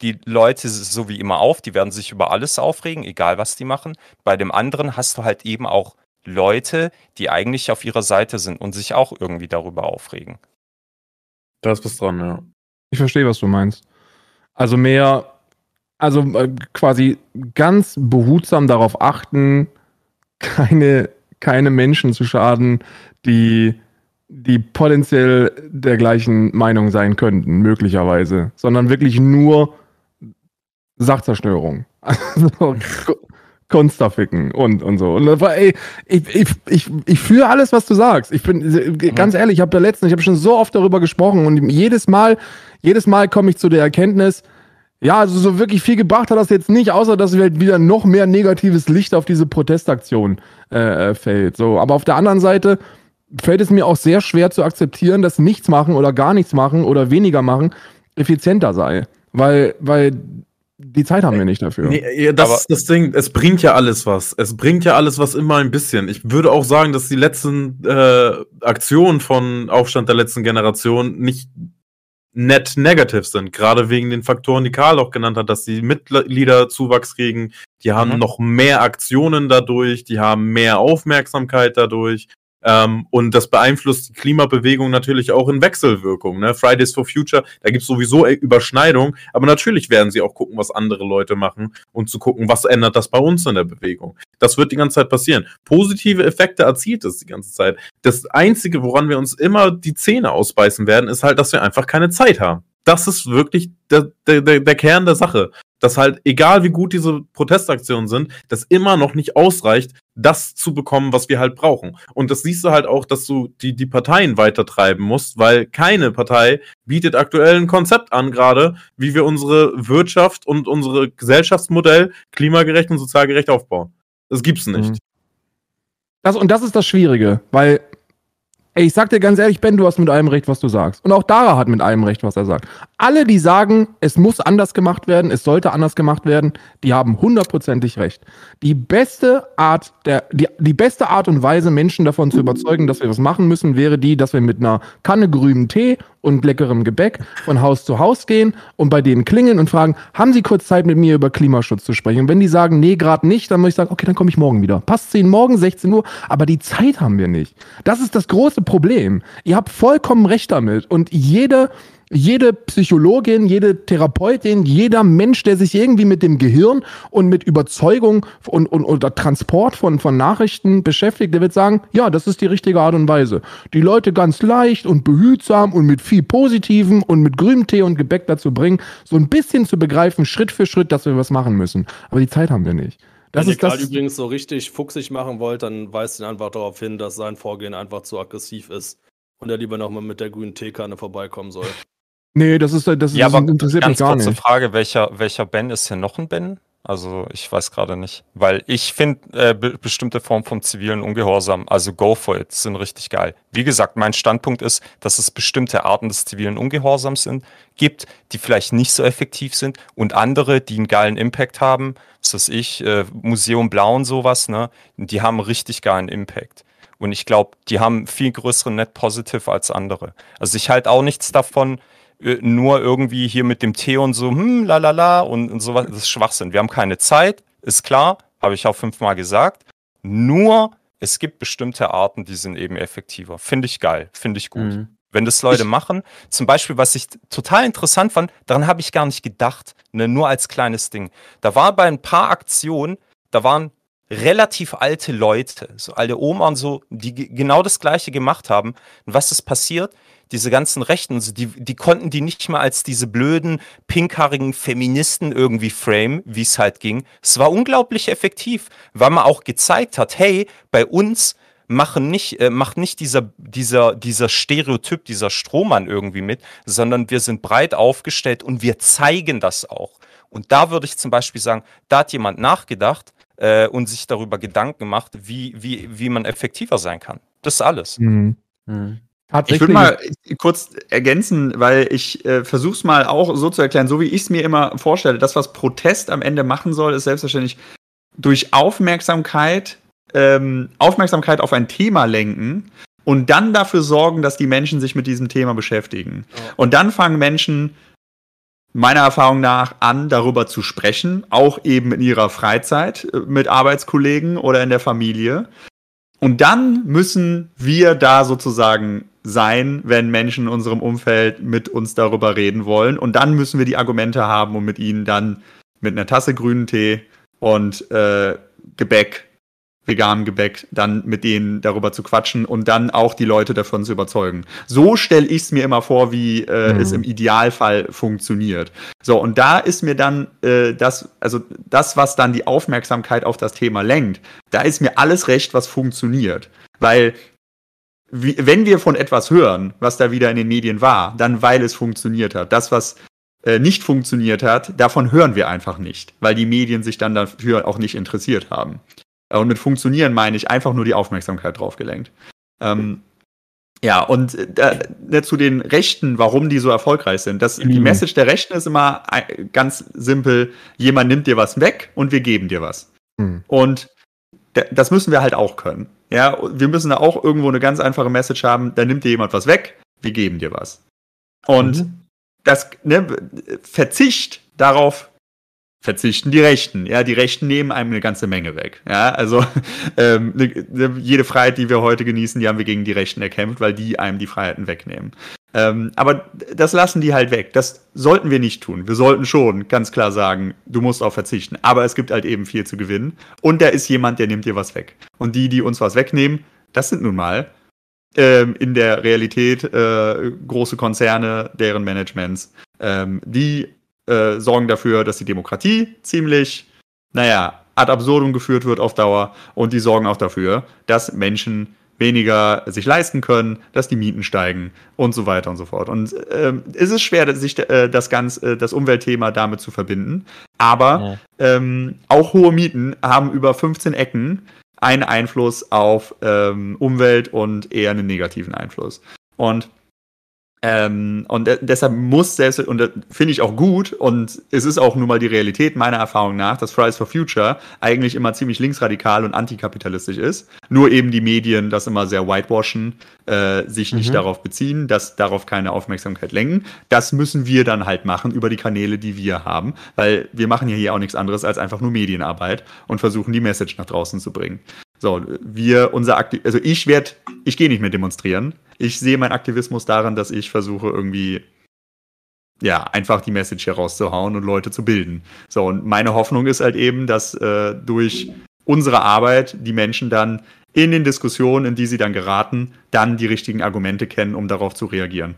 die Leute so wie immer auf, die werden sich über alles aufregen, egal was die machen. Bei dem anderen hast du halt eben auch Leute, die eigentlich auf ihrer Seite sind und sich auch irgendwie darüber aufregen.
Da ist was dran, ja.
ich verstehe, was du meinst. Also mehr, also äh, quasi ganz behutsam darauf achten, keine, keine Menschen zu schaden, die, die potenziell der gleichen Meinung sein könnten, möglicherweise, sondern wirklich nur Sachzerstörung. *laughs* Also Ko- Kunst ficken und, und so. Und das war, ey, ich, ich, ich, ich fühle alles, was du sagst. Ich bin ganz ehrlich, ich habe ja letztens, ich habe schon so oft darüber gesprochen und jedes Mal, jedes Mal komme ich zu der Erkenntnis, ja, also so wirklich viel gebracht hat das jetzt nicht, außer dass halt wieder noch mehr negatives Licht auf diese Protestaktion äh, fällt. So, aber auf der anderen Seite fällt es mir auch sehr schwer zu akzeptieren, dass nichts machen oder gar nichts machen oder weniger machen effizienter sei, weil weil die Zeit haben wir nicht dafür.
Nee, das ist das Ding, es bringt ja alles was. Es bringt ja alles was immer ein bisschen. Ich würde auch sagen, dass die letzten äh, Aktionen von Aufstand der letzten Generation nicht net negativ sind. Gerade wegen den Faktoren, die Karl auch genannt hat, dass die Mitgliederzuwachs kriegen. Die haben
Mhm.
noch mehr Aktionen dadurch, die haben mehr Aufmerksamkeit dadurch. Ähm, und das beeinflusst die Klimabewegung natürlich auch in Wechselwirkung. Ne? Fridays for Future, da gibt es sowieso äh, Überschneidung, aber natürlich werden sie auch gucken, was andere Leute machen und zu gucken, was ändert das bei uns in der Bewegung. Das wird die ganze Zeit passieren. Positive Effekte erzielt es die ganze Zeit. Das Einzige, woran wir uns immer die Zähne ausbeißen werden, ist halt, dass wir einfach keine Zeit haben. Das ist wirklich der, der, der Kern der Sache dass halt, egal wie gut diese Protestaktionen sind, das immer noch nicht ausreicht, das zu bekommen, was wir halt brauchen. Und das siehst du halt auch, dass du die, die Parteien weitertreiben musst, weil keine Partei bietet aktuell ein Konzept an, gerade wie wir unsere Wirtschaft und unsere Gesellschaftsmodell klimagerecht und sozialgerecht aufbauen. Das gibt's nicht. Mhm.
Das, und das ist das Schwierige, weil Ey, ich sag dir ganz ehrlich, Ben, du hast mit allem recht, was du sagst. Und auch Dara hat mit allem recht, was er sagt. Alle, die sagen, es muss anders gemacht werden, es sollte anders gemacht werden, die haben hundertprozentig recht. Die beste Art, der, die, die beste Art und Weise, Menschen davon zu überzeugen, dass wir was machen müssen, wäre die, dass wir mit einer Kanne grünen Tee und leckerem Gebäck von Haus zu Haus gehen und bei denen klingeln und fragen, haben Sie kurz Zeit mit mir über Klimaschutz zu sprechen? Und wenn die sagen, nee, gerade nicht, dann muss ich sagen, okay, dann komme ich morgen wieder. Passt 10 morgen, 16 Uhr, aber die Zeit haben wir nicht. Das ist das große Problem. Ihr habt vollkommen recht damit und jede jede Psychologin, jede Therapeutin, jeder Mensch, der sich irgendwie mit dem Gehirn und mit Überzeugung und, und oder Transport von, von Nachrichten beschäftigt, der wird sagen, ja, das ist die richtige Art und Weise. Die Leute ganz leicht und behutsam und mit viel Positivem und mit grünem Tee und Gebäck dazu bringen, so ein bisschen zu begreifen, Schritt für Schritt, dass wir was machen müssen. Aber die Zeit haben wir nicht.
Das Wenn ist ihr Karl das übrigens so richtig fuchsig machen wollt, dann weist ihn einfach darauf hin, dass sein Vorgehen einfach zu aggressiv ist und er lieber nochmal mit der grünen Teekanne vorbeikommen soll. *laughs*
Nee, das ist, das,
ja,
das
aber
interessiert
ganz
mich gar
kurze
nicht.
Frage, welcher, welcher Ben ist hier noch ein Ben? Also ich weiß gerade nicht. Weil ich finde äh, be bestimmte Formen von zivilen Ungehorsam, also go for it, sind richtig geil. Wie gesagt, mein Standpunkt ist, dass es bestimmte Arten des zivilen Ungehorsams sind, gibt, die vielleicht nicht so effektiv sind und andere, die einen geilen Impact haben, was weiß ich, äh, Museum Blau und sowas, ne, die haben richtig geilen Impact. Und ich glaube, die haben viel größeren Net Positive als andere. Also ich halte auch nichts davon, äh, nur irgendwie hier mit dem Tee und so, hm, la la la und, und sowas, das ist Schwachsinn. Wir haben keine Zeit, ist klar, habe ich auch fünfmal gesagt. Nur, es gibt bestimmte Arten, die sind eben effektiver. Finde ich geil, finde ich gut. Mhm. Wenn das Leute ich machen, zum Beispiel, was ich total interessant fand, daran habe ich gar nicht gedacht, ne, nur als kleines Ding. Da war bei ein paar Aktionen, da waren relativ alte Leute, so alte Oma und so, die genau das Gleiche gemacht haben. Und was ist passiert? diese ganzen Rechten, die, die konnten die nicht mal als diese blöden, pinkhaarigen Feministen irgendwie frame, wie es halt ging. Es war unglaublich effektiv, weil man auch gezeigt hat, hey, bei uns machen nicht, äh, macht nicht dieser, dieser, dieser Stereotyp, dieser Strohmann irgendwie mit, sondern wir sind breit aufgestellt und wir zeigen das auch. Und da würde ich zum Beispiel sagen, da hat jemand nachgedacht äh, und sich darüber Gedanken gemacht, wie, wie, wie man effektiver sein kann. Das ist alles.
Mhm. Mhm.
Ich würde mal kurz ergänzen, weil ich äh, versuche es mal auch so zu erklären, so wie ich es mir immer vorstelle. Das, was Protest am Ende machen soll, ist selbstverständlich durch Aufmerksamkeit, ähm, Aufmerksamkeit auf ein Thema lenken und dann dafür sorgen, dass die Menschen sich mit diesem Thema beschäftigen. Ja. Und dann fangen Menschen meiner Erfahrung nach an, darüber zu sprechen, auch eben in ihrer Freizeit äh, mit Arbeitskollegen oder in der Familie. Und dann müssen wir da sozusagen sein, wenn Menschen in unserem Umfeld mit uns darüber reden wollen. Und dann müssen wir die Argumente haben, um mit ihnen dann mit einer Tasse grünen Tee und äh, Gebäck veganem Gebäck, dann mit denen darüber zu quatschen und dann auch die Leute davon zu überzeugen. So stelle ich es mir immer vor, wie äh, mhm. es im Idealfall funktioniert. So, und da ist mir dann äh, das, also das, was dann die Aufmerksamkeit auf das Thema lenkt, da ist mir alles recht, was funktioniert. Weil wie, wenn wir von etwas hören, was da wieder in den Medien war, dann weil es funktioniert hat. Das, was äh, nicht funktioniert hat, davon hören wir einfach nicht, weil die Medien sich dann dafür auch nicht interessiert haben. Und mit funktionieren meine ich einfach nur die Aufmerksamkeit drauf gelenkt. Ähm, ja, und äh, äh, zu den Rechten, warum die so erfolgreich sind. Das, mhm. Die Message der Rechten ist immer ganz simpel, jemand nimmt dir was weg und wir geben dir was. Mhm. Und das müssen wir halt auch können. Ja, wir müssen da auch irgendwo eine ganz einfache Message haben, da nimmt dir jemand was weg, wir geben dir was. Und mhm. das ne, Verzicht darauf, verzichten die Rechten. Ja, die Rechten nehmen einem eine ganze Menge weg. Ja, also *laughs* ähm, ne, ne, jede Freiheit, die wir heute genießen, die haben wir gegen die Rechten erkämpft, weil die einem die Freiheiten wegnehmen. Ähm, aber das lassen die halt weg. Das sollten wir nicht tun. Wir sollten schon ganz klar sagen, du musst auch verzichten. Aber es gibt halt eben viel zu gewinnen. Und da ist jemand, der nimmt dir was weg. Und die, die uns was wegnehmen, das sind nun mal ähm, in der Realität äh, große Konzerne, deren Managements, ähm, die äh, sorgen dafür, dass die Demokratie ziemlich, naja, ad absurdum geführt wird auf Dauer. Und die sorgen auch dafür, dass Menschen weniger sich leisten können, dass die Mieten steigen und so weiter und so fort. Und ähm, es ist schwer, sich äh, das ganze, äh, das Umweltthema damit zu verbinden. Aber ja. ähm, auch hohe Mieten haben über 15 Ecken einen Einfluss auf ähm, Umwelt und eher einen negativen Einfluss. Und ähm, und de deshalb muss selbst, und das finde ich auch gut, und es ist auch nun mal die Realität meiner Erfahrung nach, dass Fridays for Future eigentlich immer ziemlich linksradikal und antikapitalistisch ist. Nur eben die Medien das immer sehr whitewashen, äh, sich nicht mhm. darauf beziehen, dass darauf keine Aufmerksamkeit lenken. Das müssen wir dann halt machen über die Kanäle, die wir haben, weil wir machen ja hier auch nichts anderes als einfach nur Medienarbeit und versuchen die Message nach draußen zu bringen. So, wir, unser Aktiv also ich werde, ich gehe nicht mehr demonstrieren. Ich sehe meinen Aktivismus daran, dass ich versuche irgendwie, ja, einfach die Message herauszuhauen und Leute zu bilden. So, und meine Hoffnung ist halt eben, dass äh, durch unsere Arbeit die Menschen dann in den Diskussionen, in die sie dann geraten, dann die richtigen Argumente kennen, um darauf zu reagieren.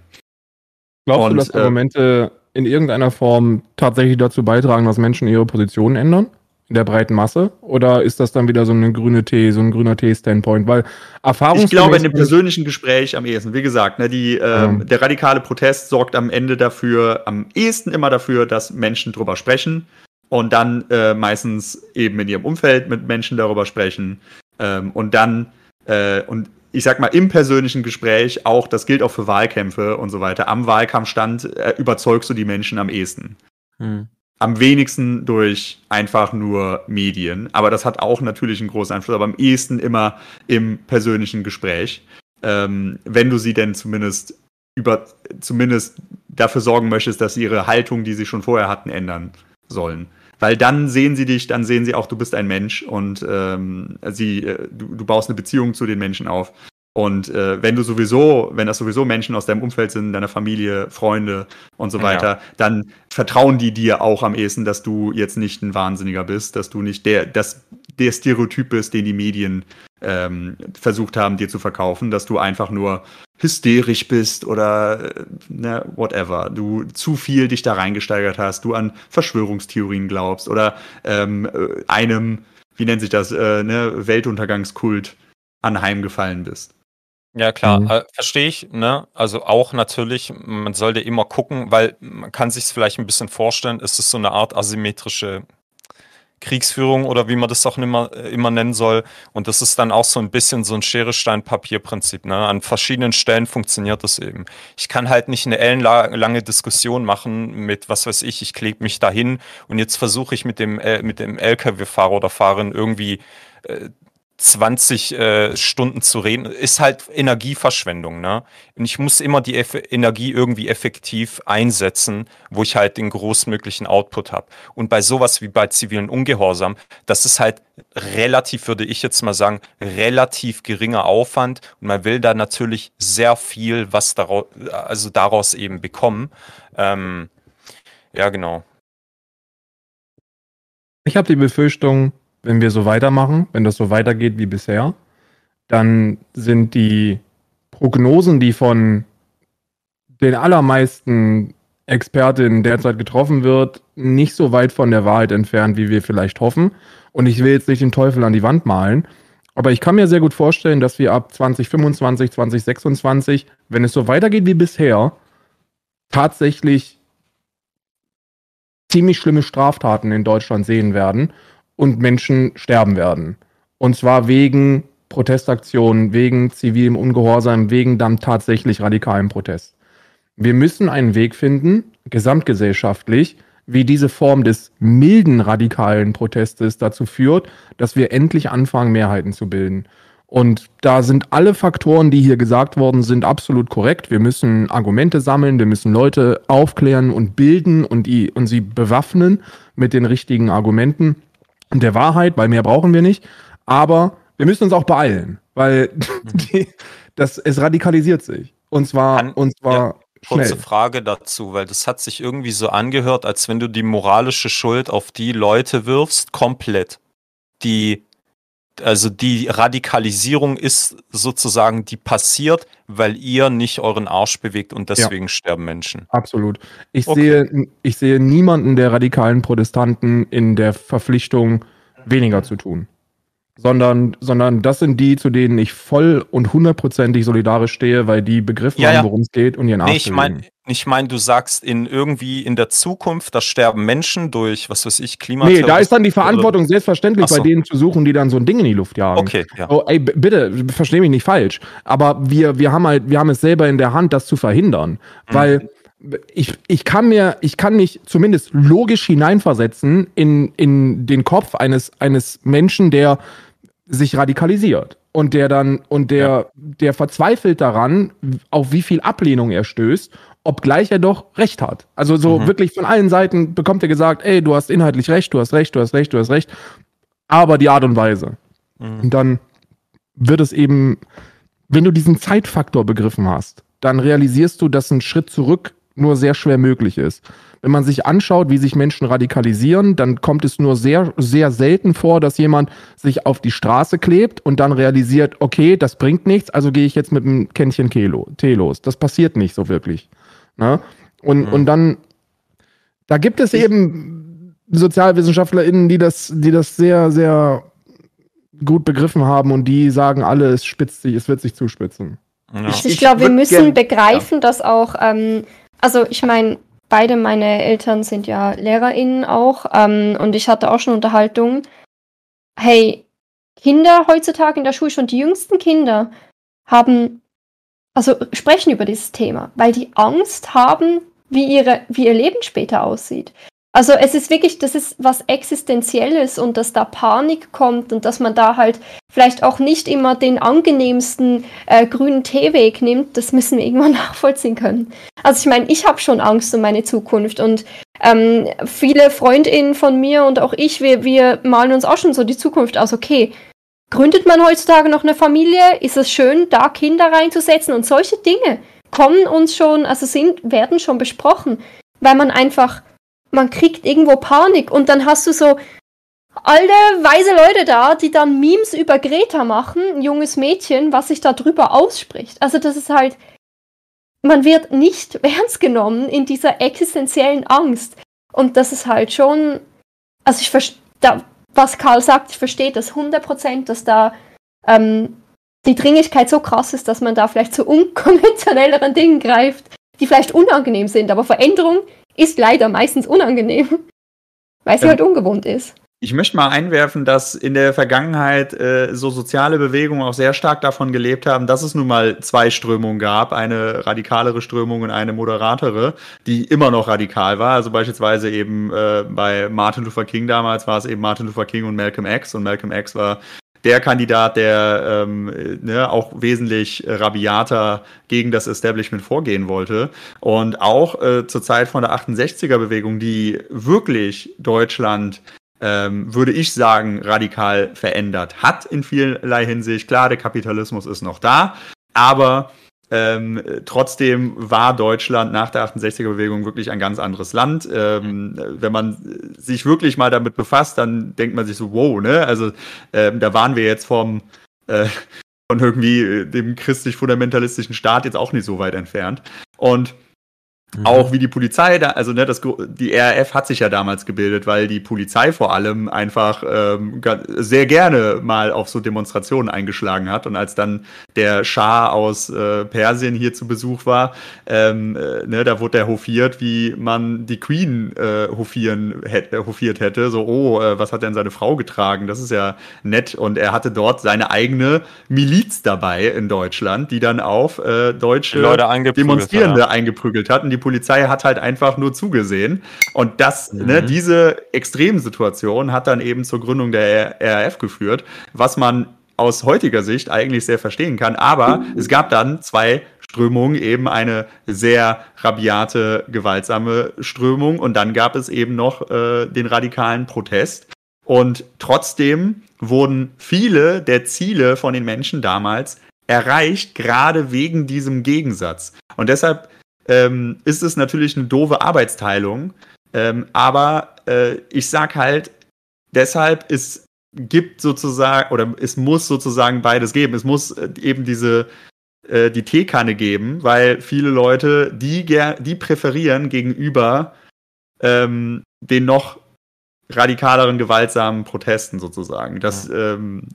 Glaubst und, du, dass Argumente äh, in irgendeiner Form tatsächlich dazu beitragen, dass Menschen ihre Positionen ändern? In der breiten Masse? Oder ist das dann wieder so eine grüne Tee, so ein grüner Tee-Standpoint? Weil Erfahrung.
Ich glaube, in dem persönlichen Gespräch am ehesten. Wie gesagt, ne, die, äh, ähm. der radikale Protest sorgt am Ende dafür, am ehesten immer dafür, dass Menschen drüber sprechen und dann äh, meistens eben in ihrem Umfeld mit Menschen darüber sprechen ähm, und dann äh, und ich sag mal, im persönlichen Gespräch auch, das gilt auch für Wahlkämpfe und so weiter, am Wahlkampfstand äh, überzeugst du die Menschen am ehesten. Hm am wenigsten durch einfach nur Medien. Aber das hat auch natürlich einen großen Einfluss, aber am ehesten immer im persönlichen Gespräch. Ähm, wenn du sie denn zumindest über, zumindest dafür sorgen möchtest, dass sie ihre Haltung, die sie schon vorher hatten, ändern sollen. Weil dann sehen sie dich, dann sehen sie auch, du bist ein Mensch und ähm, sie, äh, du, du baust eine Beziehung zu den Menschen auf. Und äh, wenn du sowieso, wenn das sowieso Menschen aus deinem Umfeld sind, deiner Familie, Freunde und so weiter, ja. dann vertrauen die dir auch am ehesten, dass du jetzt nicht ein Wahnsinniger bist, dass du nicht der, dass der Stereotyp bist, den die Medien ähm, versucht haben, dir zu verkaufen, dass du einfach nur hysterisch bist oder äh, ne, whatever, du zu viel dich da reingesteigert hast, du an Verschwörungstheorien glaubst oder ähm, äh, einem, wie nennt sich das, äh, ne, Weltuntergangskult anheimgefallen bist.
Ja, klar, mhm. äh, verstehe ich, ne? Also auch natürlich, man sollte immer gucken, weil man kann sich vielleicht ein bisschen vorstellen, es ist so eine Art asymmetrische Kriegsführung oder wie man das auch immer, äh, immer nennen soll. Und das ist dann auch so ein bisschen so ein Schere-Stein-Papier-Prinzip. Ne? An verschiedenen Stellen funktioniert das eben. Ich kann halt nicht eine ellenlange Diskussion machen mit, was weiß ich, ich klebe mich dahin und jetzt versuche ich mit dem, äh, mit dem LKW-Fahrer oder Fahrerin irgendwie äh, 20 äh, Stunden zu reden, ist halt Energieverschwendung. Ne? Und ich muss immer die Eff Energie irgendwie effektiv einsetzen, wo ich halt den großmöglichen Output habe. Und bei sowas wie bei zivilen Ungehorsam, das ist halt relativ, würde ich jetzt mal sagen, relativ geringer Aufwand. Und man will da natürlich sehr viel, was daraus, also daraus eben bekommen. Ähm, ja, genau.
Ich habe die Befürchtung, wenn wir so weitermachen, wenn das so weitergeht wie bisher, dann sind die Prognosen, die von den allermeisten Expertinnen derzeit getroffen wird, nicht so weit von der Wahrheit entfernt, wie wir vielleicht hoffen. Und ich will jetzt nicht den Teufel an die Wand malen, aber ich kann mir sehr gut vorstellen, dass wir ab 2025, 2026, wenn es so weitergeht wie bisher, tatsächlich ziemlich schlimme Straftaten in Deutschland sehen werden und Menschen sterben werden. Und zwar wegen Protestaktionen, wegen zivilem Ungehorsam, wegen dann tatsächlich radikalen Protest. Wir müssen einen Weg finden, gesamtgesellschaftlich, wie diese Form des milden radikalen Protestes dazu führt, dass wir endlich anfangen, Mehrheiten zu bilden. Und da sind alle Faktoren, die hier gesagt worden sind, absolut korrekt. Wir müssen Argumente sammeln, wir müssen Leute aufklären und bilden und, die, und sie bewaffnen mit den richtigen Argumenten der Wahrheit, weil mehr brauchen wir nicht. Aber wir müssen uns auch beeilen, weil *laughs* die, das, es radikalisiert sich. Und zwar,
Kann-
und zwar
ja, Kurze
schnell.
Frage dazu, weil das hat sich irgendwie so angehört, als wenn du die moralische Schuld auf die Leute wirfst, komplett. Die, also die Radikalisierung ist sozusagen, die passiert, weil ihr nicht euren Arsch bewegt und deswegen sterben Menschen.
Absolut. Ich,
Okay.
sehe, ich sehe niemanden der radikalen Protestanten in der Verpflichtung, weniger zu tun. Sondern, sondern das sind die, zu denen ich voll und hundertprozentig solidarisch stehe, weil die begriffen
Ja,
haben,
ja.
worum es geht und ihren Arsch
Nee, ich meine. Ich mein, du sagst in irgendwie in der Zukunft, da sterben Menschen durch, was weiß ich,
Nee,
Klimaterrorismus.
da ist dann die Verantwortung selbstverständlich
so.
bei denen zu suchen, die dann so ein Ding in die Luft jagen.
Okay, ja.
Oh, ey, bitte, versteh mich nicht falsch. Aber wir, wir haben halt, wir haben es selber in der Hand, das zu verhindern.
Mhm.
Weil ich, ich kann mir, ich kann mich zumindest logisch hineinversetzen in, in den Kopf eines, eines Menschen, der sich radikalisiert. Und der dann, und der, der verzweifelt daran, auf wie viel Ablehnung er stößt, obgleich er doch recht hat. Also so
Mhm.
wirklich von allen Seiten bekommt er gesagt, ey, du hast inhaltlich recht, du hast recht, du hast recht, du hast recht. Aber die Art und Weise.
Mhm.
Und dann wird es eben, wenn du diesen Zeitfaktor begriffen hast, dann realisierst du, dass ein Schritt zurück nur sehr schwer möglich ist. Wenn man sich anschaut, wie sich Menschen radikalisieren, dann kommt es nur sehr, sehr selten vor, dass jemand sich auf die Straße klebt und dann realisiert, okay, das bringt nichts, also gehe ich jetzt mit einem Kännchen Tee los. Das passiert nicht so wirklich. Ne? Und, und dann, da gibt es eben SozialwissenschaftlerInnen, die das, die das sehr, sehr gut begriffen haben und die sagen alle, es spitzt sich, es wird sich zuspitzen.
Also ich glaube, wir müssen
gern-
begreifen, dass auch, ähm, also ich meine, beide meine Eltern sind ja LehrerInnen auch ähm, und ich hatte auch schon Unterhaltungen. Hey, Kinder heutzutage in der Schule, schon die jüngsten Kinder, haben, also sprechen über dieses Thema, weil die Angst haben, wie, ihre, wie ihr Leben später aussieht. Also es ist wirklich, das ist was Existenzielles und dass da Panik kommt und dass man da halt vielleicht auch nicht immer den angenehmsten äh, grünen Teeweg nimmt, das müssen wir irgendwann *laughs* nachvollziehen können. Also ich meine, ich habe schon Angst um meine Zukunft und ähm, viele Freundinnen von mir und auch ich, wir, wir malen uns auch schon so die Zukunft aus, okay, gründet man heutzutage noch eine Familie? Ist es schön, da Kinder reinzusetzen? Und solche Dinge kommen uns schon, also sind, werden schon besprochen, weil man einfach, man kriegt irgendwo Panik und dann hast du so alte, weise Leute da, die dann Memes über Greta machen, ein junges Mädchen, was sich da drüber ausspricht. Also das ist halt, man wird nicht *laughs* ernst genommen in dieser existenziellen Angst. Und das ist halt schon, also ich verstehe, was Karl sagt, ich verstehe das 100%, dass da ähm, die Dringlichkeit so krass ist, dass man da vielleicht zu unkonventionelleren Dingen greift, die vielleicht unangenehm sind. Aber Veränderung ist leider meistens unangenehm, weil sie
Ähm,
halt ungewohnt ist.
Ich möchte mal einwerfen, dass in der Vergangenheit äh, so soziale Bewegungen auch sehr stark davon gelebt haben, dass es nun mal zwei Strömungen gab, eine radikalere Strömung und eine moderatere, die immer noch radikal war. Also beispielsweise eben äh, bei Martin Luther King damals war es eben Martin Luther King und Malcolm X und Malcolm X war der Kandidat, der ähm, äh, ne, auch wesentlich rabiater gegen das Establishment vorgehen wollte. Und auch äh, zur Zeit von der 68er-Bewegung, die wirklich Deutschland ähm, würde ich sagen, radikal verändert hat in vielerlei Hinsicht. Klar, der Kapitalismus ist noch da, aber ähm, trotzdem war Deutschland nach der 68er-Bewegung wirklich ein ganz anderes Land. Ähm, wenn man sich wirklich mal damit befasst, dann denkt man sich so, wow, ne? Also ähm, da waren wir jetzt vom äh, von irgendwie dem christlich-fundamentalistischen Staat jetzt auch nicht so weit entfernt. Und auch wie die Polizei da, also ne, das, die RAF hat sich ja damals gebildet, weil die Polizei vor allem einfach ähm, sehr gerne mal auf so Demonstrationen eingeschlagen hat. Und als dann der Schah aus äh, Persien hier zu Besuch war, ähm, äh, ne, da wurde er hofiert, wie man die Queen äh, hofieren, hätt, äh, hofiert hätte. So, oh, äh, was hat denn seine Frau getragen? Das ist ja nett. Und er hatte dort seine eigene Miliz dabei in Deutschland, die dann auf äh, deutsche Demonstrierende
hat, ja.
eingeprügelt hat. Und die Polizei hat halt einfach nur zugesehen. Und das,
Mhm.
ne, diese Extremsituation hat dann eben zur Gründung der RAF geführt, was man aus heutiger Sicht eigentlich sehr verstehen kann. Aber es gab dann zwei Strömungen, eben eine sehr rabiate, gewaltsame Strömung und dann gab es eben noch äh, den radikalen Protest. Und trotzdem wurden viele der Ziele von den Menschen damals erreicht, gerade wegen diesem Gegensatz. Und deshalb ähm, ist es natürlich eine doofe Arbeitsteilung. Ähm, aber äh, ich sag halt, deshalb es gibt sozusagen, oder es muss sozusagen beides geben. Es muss äh, eben diese äh, die Teekanne geben, weil viele Leute die, die präferieren gegenüber ähm, den noch radikaleren, gewaltsamen Protesten sozusagen. Das,
ja.
ähm,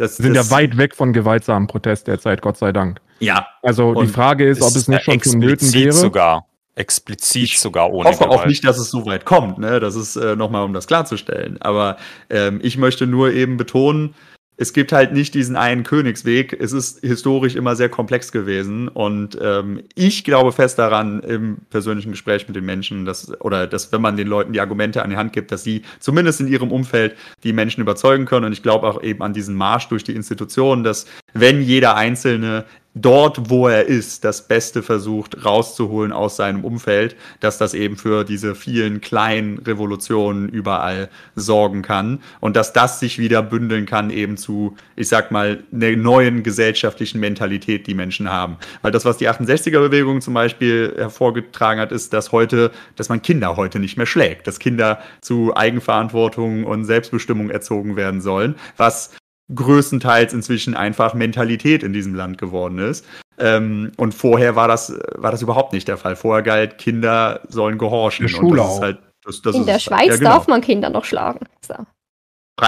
das
sind
das,
ja weit weg von gewaltsamen Protest derzeit, Gott sei Dank.
Ja.
Also die Frage ist, ob es nicht schon vonnöten wäre.
sogar. Explizit
ich
sogar ohne
hoffe
Gewalt.
auch nicht, dass es so weit kommt. Ne? Das ist äh, nochmal, um das klarzustellen. Aber ähm, ich möchte nur eben betonen, es gibt halt nicht diesen einen Königsweg. Es ist historisch immer sehr komplex gewesen. Und ähm, ich glaube fest daran im persönlichen Gespräch mit den Menschen, dass, oder dass, wenn man den Leuten die Argumente an die Hand gibt, dass sie zumindest in ihrem Umfeld die Menschen überzeugen können. Und ich glaube auch eben an diesen Marsch durch die Institutionen, dass wenn jeder Einzelne dort, wo er ist, das Beste versucht rauszuholen aus seinem Umfeld, dass das eben für diese vielen kleinen Revolutionen überall sorgen kann und dass das sich wieder bündeln kann eben zu, ich sag mal, einer neuen gesellschaftlichen Mentalität, die Menschen haben. Weil das, was die 68er-Bewegung zum Beispiel hervorgetragen hat, ist, dass heute, dass man Kinder heute nicht mehr schlägt, dass Kinder zu Eigenverantwortung und Selbstbestimmung erzogen werden sollen, was größtenteils inzwischen einfach Mentalität in diesem Land geworden ist. Ähm, und vorher war das, war das überhaupt nicht der Fall. Vorher galt, Kinder sollen gehorchen.
Der Schule
und das ist halt, das, das
In
ist,
der Schweiz
ja, genau.
darf man Kinder noch schlagen. So.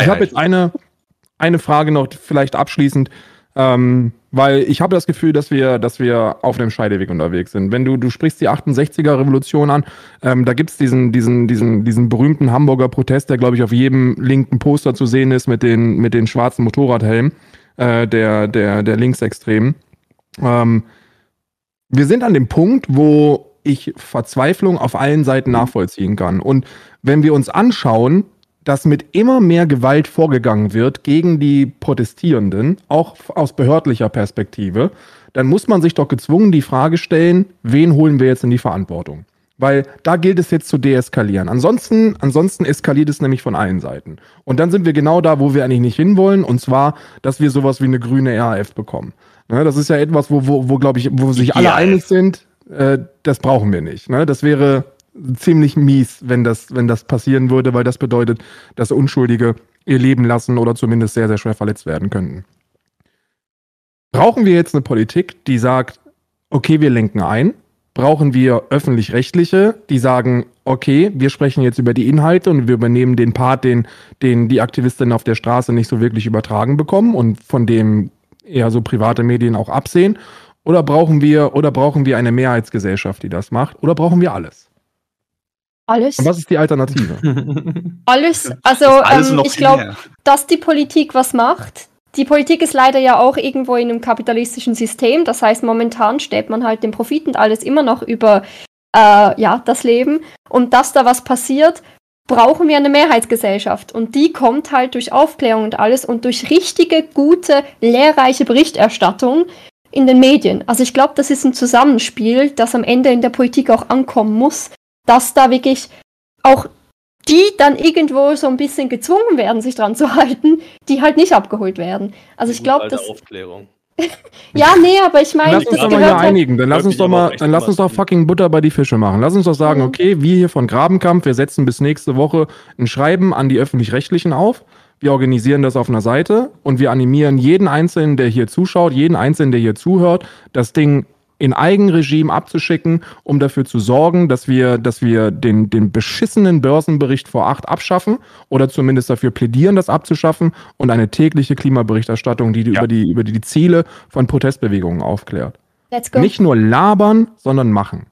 Ich habe jetzt eine, eine Frage noch, vielleicht abschließend, ähm, weil ich habe das Gefühl, dass wir, dass wir auf dem Scheideweg unterwegs sind. Wenn du, du sprichst die 68er-Revolution an, ähm, da gibt's diesen, diesen, diesen, diesen berühmten Hamburger Protest, der, glaube ich, auf jedem linken Poster zu sehen ist mit den, mit den schwarzen Motorradhelmen äh, der, der, der Linksextremen. Ähm, wir sind an dem Punkt, wo ich Verzweiflung auf allen Seiten nachvollziehen kann. Und wenn wir uns anschauen, dass mit immer mehr Gewalt vorgegangen wird gegen die Protestierenden, auch aus behördlicher Perspektive, dann muss man sich doch gezwungen die Frage stellen, wen holen wir jetzt in die Verantwortung? Weil da gilt es jetzt zu deeskalieren. Ansonsten, ansonsten eskaliert es nämlich von allen Seiten. Und dann sind wir genau da, wo wir eigentlich nicht hinwollen, und zwar, dass wir sowas wie eine grüne RAF bekommen. Ne, das ist ja etwas, wo, wo, wo glaube ich, wo sich alle
Ja.
einig sind, äh, das brauchen wir nicht. Ne? Das wäre ziemlich mies, wenn das, wenn das passieren würde, weil das bedeutet, dass Unschuldige ihr Leben lassen oder zumindest sehr, sehr schwer verletzt werden könnten. Brauchen wir jetzt eine Politik, die sagt, okay, wir lenken ein? Brauchen wir öffentlich-rechtliche, die sagen, okay, wir sprechen jetzt über die Inhalte und wir übernehmen den Part, den, den die Aktivistinnen auf der Straße nicht so wirklich übertragen bekommen und von dem eher so private Medien auch absehen? Oder brauchen wir, oder brauchen wir eine Mehrheitsgesellschaft, die das macht? Oder brauchen wir alles?
Alles.
Und was ist die Alternative? *laughs*
Alles, also
alles
ähm, ich glaube, dass die Politik was macht. Die Politik ist leider ja auch irgendwo in einem kapitalistischen System. Das heißt, momentan steht man halt den Profit und alles immer noch über äh, ja, das Leben. Und dass da was passiert, brauchen wir eine Mehrheitsgesellschaft. Und die kommt halt durch Aufklärung und alles und durch richtige, gute, lehrreiche Berichterstattung in den Medien. Also ich glaube, das ist ein Zusammenspiel, das am Ende in der Politik auch ankommen muss, dass da wirklich auch die dann irgendwo so ein bisschen gezwungen werden, sich dran zu halten, die halt nicht abgeholt werden. Also ich glaube, das.
Aufklärung. *laughs*
Ja, nee, aber ich meine,
Lass uns
das
doch mal hier
halt.
einigen. Dann lass uns doch mal, dann lass uns doch fucking Butter bei die Fische machen. Lass uns doch sagen,
Mhm.
okay, wir hier von Grabenkampf, wir setzen bis nächste Woche ein Schreiben an die Öffentlich-Rechtlichen auf. Wir organisieren das auf einer Seite und wir animieren jeden Einzelnen, der hier zuschaut, jeden Einzelnen, der hier zuhört, das Ding in Eigenregime abzuschicken, um dafür zu sorgen, dass wir, dass wir den, den beschissenen Börsenbericht vor acht abschaffen oder zumindest dafür plädieren, das abzuschaffen und eine tägliche Klimaberichterstattung, die, die über, die über die Ziele von Protestbewegungen aufklärt.
Let's go.
Nicht nur labern, sondern machen.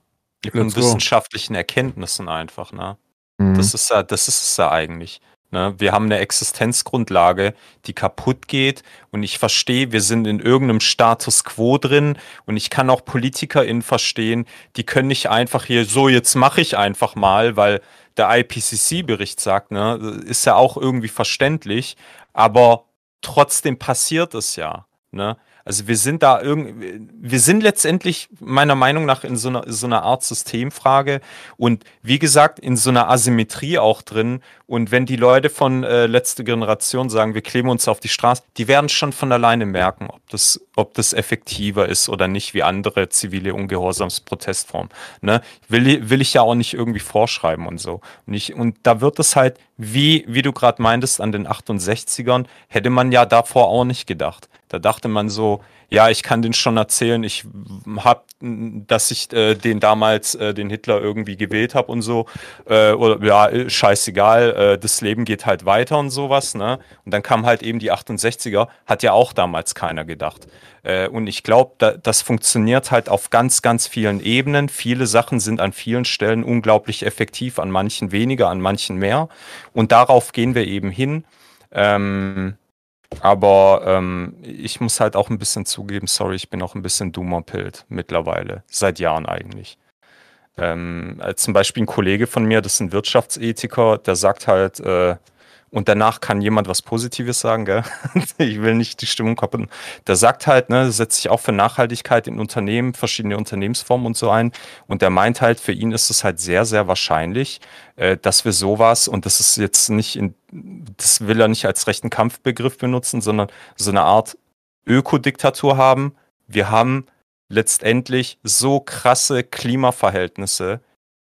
Go.
wissenschaftlichen Erkenntnissen einfach, ne?
Mhm.
Das ist ja, das ist es ja eigentlich. Ne? Wir haben eine Existenzgrundlage, die kaputt geht und ich verstehe, wir sind in irgendeinem Status quo drin und ich kann auch PolitikerInnen verstehen, die können nicht einfach hier so, jetzt mache ich einfach mal, weil der IPCC-Bericht sagt, ne, ist ja auch irgendwie verständlich, aber trotzdem passiert es ja. Ne? Also wir sind da irgendwie, wir sind letztendlich meiner Meinung nach in so einer, so einer Art Systemfrage und wie gesagt in so einer Asymmetrie auch drin. Und wenn die Leute von äh, letzte Generation sagen, wir kleben uns auf die Straße, die werden schon von alleine merken, ob das, ob das effektiver ist oder nicht, wie andere zivile Ungehorsamsprotestformen. Ne? Will, will ich ja auch nicht irgendwie vorschreiben und so. Und, ich, und da wird es halt, wie, wie du gerade meintest, an den 68ern, hätte man ja davor auch nicht gedacht. Da dachte man so, ja, ich kann den schon erzählen, ich hab, dass ich äh, den damals, äh, den Hitler irgendwie gewählt habe und so. Äh, oder ja, scheißegal, äh, das Leben geht halt weiter und sowas, ne? Und dann kam halt eben die 68er, hat ja auch damals keiner gedacht. Äh, und ich glaube, da, das funktioniert halt auf ganz, ganz vielen Ebenen. Viele Sachen sind an vielen Stellen unglaublich effektiv, an manchen weniger, an manchen mehr. Und darauf gehen wir eben hin. Ähm, aber ähm, ich muss halt auch ein bisschen zugeben, sorry, ich bin auch ein bisschen Doomer-Pilt mittlerweile, seit Jahren eigentlich. Ähm, äh, zum Beispiel ein Kollege von mir, das ist ein Wirtschaftsethiker, der sagt halt, äh, und danach kann jemand was Positives sagen, gell? *laughs* ich will nicht die Stimmung kappen. Der sagt halt, ne, setzt sich auch für Nachhaltigkeit in Unternehmen, verschiedene Unternehmensformen und so ein. Und der meint halt, für ihn ist es halt sehr, sehr wahrscheinlich, äh, dass wir sowas, und das ist jetzt nicht in, das will er nicht als rechten Kampfbegriff benutzen, sondern so eine Art Ökodiktatur haben. Wir haben letztendlich so krasse Klimaverhältnisse,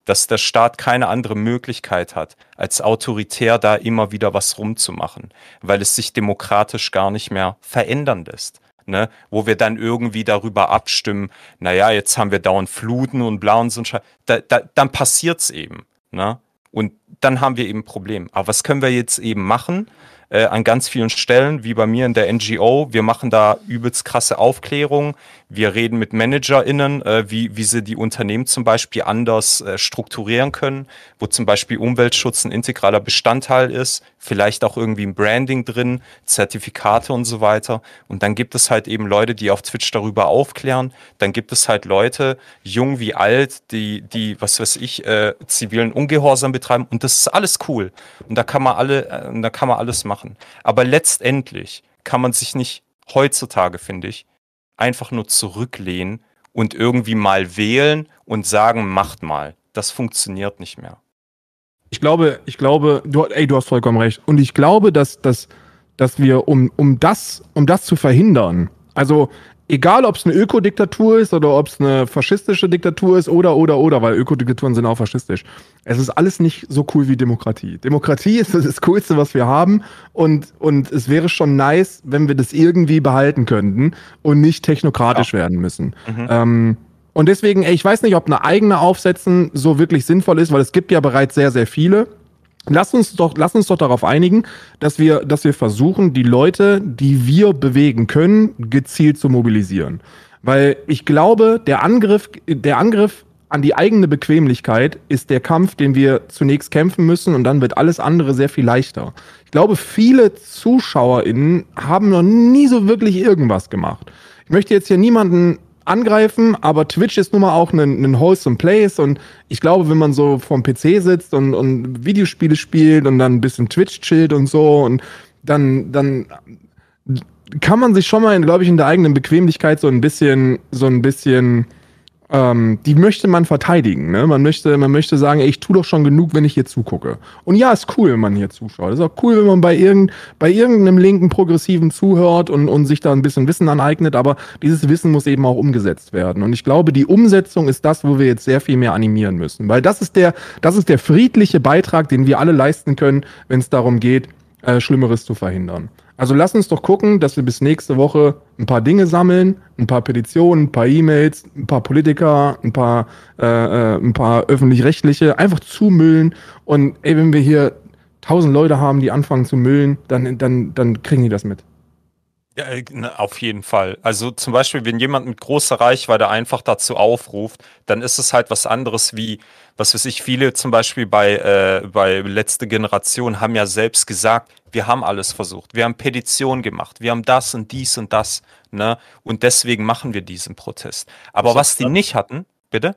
dass der Staat keine andere Möglichkeit hat, als autoritär da immer wieder was rumzumachen, weil es sich demokratisch gar nicht mehr verändern lässt. Ne, wo wir dann irgendwie darüber abstimmen, naja, jetzt haben wir dauernd Fluten und blauen so da, da, dann passiert's eben. Ne? Und dann haben wir eben ein Problem. Aber was können wir jetzt eben machen? Äh, an ganz vielen Stellen, wie bei mir in der NGO. Wir machen da übelst krasse Aufklärung. Wir reden mit ManagerInnen, äh, wie, wie sie die Unternehmen zum Beispiel anders äh, strukturieren können, wo zum Beispiel Umweltschutz ein integraler Bestandteil ist, vielleicht auch irgendwie ein Branding drin, Zertifikate und so weiter. Und dann gibt es halt eben Leute, die auf Twitch darüber aufklären. Dann gibt es halt Leute, jung wie alt, die, die, was weiß ich, äh, zivilen Ungehorsam betreiben. Und das ist alles cool. Und da kann man alle, äh, da kann man alles machen. Aber letztendlich kann man sich nicht heutzutage, finde ich, einfach nur zurücklehnen und irgendwie mal wählen und sagen, macht mal. Das funktioniert nicht mehr.
Ich glaube, ich glaube, du, ey, du hast vollkommen recht. Und ich glaube, dass, dass, dass wir, um, um, das, um das zu verhindern, also egal ob es eine Ökodiktatur ist oder ob es eine faschistische Diktatur ist oder, oder, oder, weil Ökodiktaturen sind auch faschistisch. Es ist alles nicht so cool wie Demokratie. Demokratie ist das Coolste, was wir haben und, und es wäre schon nice, wenn wir das irgendwie behalten könnten und nicht technokratisch ja. werden müssen. Mhm. Ähm, und deswegen, ey, ich weiß nicht, ob eine eigene Aufsetzen so wirklich sinnvoll ist, weil es gibt ja bereits sehr, sehr viele. Lass uns doch, lass uns doch darauf einigen, dass wir, dass wir versuchen, die Leute, die wir bewegen können, gezielt zu mobilisieren. Weil ich glaube, der Angriff, der Angriff an die eigene Bequemlichkeit ist der Kampf, den wir zunächst kämpfen müssen und dann wird alles andere sehr viel leichter. Ich glaube, viele ZuschauerInnen haben noch nie so wirklich irgendwas gemacht. Ich möchte jetzt hier niemanden angreifen, aber Twitch ist nun mal auch ein, ein wholesome Place und ich glaube, wenn man so vorm PC sitzt und, und Videospiele spielt und dann ein bisschen Twitch chillt und so und dann, dann kann man sich schon mal, glaube ich, in der eigenen Bequemlichkeit so ein bisschen, so ein bisschen ähm, die möchte man verteidigen. Ne? Man, möchte, man möchte sagen, ey, ich tue doch schon genug, wenn ich hier zugucke. Und ja, ist cool, wenn man hier zuschaut. Ist auch cool, wenn man bei, irgend, bei irgendeinem linken Progressiven zuhört und, und sich da ein bisschen Wissen aneignet, aber dieses Wissen muss eben auch umgesetzt werden. Und ich glaube, die Umsetzung ist das, wo wir jetzt sehr viel mehr animieren müssen. Weil das ist der, das ist der friedliche Beitrag, den wir alle leisten können, wenn es darum geht, äh, Schlimmeres zu verhindern. Also lass uns doch gucken, dass wir bis nächste Woche ein paar Dinge sammeln, ein paar Petitionen, ein paar E-Mails, ein paar Politiker, ein paar, äh, äh, ein paar öffentlich-rechtliche, einfach zumüllen. Und ey, wenn wir hier tausend Leute haben, die anfangen zu müllen, dann, dann, dann kriegen die das mit.
Ja, äh, auf jeden Fall. Also zum Beispiel, wenn jemand mit großer Reichweite einfach dazu aufruft, dann ist es halt was anderes wie, was weiß ich, viele zum Beispiel bei, äh, bei letzte Generation haben ja selbst gesagt, wir haben alles versucht, wir haben Petitionen gemacht, wir haben das und dies und das, ne? Und deswegen machen wir diesen Protest. Aber was die nicht hatten, bitte?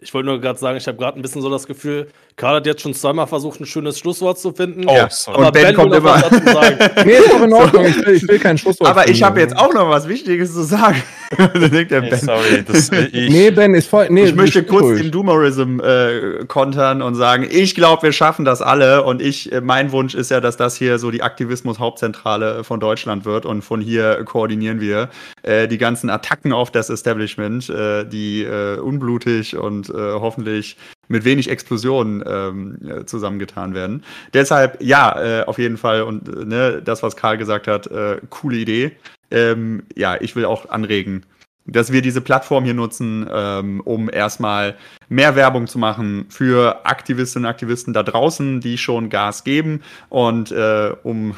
Ich wollte nur gerade sagen, ich habe gerade ein bisschen so das Gefühl, Karl hat jetzt schon zweimal versucht, ein schönes Schlusswort zu finden.
Oh,
aber
und Ben,
Ben
kommt immer. *laughs*
Nee, ist doch in Ordnung. *laughs* Ich will, ich will kein Schlusswort.
Aber ich
finden.
habe jetzt auch noch was Wichtiges zu sagen. *laughs* denkt der
Nee,
Ben.
sorry, das, ich,
Nee, Ben, ist voll. Nee,
ich möchte kurz
ruhig.
den Doomerism äh, kontern und sagen, ich glaube, wir schaffen das alle und ich, äh, mein Wunsch ist ja, dass das hier so die Aktivismus-Hauptzentrale von Deutschland wird und von hier koordinieren wir äh, die ganzen Attacken auf das Establishment, äh, die äh, unblutig und äh, hoffentlich mit wenig Explosionen ähm, äh, zusammengetan werden. Deshalb, ja, äh, auf jeden Fall und äh, ne, das, was Karl gesagt hat, äh, coole Idee. Ähm, ja, ich will auch anregen, dass wir diese Plattform hier nutzen, ähm, um erstmal mehr Werbung zu machen für Aktivistinnen und Aktivisten da draußen, die schon Gas geben und äh, um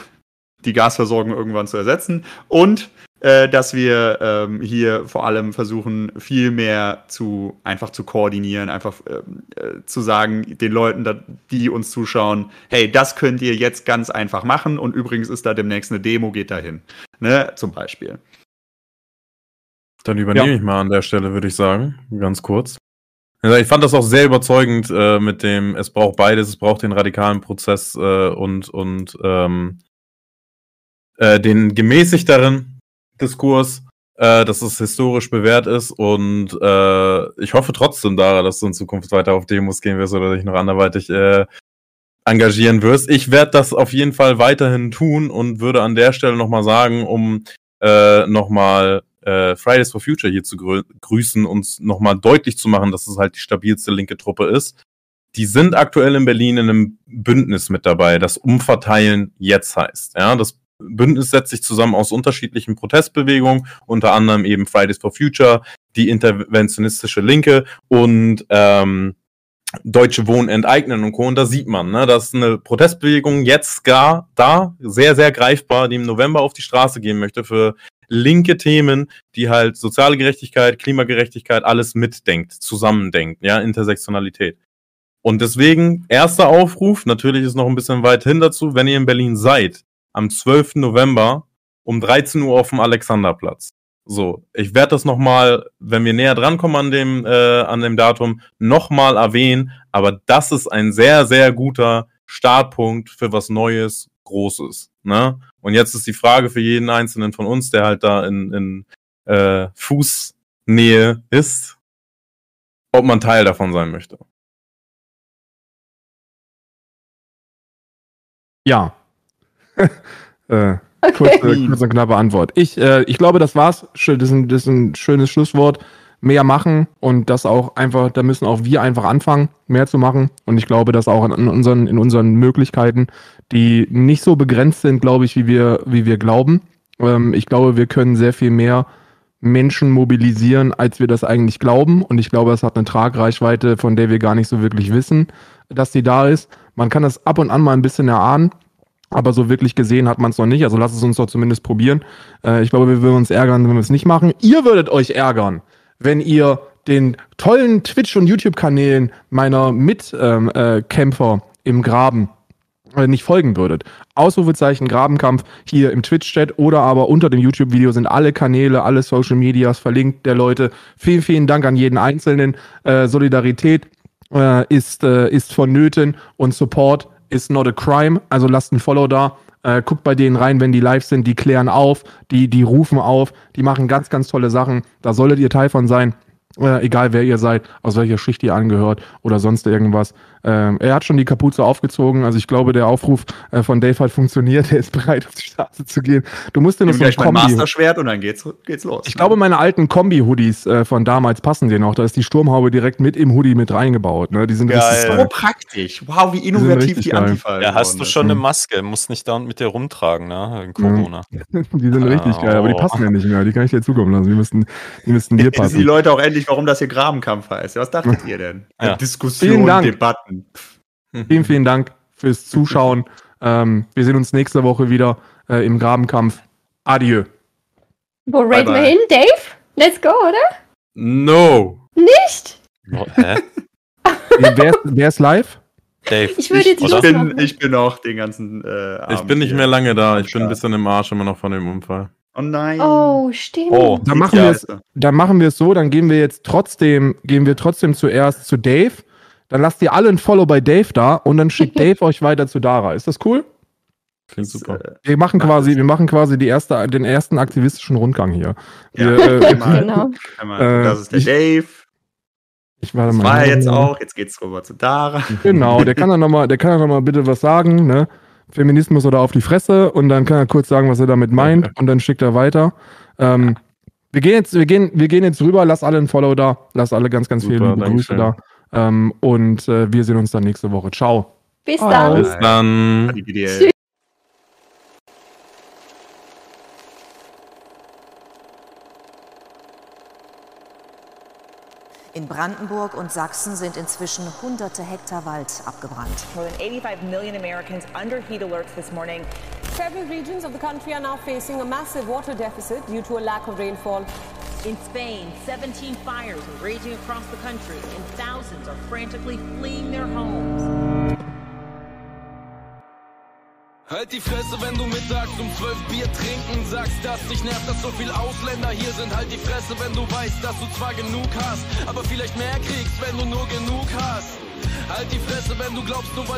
die Gasversorgung irgendwann zu ersetzen und äh, dass wir ähm, hier vor allem versuchen, viel mehr zu einfach zu koordinieren, einfach ähm, äh, zu sagen den Leuten, die uns zuschauen, hey, das könnt ihr jetzt ganz einfach machen und übrigens ist da demnächst eine Demo, geht dahin, ne, zum Beispiel.
Dann übernehme
Ja.
ich mal an der Stelle, würde ich sagen, ganz kurz. Also ich fand das auch sehr überzeugend äh, mit dem, es braucht beides, es braucht den radikalen Prozess äh, und, und ähm, äh, den gemäßigteren Diskurs, äh, dass es historisch bewährt ist und äh, ich hoffe trotzdem daran, dass du in Zukunft weiter auf Demos gehen wirst oder dich noch anderweitig äh, engagieren wirst. Ich werde das auf jeden Fall weiterhin tun und würde an der Stelle nochmal sagen, um äh, nochmal äh, Fridays for Future hier zu grü grüßen und nochmal deutlich zu machen, dass es halt die stabilste linke Truppe ist. Die sind aktuell in Berlin in einem Bündnis mit dabei, das Umverteilen jetzt heißt. Ja, das Bündnis setzt sich zusammen aus unterschiedlichen Protestbewegungen, unter anderem eben Fridays for Future, die interventionistische Linke und ähm, Deutsche Wohnen enteignen und Co. Und da sieht man, ne, dass eine Protestbewegung jetzt gar da, sehr, sehr greifbar, die im November auf die Straße gehen möchte für linke Themen, die halt soziale Gerechtigkeit, Klimagerechtigkeit, alles mitdenkt, zusammendenkt, ja, Intersektionalität. Und deswegen, erster Aufruf, natürlich ist noch ein bisschen weit hin dazu, wenn ihr in Berlin seid, am 12. November um 13 Uhr auf dem Alexanderplatz. So, ich werde das nochmal, wenn wir näher drankommen an dem, äh, an dem Datum, nochmal erwähnen, aber das ist ein sehr, sehr guter Startpunkt für was Neues, Großes. Ne? Und jetzt ist die Frage für jeden Einzelnen von uns, der halt da in, in äh, Fußnähe ist, ob man Teil davon sein möchte.
Ja. *laughs* äh, kurze, kurze und knappe Antwort. Ich, äh, ich glaube, das war's. Das ist, ein, das ist ein schönes Schlusswort. Mehr machen und das auch einfach, da müssen auch wir einfach anfangen, mehr zu machen. Und ich glaube, dass auch in unseren, in unseren Möglichkeiten, die nicht so begrenzt sind, glaube ich, wie wir, wie wir glauben. Ähm, ich glaube, wir können sehr viel mehr Menschen mobilisieren, als wir das eigentlich glauben. Und ich glaube, es hat eine Tragreichweite, von der wir gar nicht so wirklich wissen, dass die da ist. Man kann das ab und an mal ein bisschen erahnen, aber so wirklich gesehen hat man es noch nicht. Also lasst es uns doch zumindest probieren. Äh, ich glaube, wir würden uns ärgern, wenn wir es nicht machen. Ihr würdet euch ärgern, wenn ihr den tollen Twitch- und YouTube-Kanälen meiner Mitkämpfer äh, Kämpfer im Graben äh, nicht folgen würdet. Ausrufezeichen Grabenkampf hier im Twitch-Chat oder aber unter dem YouTube-Video sind alle Kanäle, alle Social Medias verlinkt der Leute. Vielen, vielen Dank an jeden Einzelnen. Äh, Solidarität äh, ist, äh, ist vonnöten und Support ist not a crime. Also lasst ein Follow da. Äh, guckt bei denen rein, wenn die live sind. Die klären auf, die, die rufen auf, die machen ganz, ganz tolle Sachen. Da solltet ihr Teil von sein. Äh, egal wer ihr seid, aus welcher Schicht ihr angehört oder sonst irgendwas. Ähm, er hat schon die Kapuze aufgezogen, also ich glaube, der Aufruf äh, von Dave hat funktioniert. *laughs* Er ist bereit, auf die Straße zu gehen. Du musst dir noch
Nimm
so ein
gleich mein
Kombi.
Masterschwert und dann geht's, geht's los.
Ich glaube, meine alten Kombi-Hoodies äh, von damals passen dir noch. Da ist die Sturmhaube direkt mit im Hoodie mit reingebaut. Ne? Die sind
Geil.
richtig
so praktisch. Wow, wie innovativ die
geil.
Antifa
Ja, hast du schon eine Maske, musst nicht dauernd mit dir rumtragen, ne? Wegen Corona. *laughs*
die sind richtig geil, aber die
Oh.
passen ja nicht mehr. Die kann ich dir zukommen lassen. Die müssten, die müssten dir
Jetzt *laughs* wissen die
passen.
Leute auch endlich, warum das hier Grabenkampf heißt. Was dachtet ihr denn?
Ja.
Diskussion,
Vielen Dank.
Debatten.
Vielen, vielen Dank fürs Zuschauen. ähm, wir sehen uns nächste Woche wieder äh, im Grabenkampf. Adieu.
Wo raten wir hin? Dave? Let's go, oder?
No!
Nicht?
Hä? *laughs*
wer, ist, wer ist live?
Dave.
Ich würde jetzt
Ich bin,
machen.
ich bin auch den ganzen äh,
Ich
Abend
bin nicht
hier
mehr lange da. Ich bin ein bisschen im Arsch immer noch von dem Unfall.
Oh nein.
Oh, stimmt.
Oh,
Dann machen,
Ja,
wir es, dann machen wir es so, dann gehen wir jetzt trotzdem, gehen wir trotzdem zuerst zu Dave. Dann lasst ihr alle ein Follow bei Dave da und dann schickt *laughs* Dave euch weiter zu Dara. Ist das cool?
Klingt super.
Äh,
Wir machen quasi, wir machen quasi die erste, den ersten aktivistischen Rundgang hier. Wir,
Ja,
äh, *laughs*
Genau.
Äh,
das ist der
ich-
Dave.
ich warte
Das
mal.
war er jetzt auch. Jetzt geht's rüber zu Dara.
Genau, der kann dann nochmal, der kann dann noch mal bitte was sagen, ne? Feminismus oder auf die Fresse und dann kann er kurz sagen, was er damit meint und dann schickt er weiter. Ähm, wir gehen jetzt, wir gehen, wir gehen jetzt rüber, lass alle ein Follow da, lass alle ganz, ganz viele
Super,
Grüße da. Ähm, und äh, wir sehen uns dann nächste Woche. Ciao.
Bis
Ciao.
dann.
Bis dann.
Tschüss.
In Brandenburg und Sachsen sind inzwischen hunderte Hektar Wald abgebrannt.
More than 85 million Americans under heat alerts this morning.
Several regions of the country are now facing a massive water deficit due to a lack of rainfall.
In Spain, 17 fires are raging across the country, and thousands are frantically fleeing their homes.
Halt die Fresse, wenn du mittags um 12 Bier trinken sagst, dass dich nervt, dass so viel Ausländer hier sind. Halt die Fresse, wenn du weißt, dass du zwar genug hast, aber vielleicht mehr kriegst, wenn du nur genug hast. Halt die Fresse, wenn du glaubst, nur weil